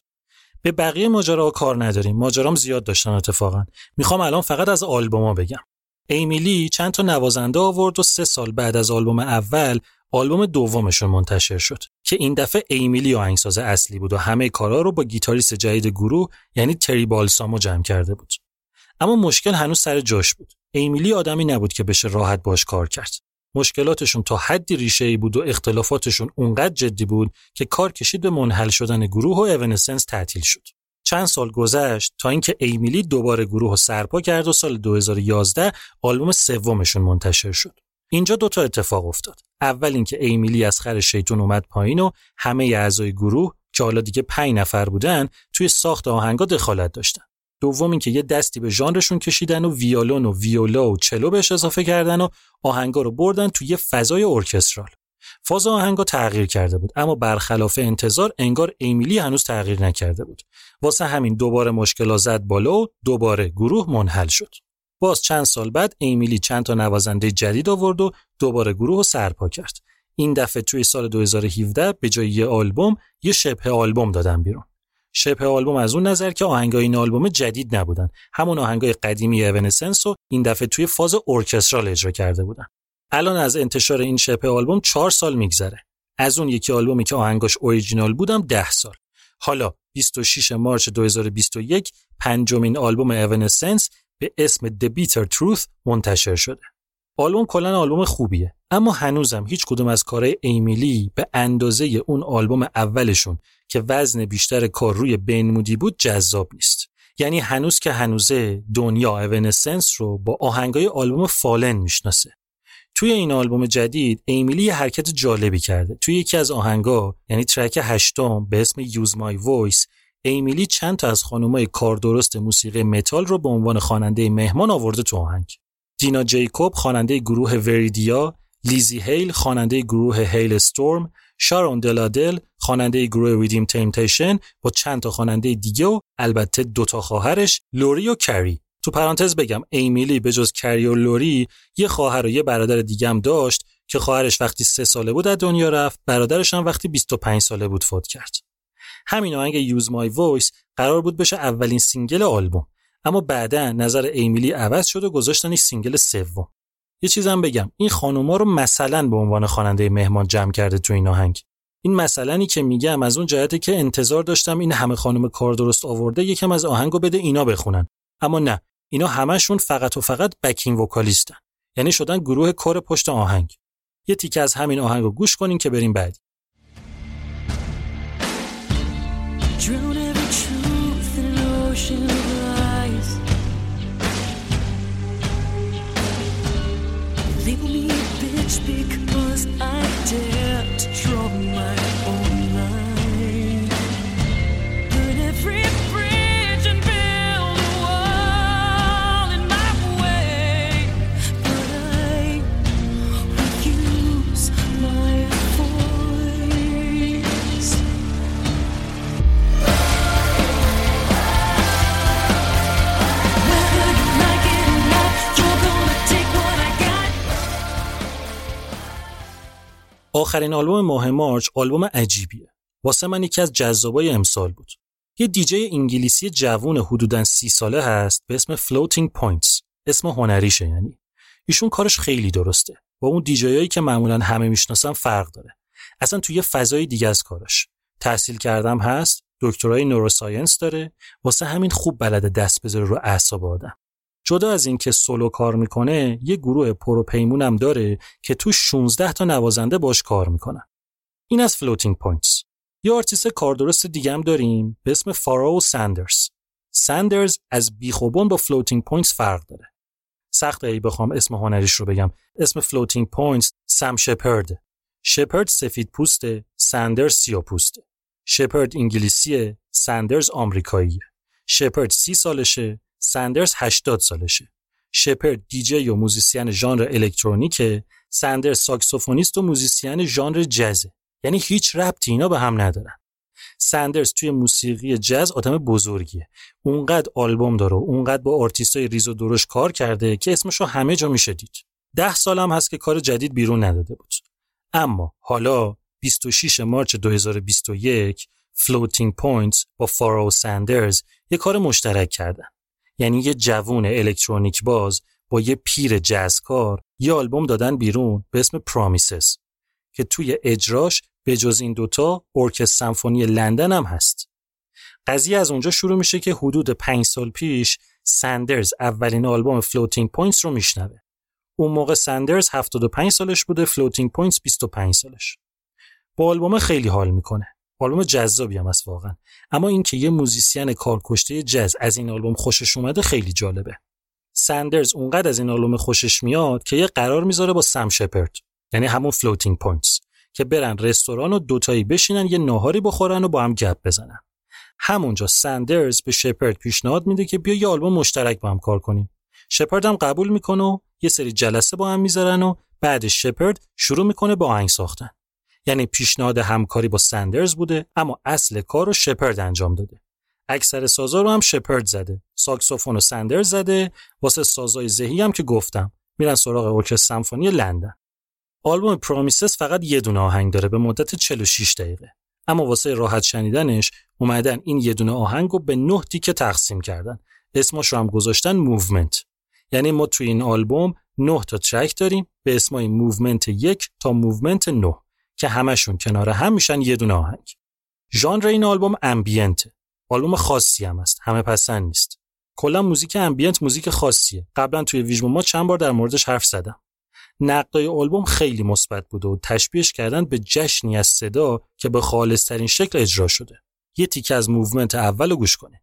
Speaker 1: به بقیه ماجرا کار نداریم. ماجرام زیاد داشتن اتفاقا. می‌خوام الان فقط از آلبوما بگم. ایمی لی چند تا نوازنده آورد و سه سال بعد از آلبوم اول آلبوم دومشون منتشر شد که این دفعه ایمی لی آهنگساز اصلی بود و همه کارا رو با گیتاریست جدید گروه یعنی تری بالسامو جمع کرده بود. اما مشکل هنوز سر جاش بود. ایمی لی آدمی نبود که بشه راحت باش کار کرد. مشکلاتشون تا حدی ریشه ای بود و اختلافاتشون اونقدر جدی بود که کار کشید به منحل شدن گروه و اونسنس تعطیل شد. چند سال گذشت تا اینکه ایمیلی دوباره گروه رو سرپا کرد و سال 2011 آلبوم سومشون منتشر شد. اینجا دوتا اتفاق افتاد. اول اینکه ایمیلی از خر شیطون اومد پایین و همه اعضای گروه که حالا دیگه پنج نفر بودن توی ساخت آهنگا دخالت داشتن. دوم اینکه یه دستی به ژانرشون کشیدن و ویولون و ویولا و چلو بهش اضافه کردن و آهنگا رو بردن توی یه فضای ارکسترال. فاز آهنگا تغییر کرده بود اما برخلاف انتظار انگار ایمی لی هنوز تغییر نکرده بود. واسه همین دوباره مشکل زد بالا و دوباره گروه منحل شد. باز چند سال بعد ایمی لی چند تا نوازنده جدید آورد و دوباره گروه رو سرپا کرد. این دفعه توی سال 2017 به جای یه آلبوم یه شبه آلبوم دادن بیرون. شبه آلبوم از اون نظر که آهنگای این آلبوم جدید نبودن. همون آهنگای قدیمی Evanescence رو این دفعه توی فاز ارکسترال اجرا کرده بودن. الان از انتشار این شبه آلبوم چهار سال میگذره. از اون یکی آلبومی که آهنگاش اوریجینال بودم ده سال. حالا 26 March 2021 پنجمین آلبوم Evanescence به اسم The Bitter Truth منتشر شده. آلبوم کلا آلبوم خوبیه. اما هنوزم هیچ کدوم از کارهای ایمی لی به اندازه اون آلبوم اولشون که وزن بیشتر کار روی بن مودی بود جذاب نیست. یعنی هنوز که هنوزه دنیا Evanescence رو با آهنگای آلبوم Fallen می‌شناسه. توی این آلبوم جدید ایمی لی یه حرکت جالبی کرده. توی یکی از آهنگا یعنی track هشتم به اسم Use My Voice ایمی لی چند تا از خانمای کار درست موسیقی متال رو به عنوان خواننده مهمان آورده تو آهنگ. دینا جیکوب خواننده گروه Veridia لیزی هیل خواننده گروه Halestorm شارون دن ادل خواننده گروه Within Temptation با چند تا خواننده دیگه و البته دوتا خواهرش لوری و کری. تو پرانتز بگم ایمی لی به جز کری و لوری یه خواهر و یه برادر دیگه هم داشت که خواهرش وقتی سه ساله بود از دنیا رفت برادرش هم وقتی 25 ساله بود فوت کرد. همین آهنگ Use My Voice قرار بود بشه اولین single آلبوم. اما بعدا نظر ایمی لی عوض شد و گذاشتنش single سوم. یه چیزم بگم این خانوما رو مثلا به عنوان خواننده مهمان جمع کرده تو این آهنگ. این مثلا که میگم از اون جهته که انتظار داشتم این همه خانم کار درست آورده یکم از آهنگو بده اینا بخونن. اما نه اینا همشون فقط و فقط بکینگ وکالیستن. یعنی شدن گروه کار پشت آهنگ. یه تیکه از همین آهنگو گوش کنین که بریم بعد Label me a bitch because I dare. آخرین آلبوم ماه مارچ آلبوم عجیبیه. واسه من یکی از جذابای امسال بود. یه دیجی انگلیسی جوون حدوداً سی ساله هست به اسم Floating Points. اسم هنریشه یعنی. ایشون کارش خیلی درسته. با اون دیجیایی که معمولا همه می‌شناسن فرق داره. اصلا توی یه فضای دیگه از کارش. تحصیل کردم هست دکترای نوروساینس داره واسه همین خوب بلده دست بذاره رو اعصاب آدم جدا از اینکه سولو کار می‌کنه یه گروه پروپیمونم داره که تو 16 تا نوازنده باش کار می‌کنن. این از Floating Points یه آرتیست کار درست دیگه هم داریم به اسم فاراو ساندرز ساندرز از بیخ و بن با Floating Points فرق داره. سخته بخوام اسم هنریش رو بگم. اسم Floating Points سم شپرد شپرد سفید پوسته ساندرز سیاه پوسته. شپرد انگلیسیه ساندرز آمریکاییه. شپرد سی سالشه. ساندرز 80 سالشه. شپرد دیجی و musician ژانر الکترونیکه. ساندرز ساکسوفونیست و musician ژانر جزه. یعنی هیچ ربطی اینا به هم ندارن. سندرز توی موسیقی جز آدم بزرگیه. اونقدر آلبوم داره اونقدر با آرتیستای ریز و درشت کار کرده که اسمش رو همه جا میشه دید. ده سالم هست که کار جدید بیرون نداده بود. اما حالا 26 March 2021 Floating Points با فارو سندرز یه کار مشترک کردن. یعنی یه جوون الکترونیک باز با یه پیر جزکار یه آلبوم دادن بیرون به اسم Promises که توی اجراش به جز این دوتا ارکستر سمفونی لندن هم هست. قضیه از اونجا شروع میشه که حدود پنج سال پیش سندرز اولین آلبوم Floating Points رو میشنوه. اون موقع سندرز 75 سالش بوده Floating Points 25 سالش. با آلبوم خیلی حال می‌کنه. آلبوم جذابی هم است واقعا. اما اینکه یه musician کارکشته جز از این آلبوم خوشش اومده خیلی جالبه. سندرز اونقدر از این آلبوم خوشش میاد که یه قرار می‌ذاره با سم شپرد یعنی همون Floating Points که برن رستوران و دوتایی بشینن یه ناهاری بخورن و با هم گپ بزنن همونجا سندرز به شپرد پیشنهاد میده که بیا یه آلبوم مشترک با هم کار کنیم شپرد هم قبول می‌کنه و یه سری جلسه با هم می‌ذارن و بعد شپرد شروع می‌کنه با آهنگ ساختن یعنی پیشنهاد همکاری با سندرز بوده اما اصل کار رو شپرد انجام داده. اکثر سازا رو هم شپرد زده. ساکسوفون رو سندرز زده. واسه سازای زهی هم که گفتم. میرن سراغ ارکستر سمفونی لندن. آلبوم Promises فقط یه دونه آهنگ داره به مدت 46 دقیقه. اما واسه راحت شنیدنش اومدن این یه دونه آهنگ رو به نه تیکه تقسیم کردن. اسمش رو هم گذاشتن movement. یعنی ما توی این آلبوم نه تا track داریم به اسمای movement یک تا movement نه. که همشون کنار هم میشن یه دونه آهنگ. ژانر این آلبوم ambient آلبوم خاصی هم است همه پسند نیست. کلا موزیک ambient موزیک خاصیه. قبلا توی ویژبوم‌ها چند بار در موردش حرف زدم. نقدای آلبوم خیلی مثبت بوده و تشبیهش کردن به جشنی از صدا که به خالصترین شکل اجرا شده. یه تیکه از movement اول گوش کنیم.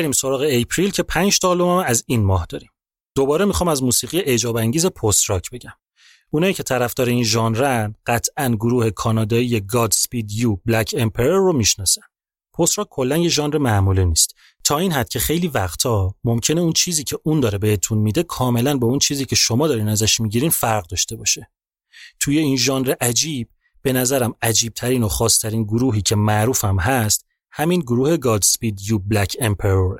Speaker 1: بریم سراغ اپریل که 5 تا آلبوم از این ماه داریم. دوباره می‌خوام از موسیقی اعجاب انگیز پست راک بگم. اونایی که طرفدار این ژانرن قطعا گروه کانادایی گاد سپید یو بلک امپرر رو می‌شناسن. پست راک کلا یه ژانر معموله نیست. تا این حد که خیلی وقتا ممکنه اون چیزی که اون داره بهتون میده کاملا با اون چیزی که شما دارین ازش می‌گیرین فرق داشته باشه. توی این ژانر عجیب به نظرم عجیب ترین و خاص ترین گروهی که معروفم هست همین گروه گادسپید یو بلک امپرور.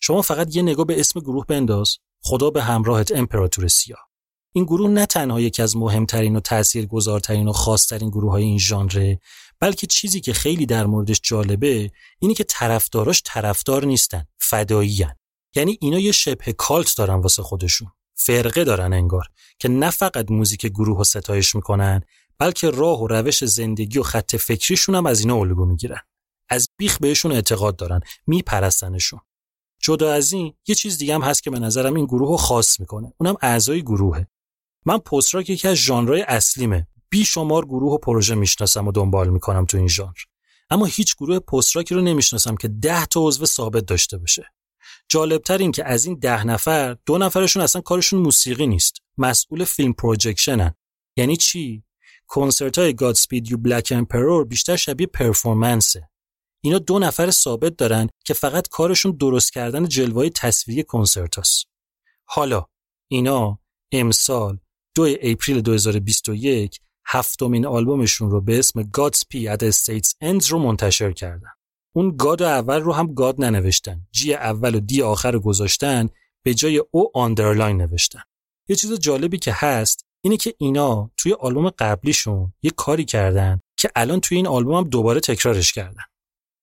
Speaker 1: شما فقط یه نگاه به اسم گروه بنداز خدا به همراهت امپراتور سیاه. این گروه نه تنها یکی از مهمترین و تاثیرگذارترین و خاصترین گروه های این ژانره بلکه چیزی که خیلی در موردش جالبه اینی که طرفداراش طرفدار نیستن فداییان یعنی اینا یه شبه کالت دارن واسه خودشون. فرقه دارن انگار که نه فقط موزیک گروه و ستایش می‌کنن بلکه راه و روش زندگی و خط فکریشون هم از اینا الگو می‌گیرن. از بیخ بهشون اعتقاد دارن میپرستنشون. جدا از این یه چیز دیگه هم هست که به نظرم این گروه رو خاص می‌کنه. اونم اعضای گروهه. من پست راک یکی از ژانرهای اصلیمه. بیشمار گروه و پروژه می‌شناسم و دنبال می‌کنم تو این ژانر. اما هیچ گروه پست راکی رو نمی‌شناسم که ده تا عضو ثابت داشته باشه. جالبتر این که از این ده نفر دو نفرشون اصلا کارشون موسیقی نیست. مسئول فیلم پروجکشنن. یعنی چی؟ کنسرت های گادسپید یو بلک امپرور بیشتر شبیه پرفورمنسه. اینا دو نفر ثابت دارن که فقط کارشون درست کردن جلوه تصویری کنسرت هست. حالا اینا امسال دو اپریل 2021 هفتمین آلبومشون رو به اسم Godspeed at the States Ends رو منتشر کردن. اون گاد اول رو هم گاد ننوشتن. جی اول و دی آخر رو گذاشتن به جای O underline نوشتن. یه چیز جالبی که هست اینه که اینا توی آلبوم قبلیشون یه کاری کردن که الان توی این آلبوم هم دوباره تکرارش کردن.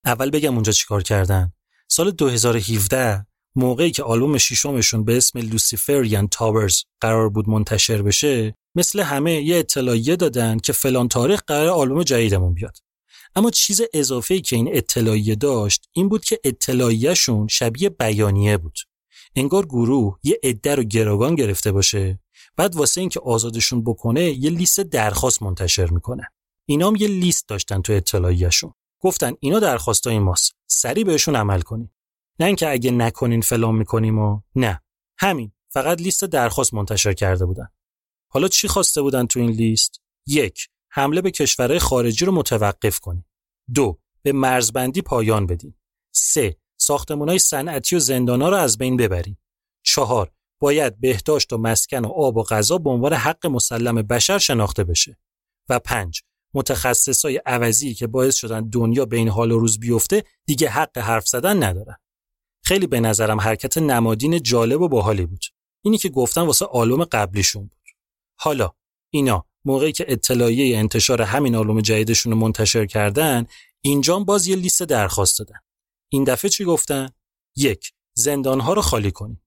Speaker 1: اول بگم اونجا چیکار کردن. سال 2017 موقعی که آلبوم ششمشون به اسم Luciferian Towers قرار بود منتشر بشه مثل همه یه اطلاعیه دادن که فلان تاریخ قرار آلبوم جدیدمون بیاد. اما چیز اضافه‌ای که این اطلاعیه داشت این بود که اطلاعیهشون شبیه بیانیه بود. انگار گروه یه عده رو گروگان گرفته باشه بعد واسه اینکه آزادشون بکنه یه لیست درخواست منتشر می‌کنه. اینام یه لیست داشتن تو اطلاعیهشون. گفتن اینا درخواستای ماست. سریع بهشون عمل کنیم نه اینکه اگه نکنین فلان می‌کنیم و نه. همین. فقط لیست درخواست منتشر کرده بودن. حالا چی خواسته بودن تو این لیست؟ یک. حمله به کشورهای خارجی رو متوقف کنیم دو. به مرزبندی پایان بدیم سه. های صنعتی و زندانا رو از بین ببریم چهار. باید بهداشت و مسکن و آب و غذا به عنوان حق مسلم بشر شناخته بشه. و پنج. متخصصای عوضی که باعث شدن دنیا بین حال و روز بیفته دیگه حق حرف زدن ندارن. خیلی به نظرم حرکت نمادین جالب و باحالی بود. اینی که گفتن واسه آلبوم قبلیشون بود. حالا اینا موقعی که اطلاعیه انتشار همین آلبوم جدیدشون رو منتشر کردن اینجا باز یه لیست درخواست دادن. این دفعه چی گفتن؟ یک زندانها رو خالی کنین.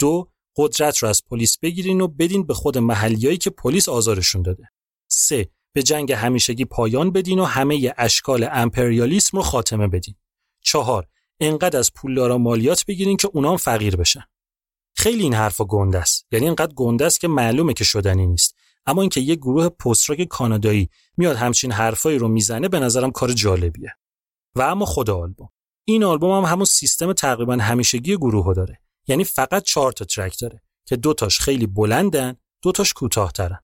Speaker 1: دو قدرت رو از پلیس بگیرین و بدین به خود محلیایی که پلیس آزارشون داده. سه به جنگ همیشگی پایان بدین و همه اشکال امپریالیسم رو خاتمه بدین. چهار انقدر از پولدارا مالیات بگیرین که اونام فقیر بشن. خیلی این حرفا گنده است. یعنی اینقدر گنده است که معلومه که شدنی نیست. اما اینکه یه گروه پست راک کانادایی میاد همچین حرفایی رو می‌زنه به نظرم کار جالبیه. و اما خود آلبوم. این آلبوم هم همون سیستم تقریبا همیشگی گروه داره. یعنی فقط چهار تا track داره که دوتاش خیلی بلندن دوتاش کوتاهترن.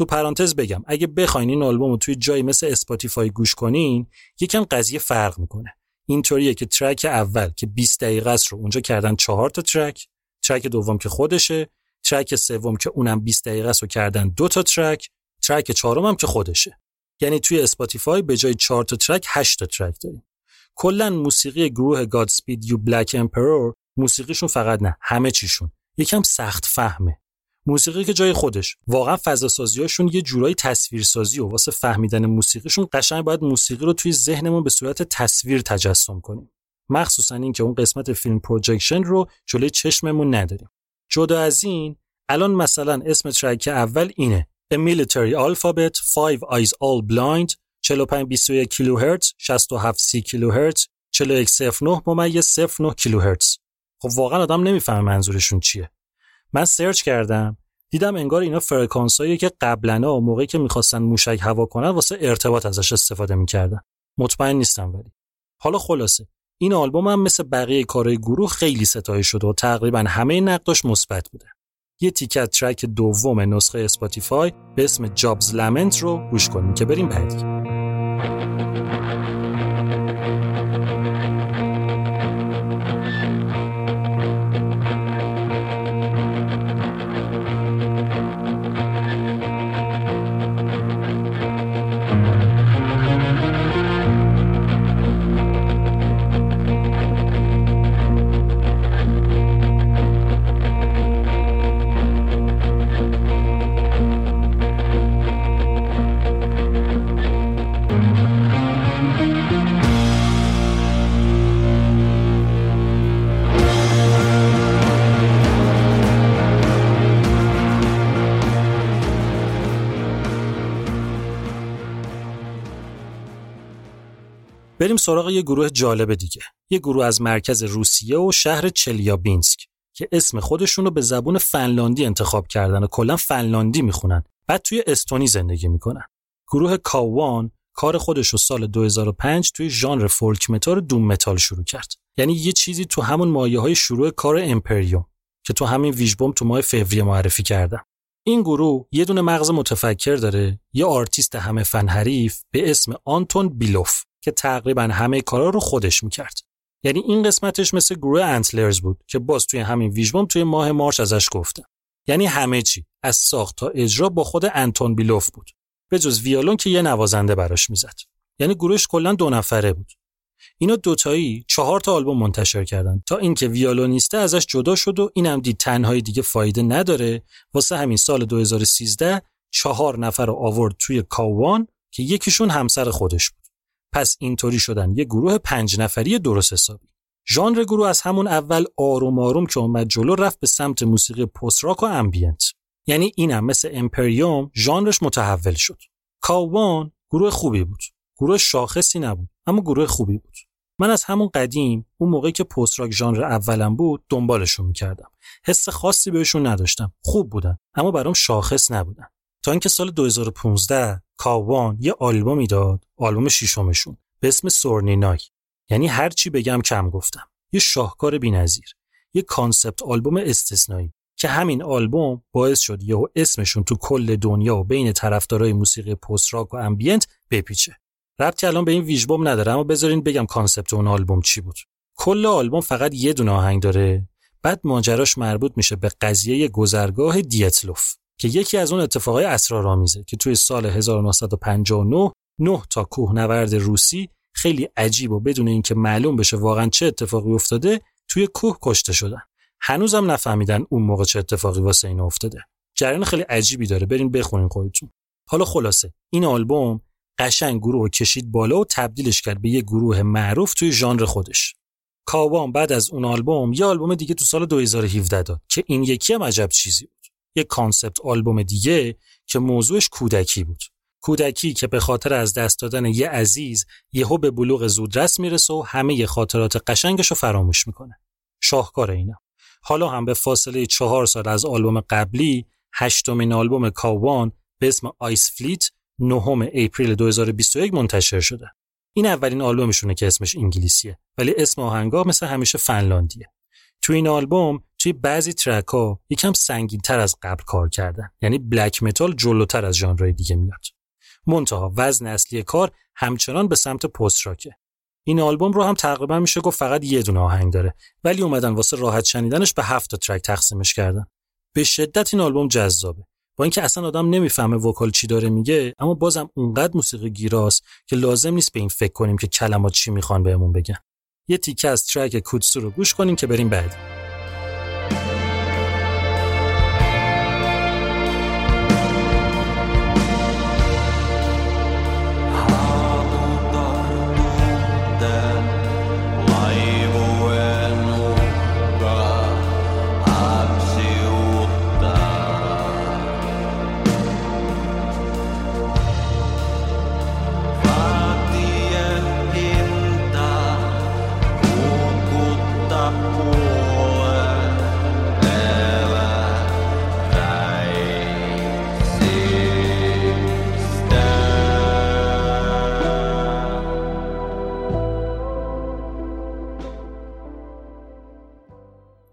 Speaker 1: تو پرانتز بگم اگه بخواین این آلبوم رو توی جایی مثل Spotify گوش کنین یکم قضیه فرق می‌کنه. اینطوریه که track اول که 20 دقیقه است رو اونجا کردن چهار تا track track دوم که خودشه track سوم که اونم 20 دقیقه است رو کردن دو تا track track چهارم هم که خودشه. یعنی توی Spotify به جای 4 تا track 8 تا track داریم. کلا موسیقی گروه Godspeed You Black Emperor موسیقیشون فقط نه همه چیشون. یکم سخت فهمه. موسیقی که جای خودش. واقعا فضا سازیاشون یه جورایی تصویرسازی و واسه فهمیدن موسیقیشون قشنگ باید موسیقی رو توی ذهنمون به صورت تصویر تجسم کنیم. مخصوصا اینکه اون قسمت film projection رو جلوی چشممون نداریم. جدا از این الان مثلا اسم ترک اول اینه. A Military Alphabet 5 Eyes All Blind 4521 کیلوهرتز 67 سی کیلوهرتز 4109 ممیز 09 کیلوهرتز. خب واقعا آدم نمی‌فهمه منظورشون چیه. من سرچ کردم دیدم انگار اینا فرکانسایی که قبلا موقعی که می‌خواستن موشک هوا کنن واسه ارتباط ازش استفاده می‌کردن. مطمئن نیستم ولی. حالا خلاصه این آلبوم هم مثل بقیه کارهای گروه خیلی ستایش شده و تقریبا همه نقداش مثبت بوده. یه تیکه track دوم نسخه Spotify به اسم Job's Lament رو گوش کنیم که بریم بعدی. سراغ یه گروه جالب دیگه. یه گروه از مرکز روسیه و شهر چلیابینسک که اسم خودشون رو به زبون فنلاندی انتخاب کردن و کلا فنلاندی می‌خونن. بعد توی استونی زندگی می‌کنن. گروه Kauan کار خودش رو سال 2005 توی ژانر folk metal doom metal شروع کرد. یعنی یه چیزی تو همون مایه های شروع کار Empyrium که تو همین ویژبوم تو ماه فوریه معرفی کردم این گروه یه دونه مغز متفکر داره یه آرتیست همه فن حریف به اسم آنتون بیلوف. که تقریبا همه کارا رو خودش می‌کرد. یعنی این قسمتش مثل گروه انتلرز بود که باز توی همین ویژبوم توی ماه مارچ ازش گفتم یعنی همه چی از ساخت تا اجرا با خود انتون بیلوف بود. به جز ویالون که یه نوازنده براش می‌زد. یعنی گروهش کلا دو نفره بود. اینا دوتایی چهار تا آلبوم منتشر کردن تا اینکه ویالونیسته ازش جدا شد و اینم دید تنهایی دیگه فایده نداره واسه همین سال 2013 چهار نفر رو آورد توی کاوان که یکیشون همسر خودش بود. پس اینطوری شدن. یه گروه پنج نفری درست حسابی. ژانر گروه از همون اول آروم آروم که اومد جلو رفت به سمت موسیقی post rock و ambient. یعنی اینم مثل Empyrium ژانرش متحول شد. Kauan گروه خوبی بود. گروه شاخصی نبود اما گروه خوبی بود. من از همون قدیم اون موقعی که post rock ژانر اولم بود دنبالشون می‌کردم. حس خاصی بهشون نداشتم. خوب بودن اما برام شاخص نبودن. تا اینکه سال 2015 Kauan یه آلبومی داد آلبوم ششمشون به اسم Sorni Nai یعنی هر چی بگم کم گفتم. یه شاهکار بی‌نظیر یه concept album استثنایی که همین آلبوم باعث شد یهو اسمشون تو کل دنیا و بین طرفدارای موسیقی post rock و ambient بپیچه. ربطی الان به این ویژبوم نداره اما بذارین بگم concept اون آلبوم چی بود. کل آلبوم فقط یه دونه آهنگ داره بعد ماجراش مربوط میشه به قضیه گذرگاه دیتلوف. که یکی از اون اتفاقای اسرارآمیزه که توی سال 1959 نه تا کوهنورد روسی خیلی عجیب و بدون اینکه معلوم بشه واقعا چه اتفاقی افتاده توی کوه کشته شدن. هنوزم نفهمیدن اون موقع چه اتفاقی واسه این افتاده. جریان خیلی عجیبی داره. برین بخونین خودتون. حالا خلاصه. این آلبوم قشنگ گروه کشید بالا و تبدیلش کرد به یه گروه معروف توی ژانر خودش. کاوان بعد از اون آلبوم یه آلبوم دیگه تو سال 2017 داد که این یکی هم عجب چیزی یه concept album دیگه که موضوعش کودکی بود کودکی که به خاطر از دست دادن یه عزیز یهو به بلوغ زودرس می‌رسه و همه خاطرات قشنگش رو فراموش می‌کنه شاهکار اینا حالا هم به فاصله چهار سال از آلبوم قبلی هشتمین آلبوم Kauan به اسم Ice Fleet نهم April 2021 منتشر شده. این اولین آلبومشونه که اسمش انگلیسیه ولی اسم آهنگا مثل همیشه فنلاندیه. تو این آلبوم توی بعضی track ها یکم سنگین تر از قبل کار کردن یعنی black metal جلوتر از ژانرهای دیگه میاد. منتها وزن اصلی کار همچنان به سمت post rock ه. این آلبوم رو هم تقریبا میشه گفت فقط یه دونه آهنگ داره ولی اومدن واسه راحت شنیدنش به هفت track تقسیمش کردن. به شدت این آلبوم جذابه. با اینکه اصلا آدم نمی‌فهمه vocal چی داره میگه اما بازم اونقدر موسیقی گیراست که لازم نیست به این فکر کنیم که کلمات چی می‌خوان بهمون بگن یه تیکه از ترک کودسو رو گوش کنیم که بریم بعد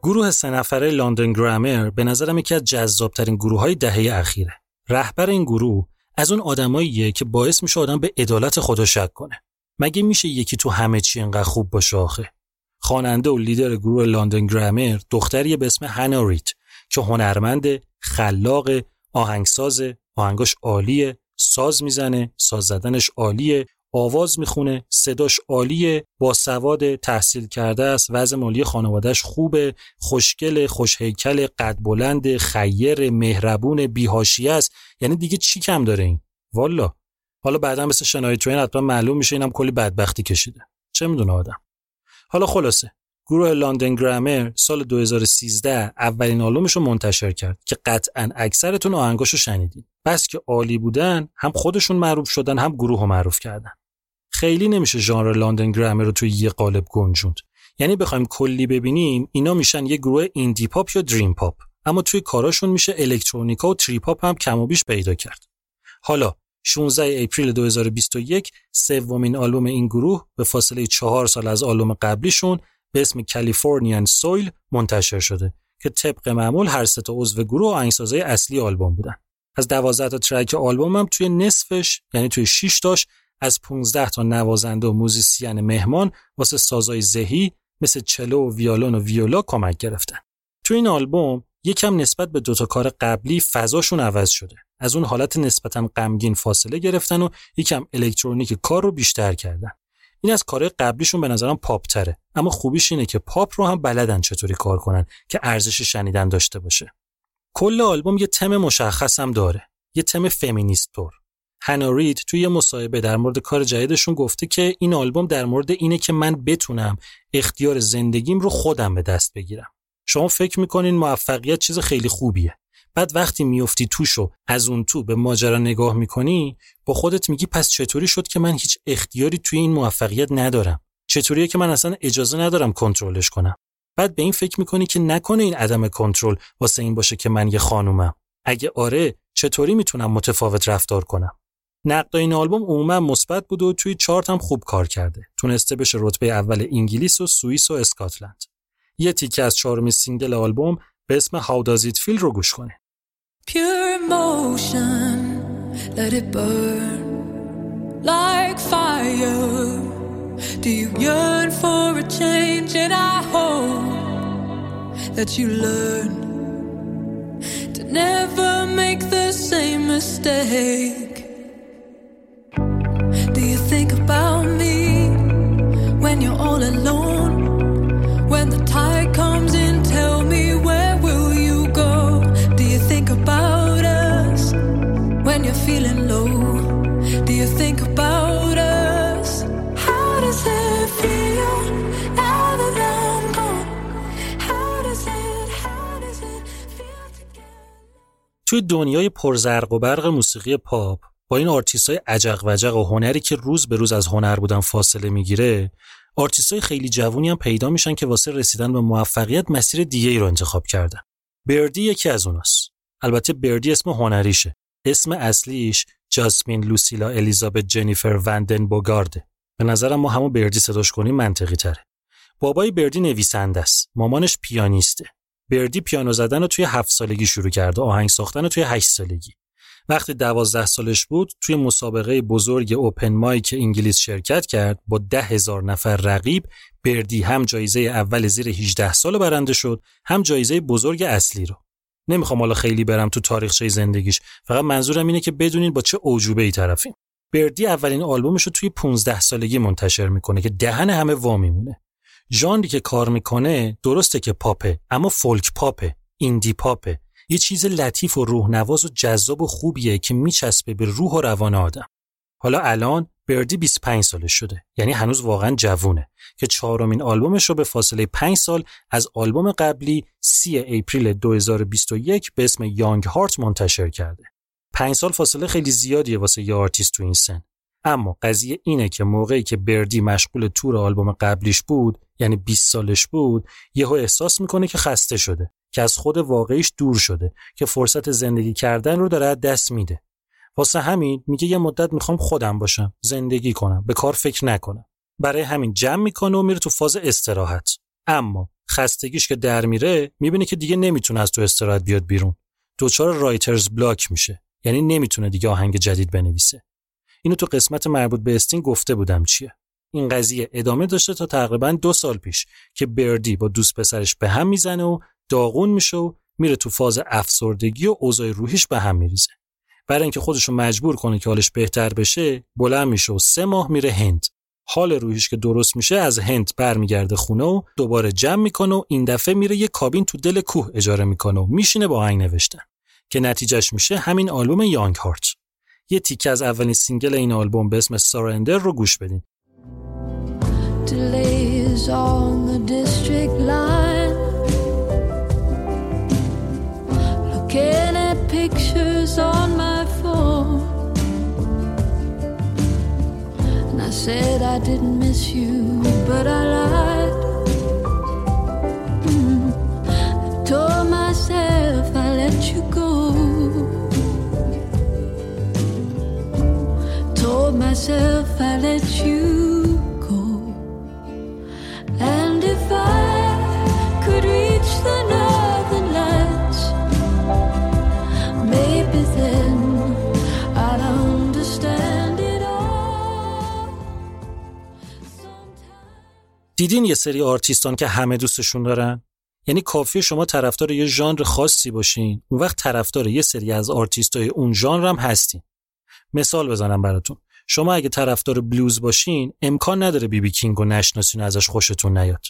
Speaker 1: گروه سه نفره لندن گرامر به نظرم یکی از جذابترین گروه های دهه اخیره. رهبر این گروه از اون آدماییه که باعث میشه آدم به عدالت خدا شک کنه. مگه میشه یکی تو همه چی انقدر خوب باشه آخه؟ خواننده و لیدر گروه لندن گرامر دختری به اسم هانا ریت که هنرمند، خلاق، آهنگساز، آهنگاش عالیه، ساز می‌زنه، ساز زدنش عالیه، آواز می‌خونه صداش عالیه با سواد تحصیل کرده است وضع مالی خانوادهش خوبه خوشگل خوشهیکل قد بلند خیر مهربون بیهاشی است. یعنی دیگه چی کم داره این؟ والا. حالا بعدا مثل شنای توین حتما معلوم میشه اینم کلی بدبختی کشیده. چه می‌دونه آدم؟ حالا خلاصه. گروه لندن گرامر سال 2013 اولین آلبومش رو منتشر کرد که قطعا اکثرتون آهنگاشو شنیدین. بس که عالی بودن هم خودشون معروف شدن هم گروه رو معروف کردن. خیلی نمیشه ژانر لندن گرامر رو توی یه قالب گنجوند. یعنی بخوایم کلی ببینیم اینا میشن یه گروه ایندی پاپ یا دریم پاپ اما توی کاراشون میشه electronica و trip hop هم کم و بیش پیدا کرد. حالا 16 April 2021 سومین آلبوم این گروه به فاصله چهار سال از آلبوم قبلیشون به اسم Californian Soil منتشر شده که طبق معمول هر سه تا عضو گروه آهنگسازای اصلی آلبوم بودن از 12 تا track آلبوم هم توی نصفش یعنی توی 6 تاش از 15 تا نوازنده و musician مهمان واسه سازای زهی مثل چلو و ویالون و ویولا کمک گرفتن. تو این آلبوم یکم نسبت به دوتا کار قبلی فضاشون عوض شده. از اون حالت نسبتا غمگین فاصله گرفتن و یکم الکترونیک کار رو بیشتر کردن. این از کار قبلیشون به نظرم پاپ تره اما خوبیش اینه که پاپ رو هم بلدن چطوری کار کنن که ارزش شنیدن داشته باشه. کل آلبوم یه تم مشخص هم داره. یه تم فمینیست طور. هانا رید توی یه مصاحبه در مورد کار جدیدشون گفته که این آلبوم در مورد اینه که من بتونم اختیار زندگیم رو خودم به دست بگیرم. شما فکر می‌کنین موفقیت چیز خیلی خوبیه. بعد وقتی میفتی توش و از اون تو به ماجرا نگاه می‌کنی با خودت میگی پس چطوری شد که من هیچ اختیاری توی این موفقیت ندارم؟ چطوریه که من اصلا اجازه ندارم کنترلش کنم؟ بعد به این فکر می‌کنی که نکنه این عدم کنترل واسه این باشه که من یه خانومم. اگه آره چطوری می‌تونم متفاوت رفتار کنم؟ نقد این آلبوم عموما مثبت بود و توی چارت هم خوب کار کرده. تونسته بشه رتبه اول انگلیس و سوئیس و اسکاتلند. یه تیکه از چهارمین سینگل آلبوم به اسم How Does It Feel رو گوش کنه.
Speaker 5: Pure emotion, let it burn like fire. Do you yearn for a change? And I hope that you learn to never make the same mistake. Do you think about me when you're all alone?
Speaker 1: توی دنیای پرزرق و برق موسیقی پاپ با این آرتیست های عجق وجق و هنری که روز به روز از هنر بودن فاصله می‌گیره آرتیست های خیلی جوونی هم پیدا میشن که واسه رسیدن به موفقیت مسیر دیگه ای رو انتخاب کردن. Birdy یکی از اوناست. البته Birdy اسم هنریشه. اسم اصلیش Jasmine Lucilla Elizabeth Jennifer van den Bogaerde به نظرم ما همون Birdy صداش کنیم منطقی تره. بابای Birdy نویسنده است. مامانش پیانیسته. Birdy پیانو زدن رو توی هفت سالگی شروع کرده آهنگ ساختن رو توی هشت سالگی. وقتی دوازده سالش بود توی مسابقه بزرگ اوپن مایک انگلیس شرکت کرد با ده هزار نفر رقیب بردی هم جایزه اول زیر 18 سال برنده شد هم جایزه بزرگ اصلی رو. نمی‌خوام حالا خیلی برم تو تاریخچه زندگیش فقط منظورم اینه که بدونین با چه اوجوبه ای طرفیم. بردی اولین آلبومش رو توی 15 سالگی منتشر می‌کنه که دهن همه وا میمونه ژانری که کار می‌کنه درسته که پاپه اما فولک پاپه ایندی پاپه. یه چیز لطیف و روحنواز و جذاب و خوبیه که میچسبه به روح و روان آدم. حالا الان Birdy 25 سالش شده یعنی هنوز واقعا جوونه که چهارمین آلبومش رو به فاصله 5 سال از آلبوم قبلی 3 April 2021 به اسم Young Heart منتشر کرده. 5 سال فاصله خیلی زیادیه واسه یه آرتیست تو این سن. اما قضیه اینه که موقعی که Birdy مشغول تور آلبوم قبلیش بود یعنی 20 سالش بود یهو احساس می‌کنه که خسته شده که از خود واقعیش دور شده که فرصت زندگی کردن رو داره دست میده. واسه همین میگه یه مدت می‌خوام خودم باشم زندگی کنم به کار فکر نکنم. برای همین جمع می‌کنه و میره تو فاز استراحت. اما خستگیش که در میره می‌بینه که دیگه نمی‌تونه از تو استراحت بیاد بیرون. دچار رایترز بلاک میشه یعنی نمی‌تونه دیگه آهنگ جدید بنویسه. اینو تو قسمت مربوط به استین گفته بودم چیه. این قضیه ادامه داشته تا تقریبا دو سال پیش که بردی با دوست پسرش به هم می‌زنه و داغون میشه و میره تو فاز افسردگی و اوضاع روحیش به هم میریزه. برای اینکه خودشو مجبور کنه که حالش بهتر بشه بلند میشه و سه ماه میره هند. حال روحیش که درست میشه از هند برمیگرده خونه و دوباره جمع می‌کنه و این دفعه میره یه کابین تو دل کوه اجاره می‌کنه و میشینه با آهنگ نوشتن. که نتیجهش میشه همین آلبوم یانگ هارت. یه تیکه از اولین سینگل این آلبوم به اسم سارندر رو گوش بدین
Speaker 5: said I didn't miss you, but I lied. Mm. I told myself I let you go. told myself let you go. And if I could reach the northern lights, maybe then I'd understand it all.
Speaker 1: دیدین یه سری آرتیستان که همه دوستشون دارن؟ یعنی کافی شما طرفدار یه ژانر خاصی باشین اون وقت طرفدار یه سری از آرتیست های اون ژانر هم هستین مثال بزنم براتون. شما اگه طرفدار بلوز باشین امکان نداره بیبی بی کینگ و نشناسین ازش خوشتون نیاد.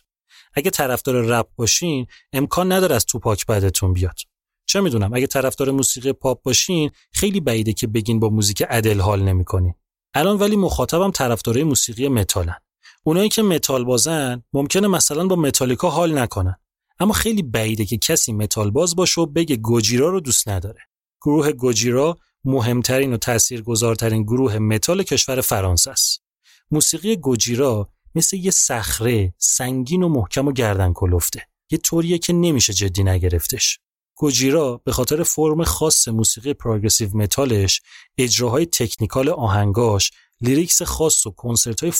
Speaker 1: اگه طرفدار رپ باشین امکان نداره از توپاک بدتون بیاد. چه می‌دونم؟ اگه طرفدار موسیقی پاپ باشین خیلی بعیده که بگین با موزیک ادل حال نمی‌کنین. الان ولی مخاطبم طرفدارای موسیقی متالن. اونایی که متال بازن ممکنه مثلا با متالیکا حال نکنن. اما خیلی بعیده که کسی متال باز باشه و بگه گوجیرا رو دوست نداره. گروه گوجیرا مهمترین و تاثیرگذارترین گروه متال کشور فرانسه است. موسیقی گوجیرا مثل یه صخره سنگین و محکم و گردن کلفته. یه طوریه که نمیشه جدی نگرفتش. گوجیرا به خاطر فرم خاص موسیقی progressive metal ش اجراهای technical آهنگاش lyrics خاص و کنسرت های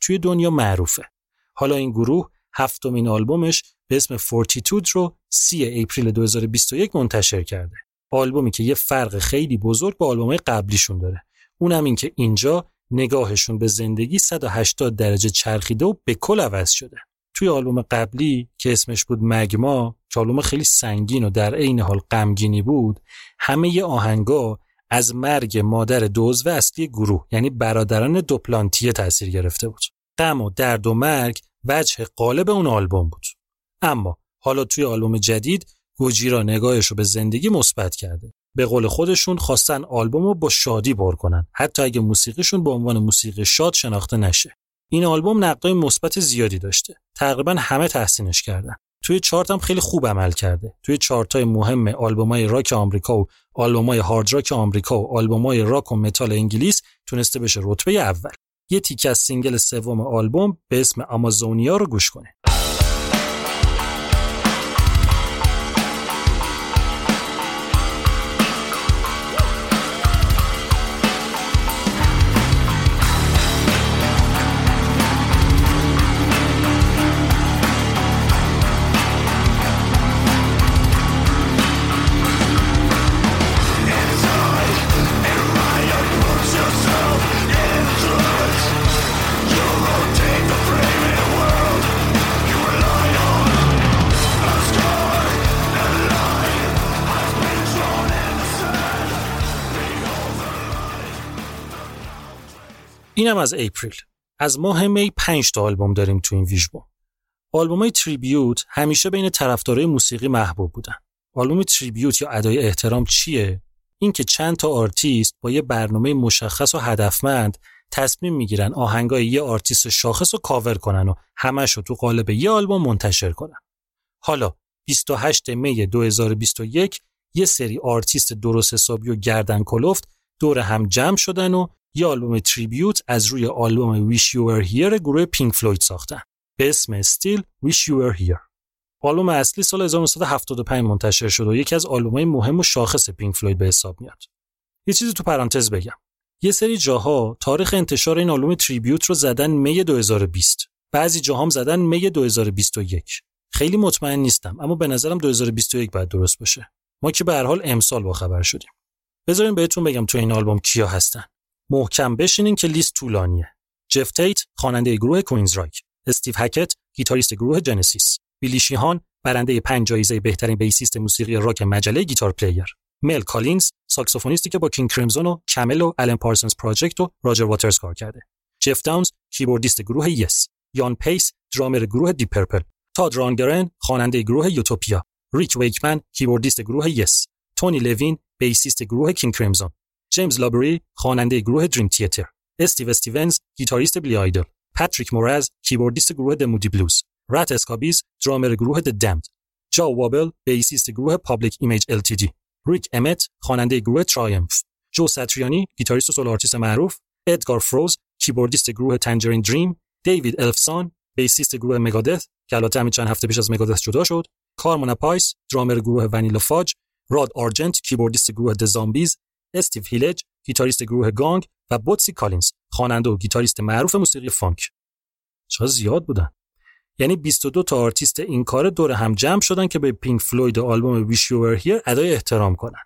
Speaker 1: توی دنیا معروفه. حالا این گروه هفتمین آلبومش به اسم Fortitude رو 3 اپریل 2021 منتشر کرده. آلبومی که یه فرق خیلی بزرگ با آلبومهای قبلیشون داره. اونم این که اینجا نگاهشون به زندگی 180 درجه چرخیده و به کل عوض شده. توی آلبوم قبلی که اسمش بود Magma که آلبوم خیلی سنگین و در عین حال غمگینی بود همه ی آهنگا از مرگ مادر دو عضو اصلی گروه یعنی برادران دوپلانتیه تاثیر گرفته بود. غم و درد و مرگ وجه غالب اون آلبوم بود. اما حالا توی آلبوم جدید گوجیرا نگاهش رو به زندگی مثبت کرده. به قول خودشون خواستن آلبوم رو با شادی پر کنن. حتی اگه موسیقیشون به عنوان موسیقی شاد شناخته نشه. این آلبوم نقدای مثبت زیادی داشته. تقریبا همه تحسینش کردن. توی چارت هم خیلی خوب عمل کرده. توی چارت های مهم آلبومای راک آمریکا و آلبومای هارد راک آمریکا و آلبومای راک و متال انگلیس تونسته بشه رتبه اول. یه تیکه از single سوم آلبوم به اسم Amazonia رو گوش کنین. اینم از اپریل. از ماه می 5 تا آلبوم داریم تو این ویژبوم آلبوم های tribute همیشه بین طرفدارای موسیقی محبوب بودن. آلبوم tribute یا ادای احترام چیه؟ اینکه چند تا آرتیست با یه برنامه مشخص و هدفمند تصمیم می‌گیرن آهنگای یه آرتیست شاخص رو کاور کنن و همش رو تو قالب یه آلبوم منتشر کنن. حالا 28 می 2021 یه سری آرتیست درست حسابی و گردن کلفت دور هم جمع شدن و یه آلبوم tribute از روی آلبوم Wish You Were Here گروه پینک فلوید ساختن به اسم Still Wish You Were Here. آلبوم اصلی سال 1975 منتشر شد و یکی از آلبوم‌های مهم و شاخص پینک فلوید به حساب میاد. یه چیزی تو پرانتز بگم. یه سری جاها تاریخ انتشار این آلبوم tribute رو زدن می 2020. بعضی جاها هم زدن می 2021. خیلی مطمئن نیستم اما به نظرم 2021 باید درست باشه. ما که به هر حال امسال با خبر شدیم. بذارین بهتون بگم تو این آلبوم کیا هستن. محکم بشینین که لیست طولانیه. جف تیت خواننده گروه کوینزرایک، استیو هکت گیتاریست گروه جنسیس، بیلی شیهان برنده پنج جایزه بهترین bassist موسیقی راک مجله گیتار پلیر، مل کالینز ساکسوفونیستی که با کینگ کریمزون و کمل و الن پارسنز پراجکت و راجر واترز کار کرده. جف داونز keyboardist گروه یس، یان پیس درامر گروه دی پرپل، تاد رانگرن خواننده گروه یوتوپیا، ریک ویکمن keyboardist گروه یس، تونی لوین bassist گروه کینگ کریمزون جیمز لابری خواننده گروه دریم تیاتر استیو استیونز گیتاریست بیلی آیدل پاتریک موراز keyboardist گروه د مودی بلوز رات اسکابیز درامر گروه د دمد جا وابل bassist گروه پابلیک ایمیج LTD ریک امت خواننده گروه ترایمف جو ساتریانی گیتاریست و solo artist معروف. ادگار فروز keyboardist گروه تنجرین دریم دیوید الفسون bassist گروه مگادث که البته همین چند هفته پیش از مگادث جدا شد. کارمونا پایس درامر گروه ونیلا فاج راد آرجنت keyboardist گروه د زامبیز استیو هیلج گیتاریست گروه گانگ و بوتسی کالینز خواننده و گیتاریست معروف موسیقی فانک چقدر زیاد بودن؟ یعنی 22 تا آرتیست این کار دور هم جمع شدن که به پینک فلوید آلبوم Wish You Were Here ادای احترام کنن.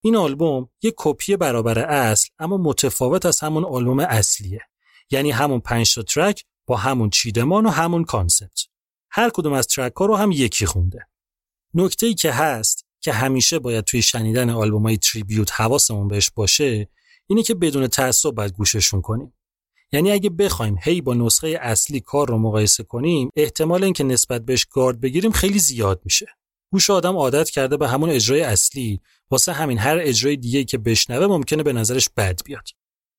Speaker 1: این آلبوم یک کپی برابر اصل اما متفاوت از همون آلبوم اصلیه. یعنی همون 5 تا track با همون چیدمان و همون concept. هر کدوم از ترک ها رو هم یکی خونده. نکته ای که هست که همیشه باید توی شنیدن آلبوم های تریبیوت حواسمون بهش باشه اینه که بدون تعصب باید گوششون کنیم. یعنی اگه بخوایم هی با نسخه اصلی کار رو مقایسه کنیم احتمال اینکه نسبت بهش گارد بگیریم خیلی زیاد میشه. گوش آدم عادت کرده به همون اجرای اصلی واسه همین هر اجرای دیگه که بشنوه ممکنه به نظرش بد بیاد.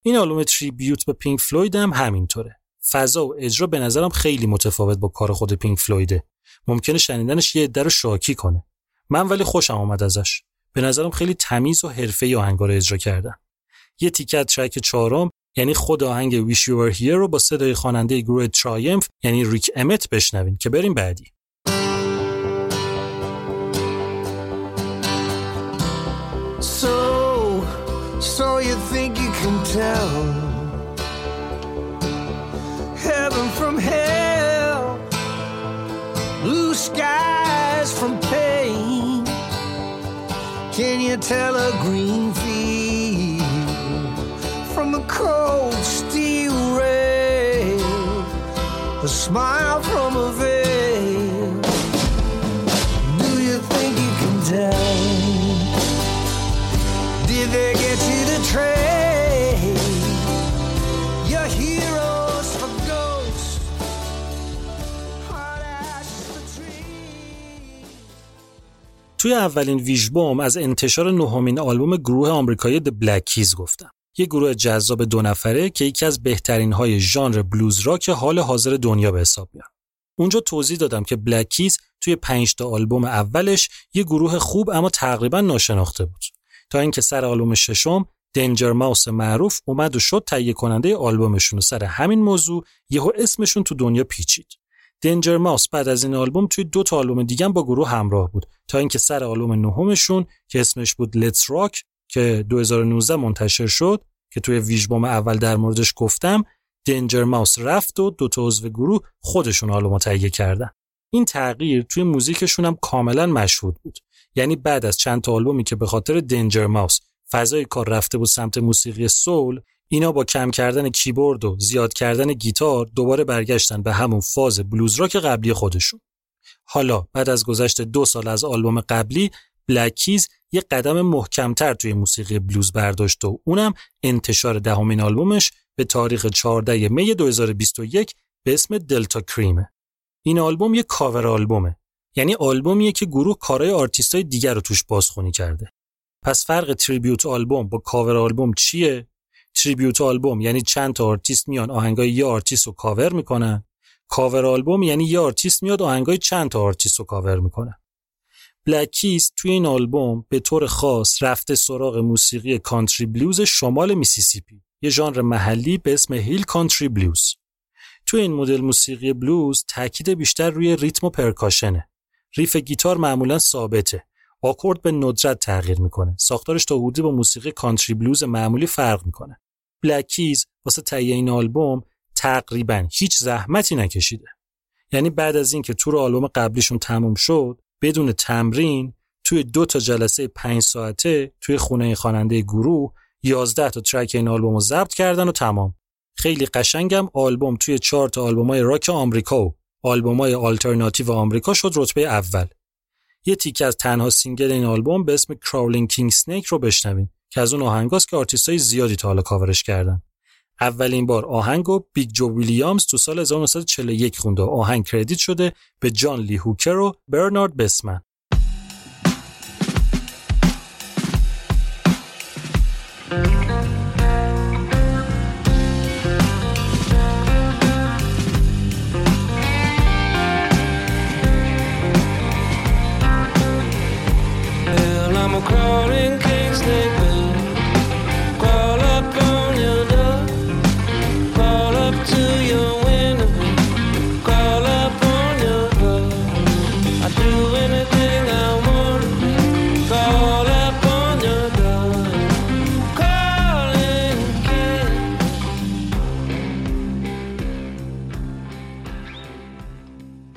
Speaker 1: این آلبوم تریبیوت به پینک فلوید هم همینطوره. فضا و اجرا به نظرم خیلی متفاوت با کار خود پینک فلویده. ممکنه شنیدنش یه عده رو شاکی کنه. من ولی خوشم آمد ازش. به نظرم خیلی تمیز و حرفه‌ای آهنگا رو اجرا کردن. یه تیکه از track چهارم یعنی خود آهنگ Wish You Were Here رو با صدای خواننده گروه ترایمف یعنی ریک امت بشنوین که بریم بعدی.
Speaker 6: So, so you think you can tell heaven from hell, blue skies Tell a green field from a cold steel rail? A smile from a
Speaker 1: توی اولین ویژبوم از انتشار نهمین آلبوم گروه آمریکایی بلک کیز گفتم. یه گروه جذاب دو نفره که یکی از بهترین های ژانر بلوز راک حال حاضر دنیا به حساب میاد. اونجا توضیح دادم که بلک کیز توی پنج تا آلبوم اولش یه گروه خوب اما تقریبا ناشناخته بود. تا اینکه سر آلبوم ششم دنجر ماوس معروف اومد و شد تهیه کننده آلبومشون و سر همین موضوع یهو اسمشون تو دنیا پیچید. دنجر ماوس بعد از این آلبوم توی دو تا آلبوم دیگه با گروه همراه بود تا اینکه سر آلبوم نهمشون که اسمش بود Let's Rock که 2019 منتشر شد که توی ویژبوم اول در موردش گفتم دنجر ماوس رفت و دو تا عضو گروه خودشون آلبوم تهیه کردن. این تغییر توی موزیکشون هم کاملا مشهود بود. یعنی بعد از چند تا آلبومی که به خاطر دنجر ماوس فضای کار رفته بود سمت موسیقی سول اینا با کم کردن کیبورد و زیاد کردن گیتار دوباره برگشتن به همون فاز بلوز راک قبلی خودشون. حالا بعد از گذشت دو سال از آلبوم قبلی بلک کیز یه قدم محکمتر توی موسیقی بلوز برداشت و اونم انتشار دهمین آلبومش به تاریخ 14 می 2021 به اسم Delta Kream ه این آلبوم یه cover albumه. یعنی آلبومیه که گروه کارهای آرتیستای دیگر رو توش بازخونی کرده. پس فرق tribute album با cover album چیه؟ tribute album یعنی چند تا آرتیست میان آهنگای یه آرتیست رو کاور می‌کنن. cover album یعنی یه آرتیست میاد آهنگای چند تا آرتیست رو کاور می‌کنه. Black Keys توی این آلبوم به طور خاص رفته سراغ موسیقی country blues شمال میسیسیپی. یه ژانر محلی به اسم hill country blues توی این مدل موسیقی بلوز تاکید بیشتر روی ریتم و percussion ه. riff گیتار معمولا ثابته. آکورد به ندرت تغییر می‌کنه. ساختارش تا حدودی با موسیقی country blues معمولی فرق می‌کنه. Black Keys واسه تهیه این آلبوم تقریبا هیچ زحمتی نکشیده. یعنی بعد از اینکه تور آلبوم قبلیشون تموم شد بدون تمرین توی دو تا جلسه پنج ساعته توی خونه خواننده گروه 11 تا track این آلبوم رو ضبط کردن و تمام. خیلی قشنگم آلبوم توی چهار تا آلبومای راک آمریکا و آلبومای آلترناتیو آمریکا شد رتبه اول. یه تیکه از تنها single این آلبوم به اسم Crawling Kingsnake رو بشنوین. که از اون آهنگاست که آرتیستای زیادی تا حالا کاورش کردن. اولین بار آهنگو بیگ جو ویلیامز تو سال 1941 خونده آهنگ کردیت شده به جان لی هوکر و برنارد بسمن.
Speaker 4: Well,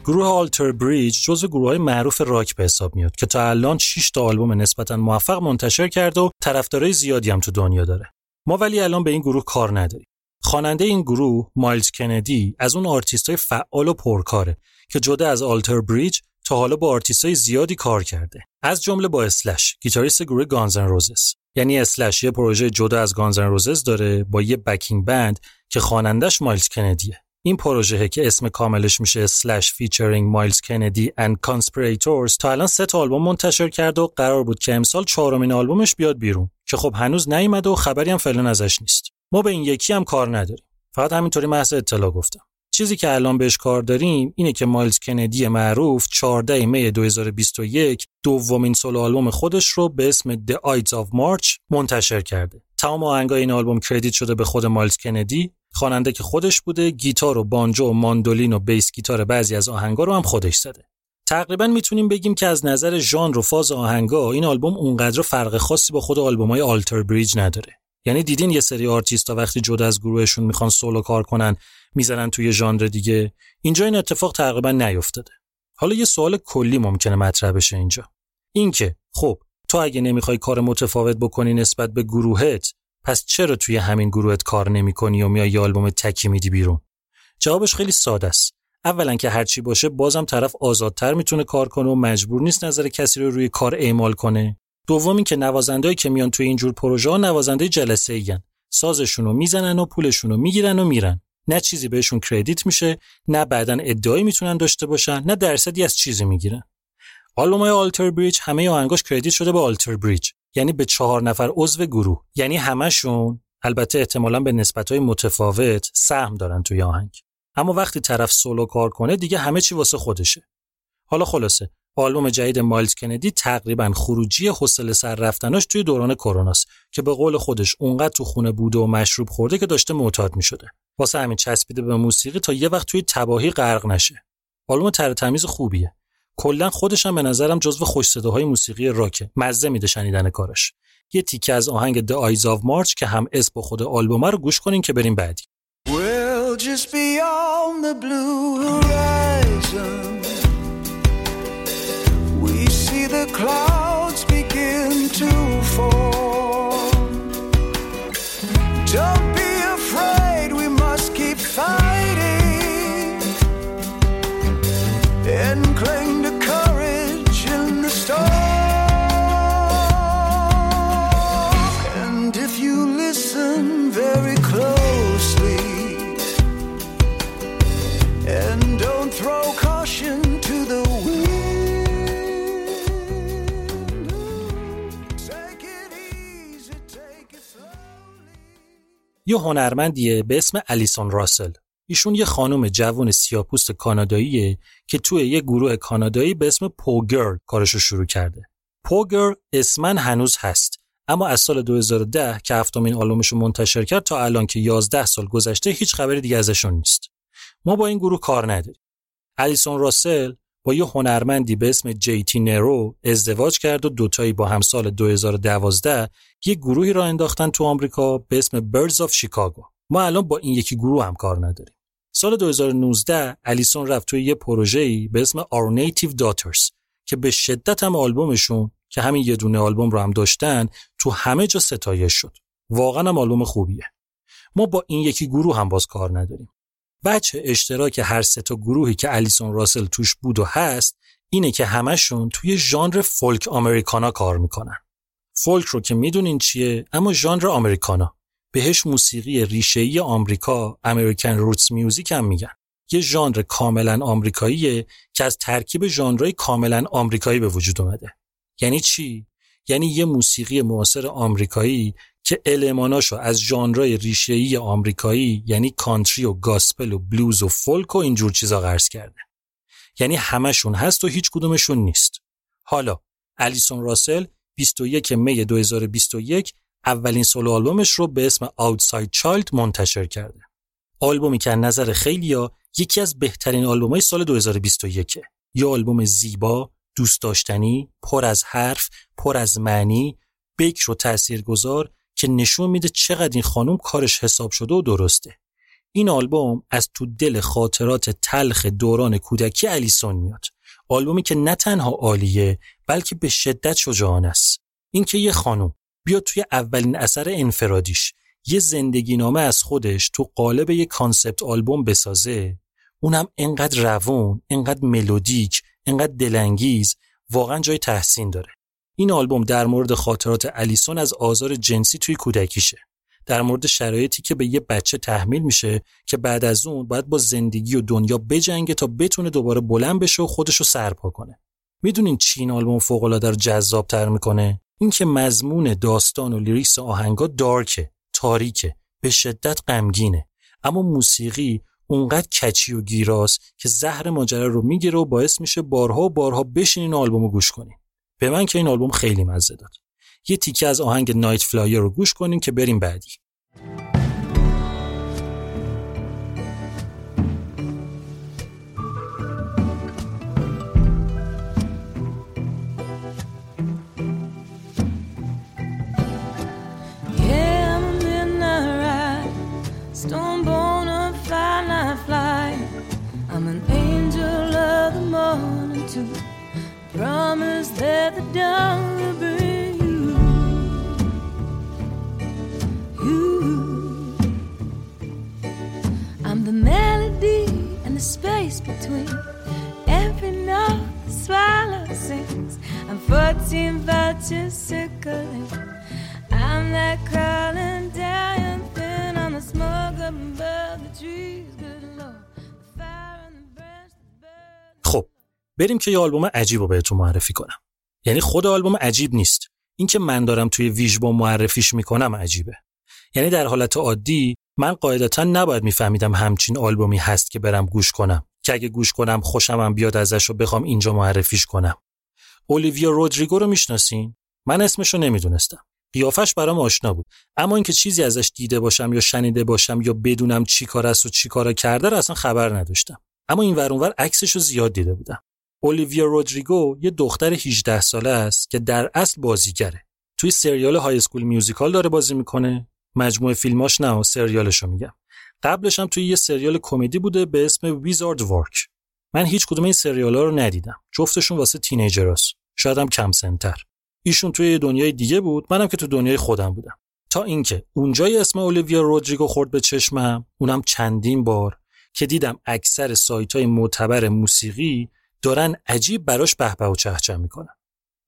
Speaker 1: گروه Alter Bridge جزو گروه های معروف راک به حساب میاد که تا الان 6 تا آلبوم نسبتا موفق منتشر کرده و طرفدارای زیادی هم تو دنیا داره. ما ولی الان به این گروه کار نداریم. خواننده این گروه مایلز کندی از اون آرتیستای فعال و پرکاره که جدا از Alter Bridge تا حالا با آرتیستای زیادی کار کرده از جمله با اسلش گیتاریست گروه Guns N' Roses یعنی اسلش یه پروژه جدا از Guns N' Roses داره با یه backing band که خوانندش مایلز کندیه این پروژه که اسم کاملش میشه Slash featuring Myles Kennedy and Conspirators تا الان سه تا آلبوم منتشر کرده و قرار بود که امسال چهارمین آلبومش بیاد بیرون که خب هنوز نیومده و خبری هم فعلا ازش نیست. ما به این یکی هم کار نداریم. فقط همینطوری محض اطلاع گفتم. چیزی که الان بهش کار داریم اینه که مایلز کندی معروف 14 می 2021 دومین سولو آلبوم خودش رو به اسم The Ides of March منتشر کرده. تمام آهنگای این آلبوم credit شده به خود مایلز کندی خواننده که خودش بوده گیتار و بانجو و ماندولین و bass گیتار بعضی از آهنگا رو هم خودش زده. تقریبا می‌تونیم بگیم که از نظر ژانر و فاز آهنگا این آلبوم اونقدر فرق خاصی با خود آلبومای آلتر بریج نداره. یعنی دیدین یه سری آرتیستا وقتی جدا از گروهشون می‌خوان سولو کار کنن می‌زنن توی ژانر دیگه. اینجا این اتفاق تقریبا نیفتاده. حالا یه سوال کلی ممکنه مطرح بشه اینجا. اینکه خب تو اگه نمی‌خوای کار متفاوت بکنی نسبت به گروهت پس چرا توی همین گروهت کار نمی‌کنی و میای یه آلبوم تکی میدی بیرون؟ جوابش خیلی ساده است. اولا که هرچی باشه بازم طرف آزادتر می‌تونه کار کنه و مجبور نیست نظر کسی رو روی کار اعمال کنه. دوم این که نوازندهایی که میان توی اینجور پروژه ها نوازنده جلسه ایان سازشون رو می‌زنن و پولشون رو می‌گیرن و میرن. نه چیزی بهشون کردیت میشه نه بعدا ادعایی می‌تونن داشته باشن نه درصدی از چیزی می‌گیرن. آلبومای آلتر بریج همه آهنگاش کردیت شده به آلتر بریج. یعنی به چهار نفر عضو گروه یعنی همشون البته احتمالا به نسبتهای متفاوت سهم دارن توی آهنگ. اما وقتی طرف سولو کار کنه دیگه همه چی واسه خودشه. حالا خلاصه آلبوم جدید مایلز کندی تقریبا خروجی حوصله سر رفتناش توی دوران کروناست که به قول خودش اونقدر تو خونه بوده و مشروب خورده که داشته معتاد می‌شده. واسه همین چسبیده به موسیقی تا یه وقت توی تباهی غرق نشه. آلبوم تر تمیز خوبیه. کلا خودش هم به نظرم جزو خوش صداهای موسیقی راکه مزه میده شنیدن کارش. یه تیکه از آهنگ The Eyes of March که هم اسم خود آلبوم رو گوش کنین که بریم بعدی.
Speaker 6: Well, just beyond the blue clouds begin to form. Don't in the storm. And if you listen very closely and don't throw caution to the wind, take it easy, take it slowly.
Speaker 1: یه هنرمندیه به اسم الیسون راسل ایشون یه خانم جوون سیاپوست کاناداییه که توی یه گروه کانادایی به اسم پوگرل کارشو شروع کرده. پوگرل اسمن هنوز هست اما از سال 2010 که هفتمین آلبومش رو منتشر کرد تا الان که 11 سال گذشته هیچ خبری دیگه ازشون نیست. ما با این گروه کار نداریم. الیسون راسل با یه هنرمندی به اسم جیتی نرو ازدواج کرد و دوتایی با هم سال 2012 یه گروهی را انداختن تو آمریکا به اسم Birds of Chicago. ما الان با این یکی گروه هم کار نداریم. سال 2019 الیسون رفت توی یه پروژه‌ای به اسم Our Native Daughters که به شدت هم آلبومشون که همین یه دونه آلبوم رو هم داشتن تو همه جا ستایش شد. واقعا هم آلبوم خوبیه. ما با این یکی گروه هم باز کار نداریم. بچه اشتراک هر سه تا گروهی که الیسون راسل توش بود و هست اینه که همشون توی ژانر فولک آمریکانا کار می‌کنن. فولک رو که می‌دونین چیه اما ژانر آمریکانا بهش موسیقی ریشه‌ای آمریکا امریکن روتس میوزیک هم میگن. یه ژانر کاملا آمریکاییه که از ترکیب ژانرهای کاملا آمریکایی به وجود اومده. یعنی چی؟ یعنی یه موسیقی معاصر آمریکایی که الماناشو از ژانرهای ریشه‌ای آمریکایی یعنی کانتری و گاسپل و بلوز و فولک و اینجور چیزا قرض کرده. یعنی همشون هست و هیچ کدومشون نیست. حالا الیسون راسل 21 می 2021 اولین سولو آلبومش رو به اسم Outside Child منتشر کرده. آلبومی که از نظر خیلیا یکی از بهترین آلبومای سال 2021 یه آلبوم زیبا، دوست داشتنی، پر از حرف، پر از معنی، بکر و تاثیرگذار که نشون میده چقدر این خانم کارش حساب شده و درسته. این آلبوم از تو دل خاطرات تلخ دوران کودکی الیسون میاد. آلبومی که نه تنها عالیه بلکه به شدت شجاعانه است. اینکه یه خانم بیاد توی اولین اثر انفرادیش یه زندگی نامه از خودش تو قالب یه کانسپت آلبوم بسازه اونم انقدر روون، انقدر ملودیک، انقدر دلانگیز واقعا جای تحسین داره. این آلبوم در مورد خاطرات الیسون از آزار جنسی توی کودکیشه. در مورد شرایطی که به یه بچه تحمیل میشه که بعد از اون باید با زندگی و دنیا بجنگه تا بتونه دوباره بلند بشه و خودشو سرپا کنه. می‌دونین چی این آلبوم فوق العاده رو جذاب تر می‌کنه؟ اینکه مضمون داستان و lyrics آهنگا dark ه، تاریکه، به شدت غمگینه. اما موسیقی اونقدر catchy و گیراست که زهر ماجرا رو می‌گیره و باعث میشه بارها و بارها بشینین آلبوم رو گوش کنین. به من که این آلبوم خیلی مزه داد. یه تیکه از آهنگ Night Flyer رو گوش کنین که بریم بعدی.
Speaker 5: Too. Promise that the dawn will bring you. You. I'm the melody and the space between every note the swallow sings. I'm 14 vultures circling. I'm that crawling down thin on the smoke above the trees.
Speaker 1: بریم که یه آلبوم عجیب رو بهتون معرفی کنم. یعنی خود آلبوم عجیب نیست. اینکه من دارم توی ویژبوم معرفیش می‌کنم عجیبه. یعنی در حالت عادی من قاعدتا نباید میفهمیدم همچین آلبومی هست که برم گوش کنم. که اگه گوش کنم خوشم بیاد ازش و بخوام اینجا معرفیش کنم. اولیویا رودریگو رو می‌شناسین؟ من اسمش رو نمی‌دونستم. قیافش برام آشنا بود. اما اینکه چیزی ازش دیده باشم یا شنیده باشم یا بدونم چی کار است و چی کارا کرده رو اصلا خبر نداشتم. اما این ور اونور عکسش رو زیاد دیده بودم. اولیویا رودریگو یه دختر 18 ساله است که در اصل بازیگره. توی سریال های اسکول میوزیکال داره بازی می‌کنه. مجموعه فیلماش نه سریالشو میگم. قبلش هم توی یه سریال کمدی بوده به اسم ویزارد ورک من هیچ کدوم این سریالا رو ندیدم. جفتشون واسه تینیجراست شاید هم کم سنتر. ایشون توی دنیای دیگه بود. منم که تو دنیای خودم بودم. تا اینکه اونجای اسم اولیویا رودریگو خورد به چشمم اونم چندین بار که دیدم اکثر سایت های معتبر موسیقی دارن عجیب براش بهبه و چهچه می‌کنن.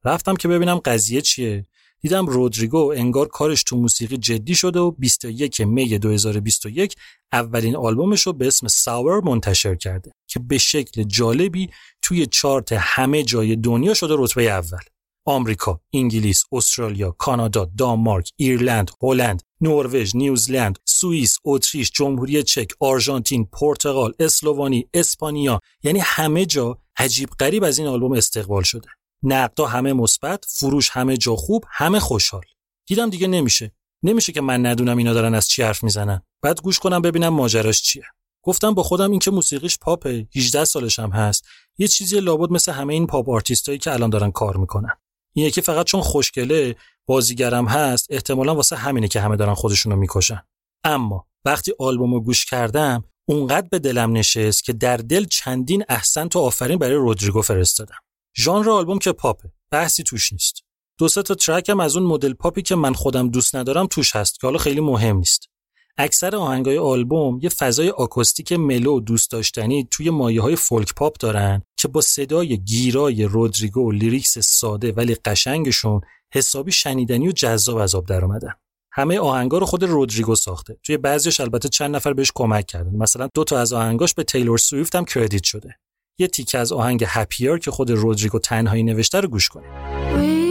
Speaker 1: رفتم که ببینم قضیه چیه. دیدم رودریگو انگار کارش تو موسیقی جدی شده و 21 می 2021 اولین آلبومش رو به اسم ساور منتشر کرده که به شکل جالبی توی چارت همه جای دنیا شده رتبه اول. آمریکا، انگلیس، استرالیا، کانادا، دانمارک، ایرلند، هلند، نروژ، نیوزلند، سوئیس، اتریش، جمهوری چک، آرژانتین، پرتغال، اسلوونی، اسپانیا یعنی همه جا عجیب غریب از این آلبوم استقبال شده. نقدا همه مثبت، فروش همه جا خوب، همه خوشحال. دیدم دیگه نمیشه. نمیشه که من ندونم اینا دارن از چی حرف می‌زنن. بعد گوش کنم ببینم ماجراش چیه. گفتم با خودم این که موسیقیش پاپه 18 سالش هم هست یه چیزی لابد مثل همه این پاپ آرتیستایی که الان دارن کار می‌کنن این یکی فقط چون خوشگله بازیگرم هست احتمالا واسه همینه که همه دارن خودشونو می‌کشن اما وقتی آلبومو گوش کردم اونقدر به دلم نشست که در دل چندین احسن تو آفرین برای رودریگو فرستادم. ژانر آلبوم که پاپه بحثی توش نیست. دو سه تا track هم از اون مدل پاپی که من خودم دوست ندارم توش هست که حالا خیلی مهم نیست. اکثر آهنگای آلبوم یه فضای آکوستیک mellow و دوست داشتنی توی مایه های folk pop دارن که با صدای گیرای رودریگو و lyrics ساده ولی قشنگشون حسابی شنیدنی و جذاب از آب در اومدن. همه آهنگا رو خود رودریگو ساخته. توی بعضیش البته چند نفر بهش کمک کردن. مثلا دو تا از آهنگاش به تیلور سویفت هم credit شده. یه تیکه از آهنگ هپیر که خود رودریگو تنهایی نوشته رو گوش کنید.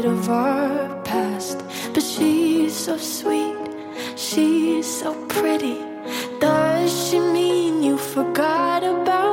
Speaker 5: Of our past. But she's so sweet, she's so pretty. Does she mean you forgot about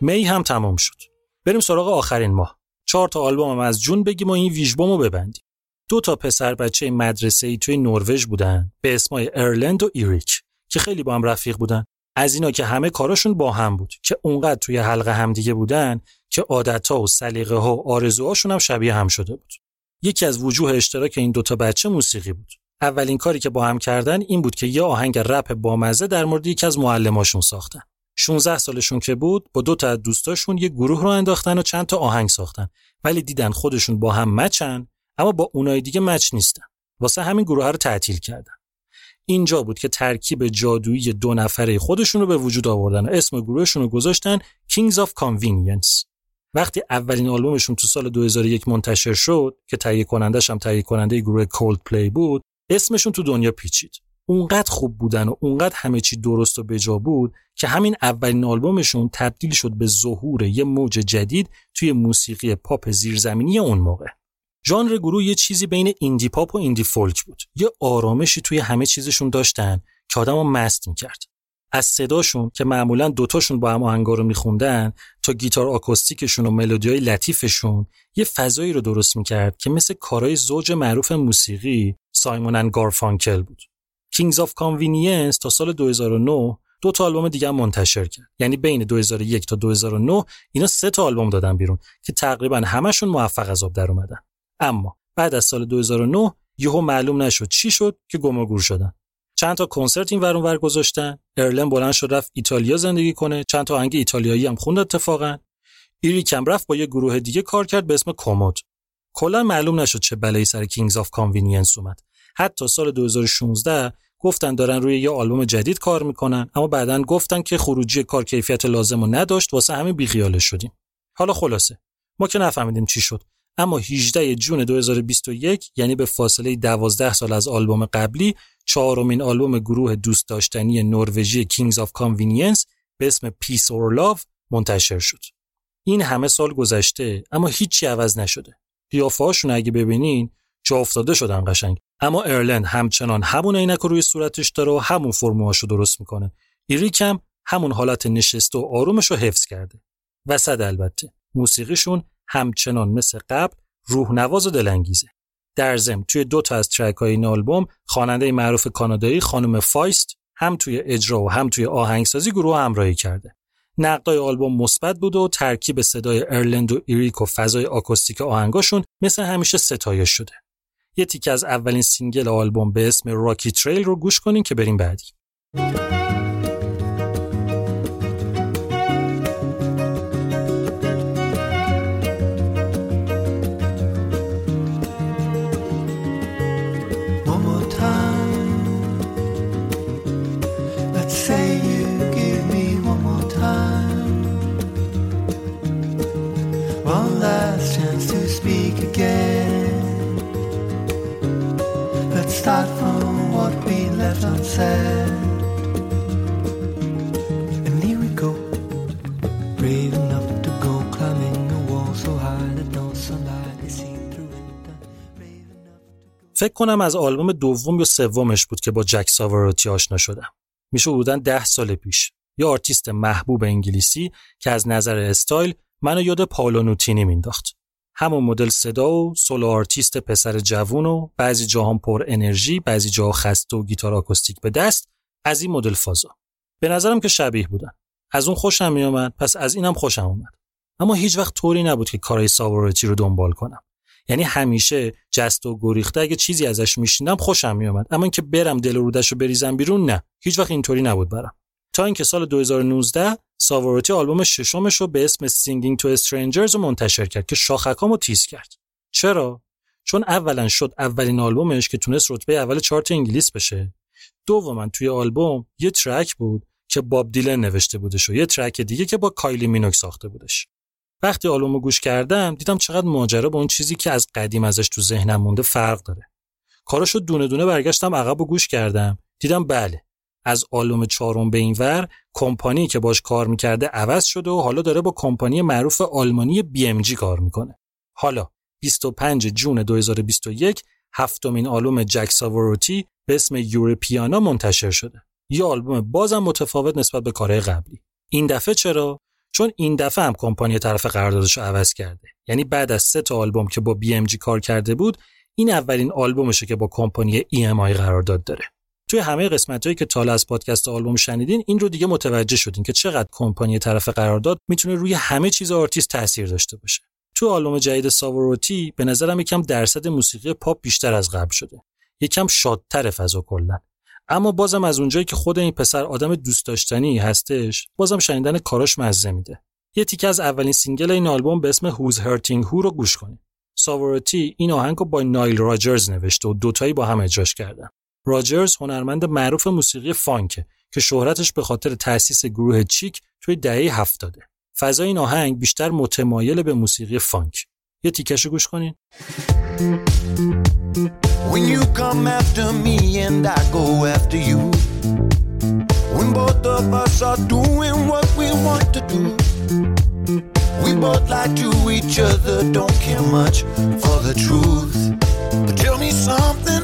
Speaker 1: می هم تمام شد. بریم سراغ آخرین ماه. چهار تا آلبوم از جون بگیم و این ویژبوم رو ببندیم. دو تا پسر بچه مدرسه ای توی نروژ بودن به اسمای ارلند و ایریک که خیلی با هم رفیق بودن. از اینا که همه کاراشون با هم بود که اونقدر توی حلقه همدیگه بودن که عادتها و سلیقه ها و آرزوهاشون هم شبیه هم شده بود. یکی از وجوه اشتراک این دوتا بچه موسیقی بود. اولین کاری که با هم کردن این بود که یه آهنگ رپ بامزه در مورد یکی از معلماشون ساختن. 16 سالشون که بود با دو تا از دوستاشون یه گروه رو انداختن و چند تا آهنگ ساختن. ولی دیدن خودشون با هم مچن اما با اونای دیگه مچ نیستن. واسه همین گروه رو تعطیل کردن. اینجا بود که ترکیب جادویی دو نفره خودشون رو به وجود آوردن و اسم گروهشون رو گذاشتن Kings of Convenience. وقتی اولین آلبومشون تو سال 2001 منتشر شد که تهیه کنندش هم تهیه کننده گروه پلی بود اسمشون تو دنیا پیچید. اونقدر خوب بودن و اونقدر همه چی درست و بجا بود که همین اولین آلبومشون تبدیل شد به ظهور یه موج جدید توی موسیقی پاپ زیرزمینی اون موقع. ژانر گروه یه چیزی بین ایندی پاپ و ایندی فولک بود. یه آرامشی توی همه چیزشون داشتن که آدمو مست می‌کرد. از صداشون که معمولا دوتاشون با هم آهنگا رو میخوندن تا گیتار آکوستیکشون و ملودیای لطیفشون یه فضایی رو درست می‌کرد که مثل کارهای زوج معروف موسیقی سایمون ان گارفانکل بود. Kings of Convenience تا سال 2009 دو تا آلبوم دیگه منتشر کرد. یعنی بین 2001 تا 2009 اینا سه تا آلبوم دادن بیرون که تقریبا همشون موفق از آب در اومدن. اما بعد از سال 2009 یهو معلوم نشد چی شد که گم و گور شدن. چند تا کنسرت این ورون ور گذاشتن. ارلند بلند شد رفت ایتالیا زندگی کنه. چند تا آهنگ ایتالیایی هم خوند اتفاقا. ایریکم رفت با یه گروه دیگه کار کرد به اسم کومود. کلا معلوم نشد چه بلایی سر Kings of Convenience اومد. حتی سال 2016 گفتن دارن روی یه آلبوم جدید کار می‌کنن اما بعدا گفتن که خروجی کار کیفیت لازم رو نداشت واسه همین بیخیالش شدیم حالا خلاصه ما که نفهمیدیم چی شد اما 18 جون 2021 یعنی به فاصله 12 سال از آلبوم قبلی چهارمین آلبوم گروه دوست داشتنی نروژی Kings of Convenience به اسم Peace or Love منتشر شد. این همه سال گذشته اما هیچی عوض نشده. قیافه‌هاشون اگه ببینین جا افتاده شدن قشنگ. اما ارلند همچنان همون عینک روی صورتش داره و همون فرموهاشو درست می‌کنه. ایریکم همون حالت نشسته و آرومش رو حفظ کرده. وسط البته. موسیقیشون همچنان مثل قبل روح نواز و دلانگیزه. در ضمن توی دو تا از track های این آلبوم خواننده معروف کانادایی خانم فایست هم توی اجرا و هم توی آهنگسازی گروه همراهی کرده. نقدای آلبوم مثبت بود و ترکیب صدای ارلند و ایریک و فضای آکوستیک آهنگاشون مثل همیشه ستایش شده. یه تیکه از اولین single آلبوم به اسم Rocky Trail رو گوش کنین که بریم بعدی. فکر کنم از آلبوم دوم یا سومش بود که با جک ساورتی آشنا شدم. میشه حدوداً ده سال پیش. یه آرتیست محبوب انگلیسی که از نظر استایل منو یاد پاولو نوتینی مینداخت. همون مدل صدا و سولو آرتیست پسر جوون و بعضی جاها پر انرژی، بعضی جاها خسته و گیتار آکوستیک به دست، از این مدل فازا. به نظرم که شبیه بودن. از اون خوشم میومد، پس از اینم خوشم اومد. اما هیچ وقت طوری نبود که کارهای ساورتی رو دنبال کنم. یعنی همیشه جست و گریخته اگه چیزی ازش میشنیدم خوشم میومد اما اینکه برم دل رودش رو بریزم بیرون نه هیچ وقت اینطوری نبود برام تا اینکه سال 2019 ساواروتی آلبوم ششمش رو به اسم Singing to Strangers رو منتشر کرد که شاخکامو تیز کرد. چرا؟ چون اولا شد اولین آلبومش که تونست رتبه اول چارت انگلیس بشه. دوما توی آلبوم یه ترک بود که باب دیلن نوشته بودش و یه ترک دیگه که با کایلی مینوک ساخته بودش. وقتی آلبومو گوش کردم دیدم چقدر ماجرا با اون چیزی که از قدیم ازش تو ذهنم مونده فرق داره. کاراشو دونه دونه برگشتم عقب و گوش کردم. دیدم بله از آلبوم چهارم به این ور کمپانی که باش کار می‌کرده عوض شده و حالا داره با کمپانی معروف آلمانی BMG کار می‌کنه. حالا 25 جون 2021 هفتمین آلبوم جک ساواروتی به اسم یوروپیانا منتشر شده. یه آلبوم بازم متفاوت نسبت به کارهای قبلی. این دفعه چرا؟ چون این دفعه هم کمپانی طرف قراردادش رو عوض کرده. یعنی بعد از سه تا آلبوم که با BMG کار کرده بود این اولین آلبومشه که با کمپانی EMI قرارداد داره. توی همه قسمتهایی که تا از پادکست آلبوم شنیدین این رو دیگه متوجه شدین که چقدر کمپانی طرف قرارداد می‌تونه روی همه چیز آرتیست تاثیر داشته باشه. تو آلبوم جدید ساورتی به نظرم یکم درصد موسیقی پاپ بیشتر از قبل شده. یکم شادتر فضا کلا. اما بازم از اونجایی که خود این پسر آدم دوست داشتنی هستش بازم شنیدن کاراش مزه میده. یه تیکه از اولین single این آلبوم به اسم Who's Hurting Who رو گوش کنید ساورتی این آهنگ رو با نایل راجرز نوشته و دوتایی با هم اجراش کردن. راجرز هنرمند معروف موسیقی فانکه که شهرتش به خاطر تأسیس گروه Chic توی دهه هفتاده فضای این آهنگ بیشتر متمایل به موسیقی فانک یه تیکشو گوش کنین
Speaker 7: When you come after me and I go after you. When both of us are doing what we want to do. We both lie to each other, don't care much for the truth. But tell me something,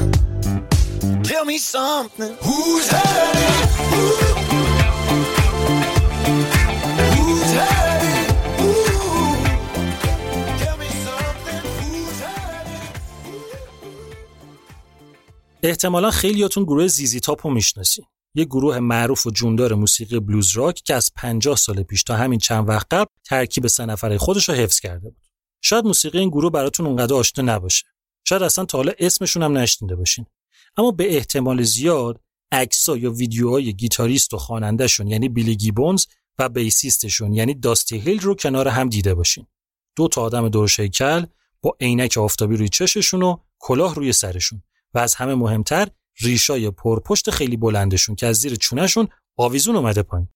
Speaker 7: tell me something. Who's hurting? Who? Who's hurting? Who? Tell me something. Who's hurting?
Speaker 1: احتمالا خیلیاتون گروه زیزی تاپ رو می‌شناسین یه گروه معروف و جوندار موسیقی بلوز راک که از 50 سال پیش تا همین چند وقت قبل ترکیب سه نفره خودش رو حفظ کرده بود شاید موسیقی این گروه براتون اونقدر آشنا نباشه شاید اصلا تا حالا اسمشون هم نشنیده باشین اما به احتمال زیاد عکس‌ها یا ویدیوهای گیتاریست و خوانندهشون یعنی بیلی گیبونز و بیسیستشون یعنی داستی هیل رو کنار هم دیده باشین. دو تا آدم درش هیکل با عینک آفتابی روی چششون و کلاه روی سرشون و از همه مهمتر ریشای پرپشت خیلی بلندشون که از زیر چونشون آویزون اومده پایین.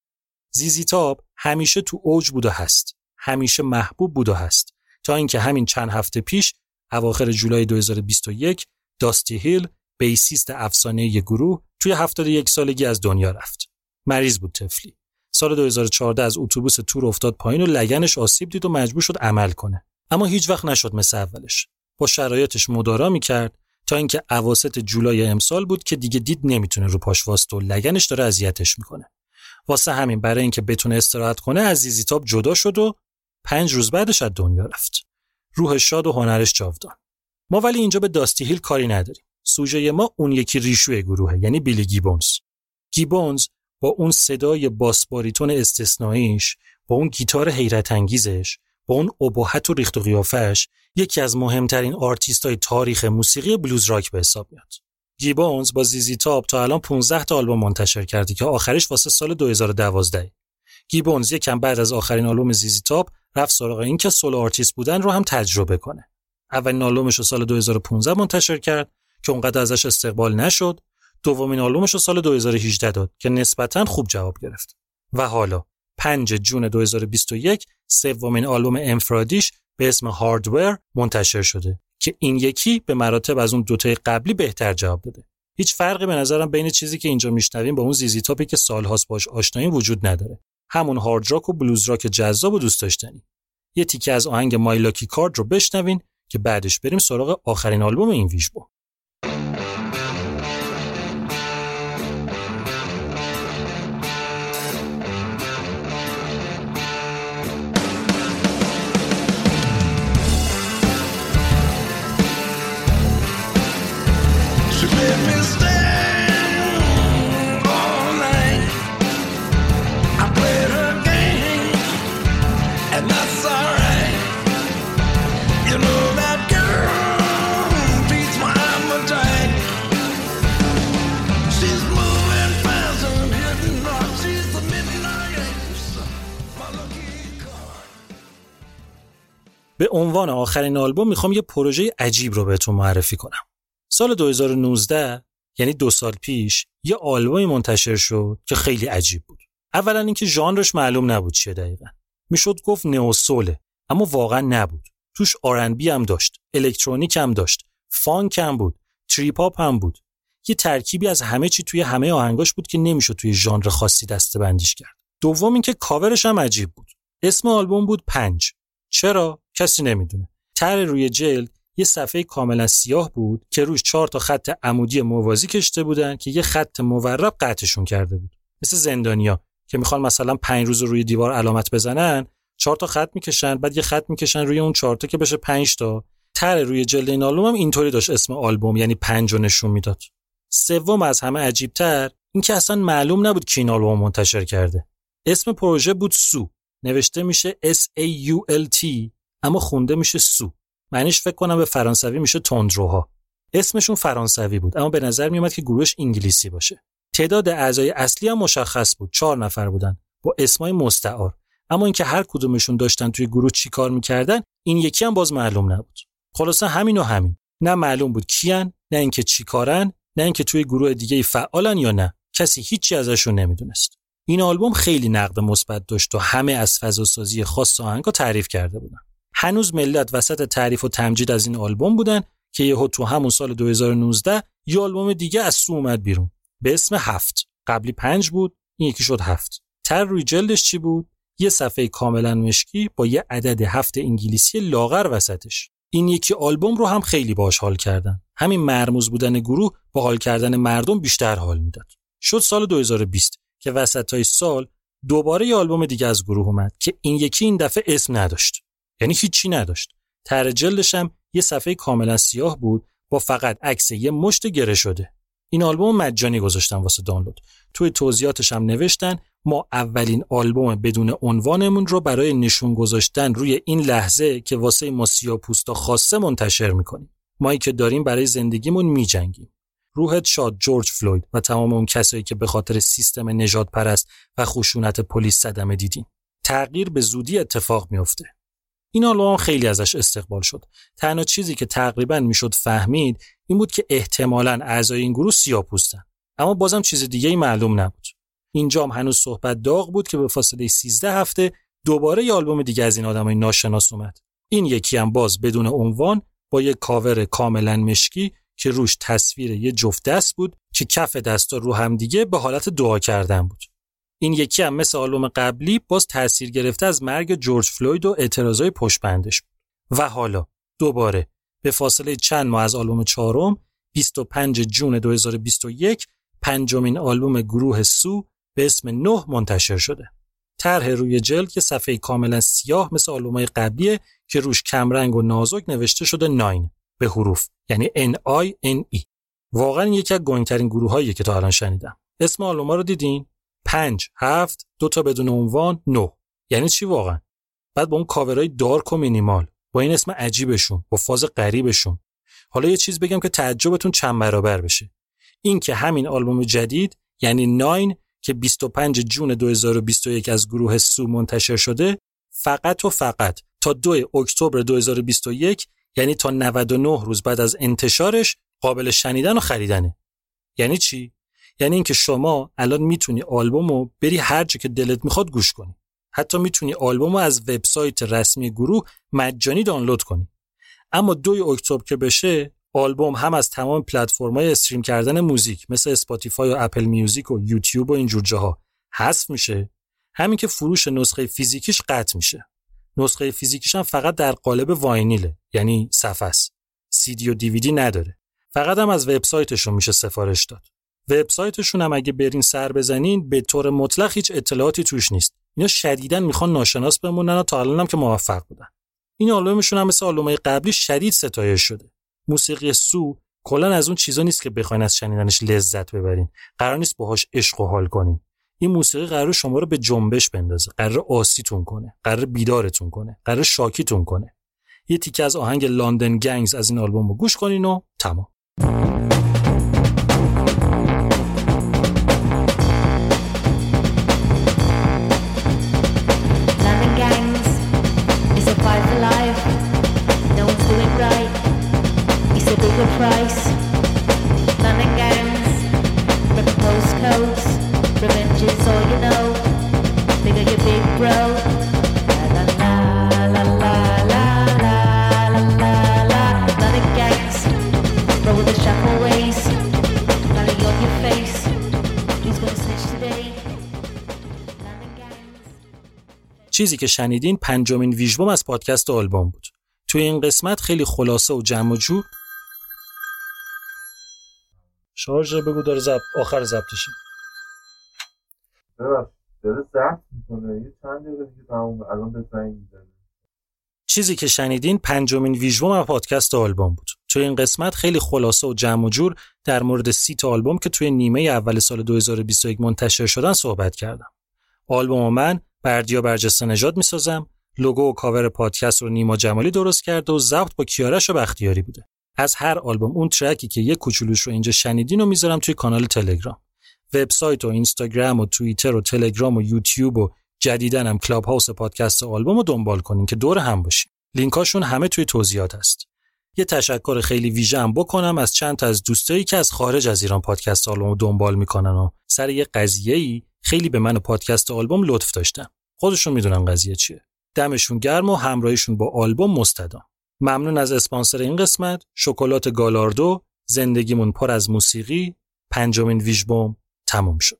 Speaker 1: زیزی تاپ همیشه تو اوج بود و هست. همیشه محبوب بود و هست. تا اینکه همین چند هفته پیش اواخر جولای 2021 داستی هیل بیسیست افسانه ی گروه توی 71 سالگی از دنیا رفت. مریض بود طفلی. سال 2014 از اتوبوس تور افتاد پایین و لگنش آسیب دید و مجبور شد عمل کنه. اما هیچ وقت نشد مثل اولش. با شرایطش مدارا می‌کرد تا اینکه اواسط جولای امسال بود که دیگه دید نمی‌تونه رو پاش واسطه و لگنش داره اذیتش می‌کنه. واسه همین برای اینکه بتونه استراحت کنه از زیزیتاب جدا شد و پنج روز بعدش از دنیا رفت. روح شاد و هنرش جاودان. ما ولی اینجا به داستی هیل کاری نداریم. سوژه ما اون یکی ریشوی گروهه یعنی بیلی گیبونز گیبونز با اون صدای bass baritone استثنائیش با اون گیتار حیرت انگیزش با اون ابهت و ریخت و قیافش یکی از مهمترین آرتیست های تاریخ موسیقی بلوز راک به حساب میاد. گیبونز با ZZ Top تا الان 15 تا آلبوم منتشر کرده که آخرش واسه سال 2012 گیبونز یکم بعد از آخرین آلبوم ZZ Top رفت سراغ این که سولو آرتیست بودن رو هم تجربه کنه. اولین آلبومش رو سال 2015 منتشر کرد که اونقدر ازش استقبال نشد. دومین آلبومش رو سال 2018 داد که نسبتا خوب جواب گرفت. و حالا 5 جون 2021 سومین آلبوم انفرادیش به اسم هاردور منتشر شده که این یکی به مراتب از اون دوتای قبلی بهتر جواب داده. هیچ فرقی به نظرم بین چیزی که اینجا میشنویم با اون زیزی تاپی که سالهاست باش آشناییم وجود نداره. همون هارد راک و بلوز راک جذاب و دوست داشتنی. یه تیکه از آهنگ مایلاکی کارد رو بشنوین که بعدش بریم سراغ آخرین آلبوم این ویژبو.
Speaker 7: Should be
Speaker 1: به عنوان آخرین آلبوم می‌خوام یه پروژه عجیب رو بهتون معرفی کنم. سال 2019 یعنی دو سال پیش یه آلبومی منتشر شد که خیلی عجیب بود. اولا اینکه ژانرش معلوم نبود چیه دقیقا. می‌شد گفت neo-soul ه اما واقعا نبود. توش R&B هم داشت، الکترونیک هم داشت، فانک هم بود، trip hop هم بود. یه ترکیبی از همه چی توی همه آهنگاش بود که نمی‌شد توی ژانر خاصی دسته بندیش کرد. دوم اینکه کاورش هم عجیب بود. اسم آلبوم بود پنج. چرا؟ کسی نمی‌دونه. تر روی جلد یه صفحه کاملا سیاه بود که روش چهار تا خط عمودی موازی کشته بودن که یه خط مورب قطعشون کرده بود. مثل زندانیا که می‌خوان مثلا پنج روز روی دیوار علامت بزنن چهار تا خط می‌کشن بعد یه خط می‌کشن روی اون چهار تا که بشه پنج تا تر روی جلد این آلبوم هم اینطوری داشت اسم آلبوم یعنی پنج رو نشون می‌داد سوم از همه عجیبتر این که اصلا معلوم نبود کی این آلبوم منتشر کرده اسم پروژه بود سو نوشته میشه S A U L T اما خونده میشه سو. معنیش فکر کنم به فرانسوی میشه تندروها. اسمشون فرانسوی بود اما به نظر میومد که گروهش انگلیسی باشه. تعداد اعضای اصلی هم مشخص بود چهار نفر بودن. با اسمای مستعار. اما اینکه هر کدومشون داشتن توی گروه چی کار می‌کردن این یکی هم باز معلوم نبود. خلاصه همین و همین. نه معلوم بود کیان نه اینکه چی کارن نه اینکه توی گروه دیگه فعالن یا نه. کسی هیچی ازشون نمی‌دونست. این آلبوم خیلی نقد مثبت داشت و همه از فضاسازی خاص آهنگا تعریف کرده بودن. هنوز ملت وسط تعریف و تمجید از این آلبوم بودن که یهو تو همون سال 2019 یه آلبوم دیگه از سو اومد بیرون. به اسم هفت. قبلی پنج بود این یکی شد هفت. تر روی جلدش چی بود؟ یه صفحه کاملا مشکی با یه عدد هفت انگلیسی لاغر وسطش. این یکی آلبوم رو هم خیلی باش حال کردن. همین مرموز بودن گروه با حال کردن مردم بیشتر حال می‌داد. شد سال 2020 که وسط های سال دوباره یه آلبوم دیگه از گروه اومد که این یکی این دفعه اسم نداشت. یعنی هیچی نداشت. تر جلدش هم یه صفحه کاملا سیاه بود با فقط عکس یه مشت گره شده. این آلبوم مجانی گذاشتن واسه دانلود. توی توضیحاتش هم نوشتن ما اولین آلبوم بدون عنوانمون رو برای نشون گذاشتن روی این لحظه که واسه ما سیاپوستا خاصه منتشر می‌کنیم. مایی که داریم برای زندگیمون میجنگیم. روحت شاد جورج فلوید و تمام اون کسایی که به خاطر سیستم نجات پرست و خشونت پلیس صدمه دیدین. تغییر به زودی اتفاق میفته این آلبوم خیلی ازش استقبال شد. تنها چیزی که تقریبا می‌شد فهمید این بود که احتمالاً اعضای این گروه سیاپوستن اما بازم چیز دیگه ای معلوم نبود. اینجام هنوز صحبت داغ بود که به فاصله 13 هفته دوباره یه آلبوم دیگه از این آدمای ناشناس اومد. این یکی هم باز بدون عنوان با یه کاور کاملا مشکی که روش تصویر یه جفت دست بود که کف دستا رو هم دیگه به حالت دعا کردن بود. این یکی هم مثل آلبوم قبلی باز تاثیر گرفته از مرگ جورج فلوید و اعتراضای پشت بندش بود. و حالا دوباره به فاصله چند ماه از آلبوم چهارم 25 جون 2021 پنجمین آلبوم گروه سو به اسم نه منتشر شده. طرح روی جلد که صفحه کاملا سیاه مثل آلبومای قبلیه که روش کمرنگ و نازک نوشته شده ناین. به حروف یعنی N I N E. واقعا یکی از گنگترین گروه هایی که تا الان شنیدم. اسم آلبوما رو دیدین؟ پنج، هفت، دو تا بدون عنوان، نه. یعنی چی واقعا؟ بعد با اون کاورای دارک و مینیمال با این اسم عجیبشون با فاز غریبشون حالا یه چیز بگم که تعجبتون چند برابر بشه این که همین آلبوم جدید یعنی ناین که 25 جون 2021 از گروه سو منتشر شده فقط و فقط تا 2 اکتبر 2021 یعنی تا 99 روز بعد از انتشارش قابل شنیدن و خریدنه. یعنی چی؟ یعنی اینکه شما الان می‌تونی آلبومو بری هر جا که دلت می‌خواد گوش کنی. حتی می‌تونی آلبومو از وبسایت رسمی گروه مجانی دانلود کنی. اما دوی اکتبر که بشه آلبوم هم از تمام پلتفرم‌های stream کردن موزیک مثل Spotify و Apple Music و یوتیوب و اینجور جاها حذف میشه. همین که فروش نسخه فیزیکیش قطع میشه. نسخه فیزیکیش هم فقط در قالب vinyl ه یعنی صفحه است. سی دی و دیویدی نداره. فقط هم از وبسایتشون میشه سفارش داد. وبسایتشون هم اگه برین سر بزنین به طور مطلق هیچ اطلاعاتی توش نیست. اینا شدیداً می‌خوان ناشناس بمونن و تا الان هم که موفق بودن. این آلبومشون هم مثل آلبومای قبلی شدید ستایش شده. موسیقی سو کلا از اون چیزا نیست که بخواین از شنیدنش لذت ببرین. قرار نیست باهاش عشق و حال کنین. این موسیقی قرار شما رو به جنبش بندازه قرار آسیتون کنه قرار بیدارتون کنه قرار شاکیتون کنه. یه تیکه از آهنگ لندن گنگز از این آلبوم رو گوش کنین و تمام. چیزی که شنیدین پنجمین ویژبوم از پادکست آلبوم بود. توی این قسمت خیلی خلاصه و جمع و جور شارژ بگو داره زب... آخر ضبطشه
Speaker 8: داره ضبط می‌کنه یه چند دقیقه دیگه تموم الان به زنگ می‌زنه
Speaker 1: چیزی که شنیدین پنجمین ویژوم از پادکست آلبوم بود. توی این قسمت خیلی خلاصه و جمع و جور در مورد سی تا آلبوم که توی نیمه اول سال 2021 منتشر شدن صحبت کردم. آلبومو من بردیا برجسته نژاد می‌سازم، لوگو و کاور پادکست رو نیما جمالی درست کرده و ضبط با کیارش و بختیاری بوده. از هر آلبوم اون track ی که یک کوچولوش رو اینجا شنیدین رو می‌ذارم توی کانال تلگرام. وبسایت و اینستاگرام و توییتر و تلگرام و یوتیوب و جدیداً هم Clubhouse پادکست آلبوم رو دنبال کنین که دور هم باشین. لینکاشون همه توی توضیحات هست. یه تشکر خیلی ویژه هم بکنم از چند تا از دوستایی که از خارج از ایران پادکست آلبوم دنبال می‌کنن و سر یه قضیه‌ای خیلی به من و پادکست آلبوم لطف داشتن. خودشون می‌دونن قضیه چیه. دمشون گرم و همراهیشون با آلبوم مستدام. ممنون از اسپانسر این قسمت شکلات گالاردو زندگیمون پر از موسیقی پنجمین ویژبوم تموم شد.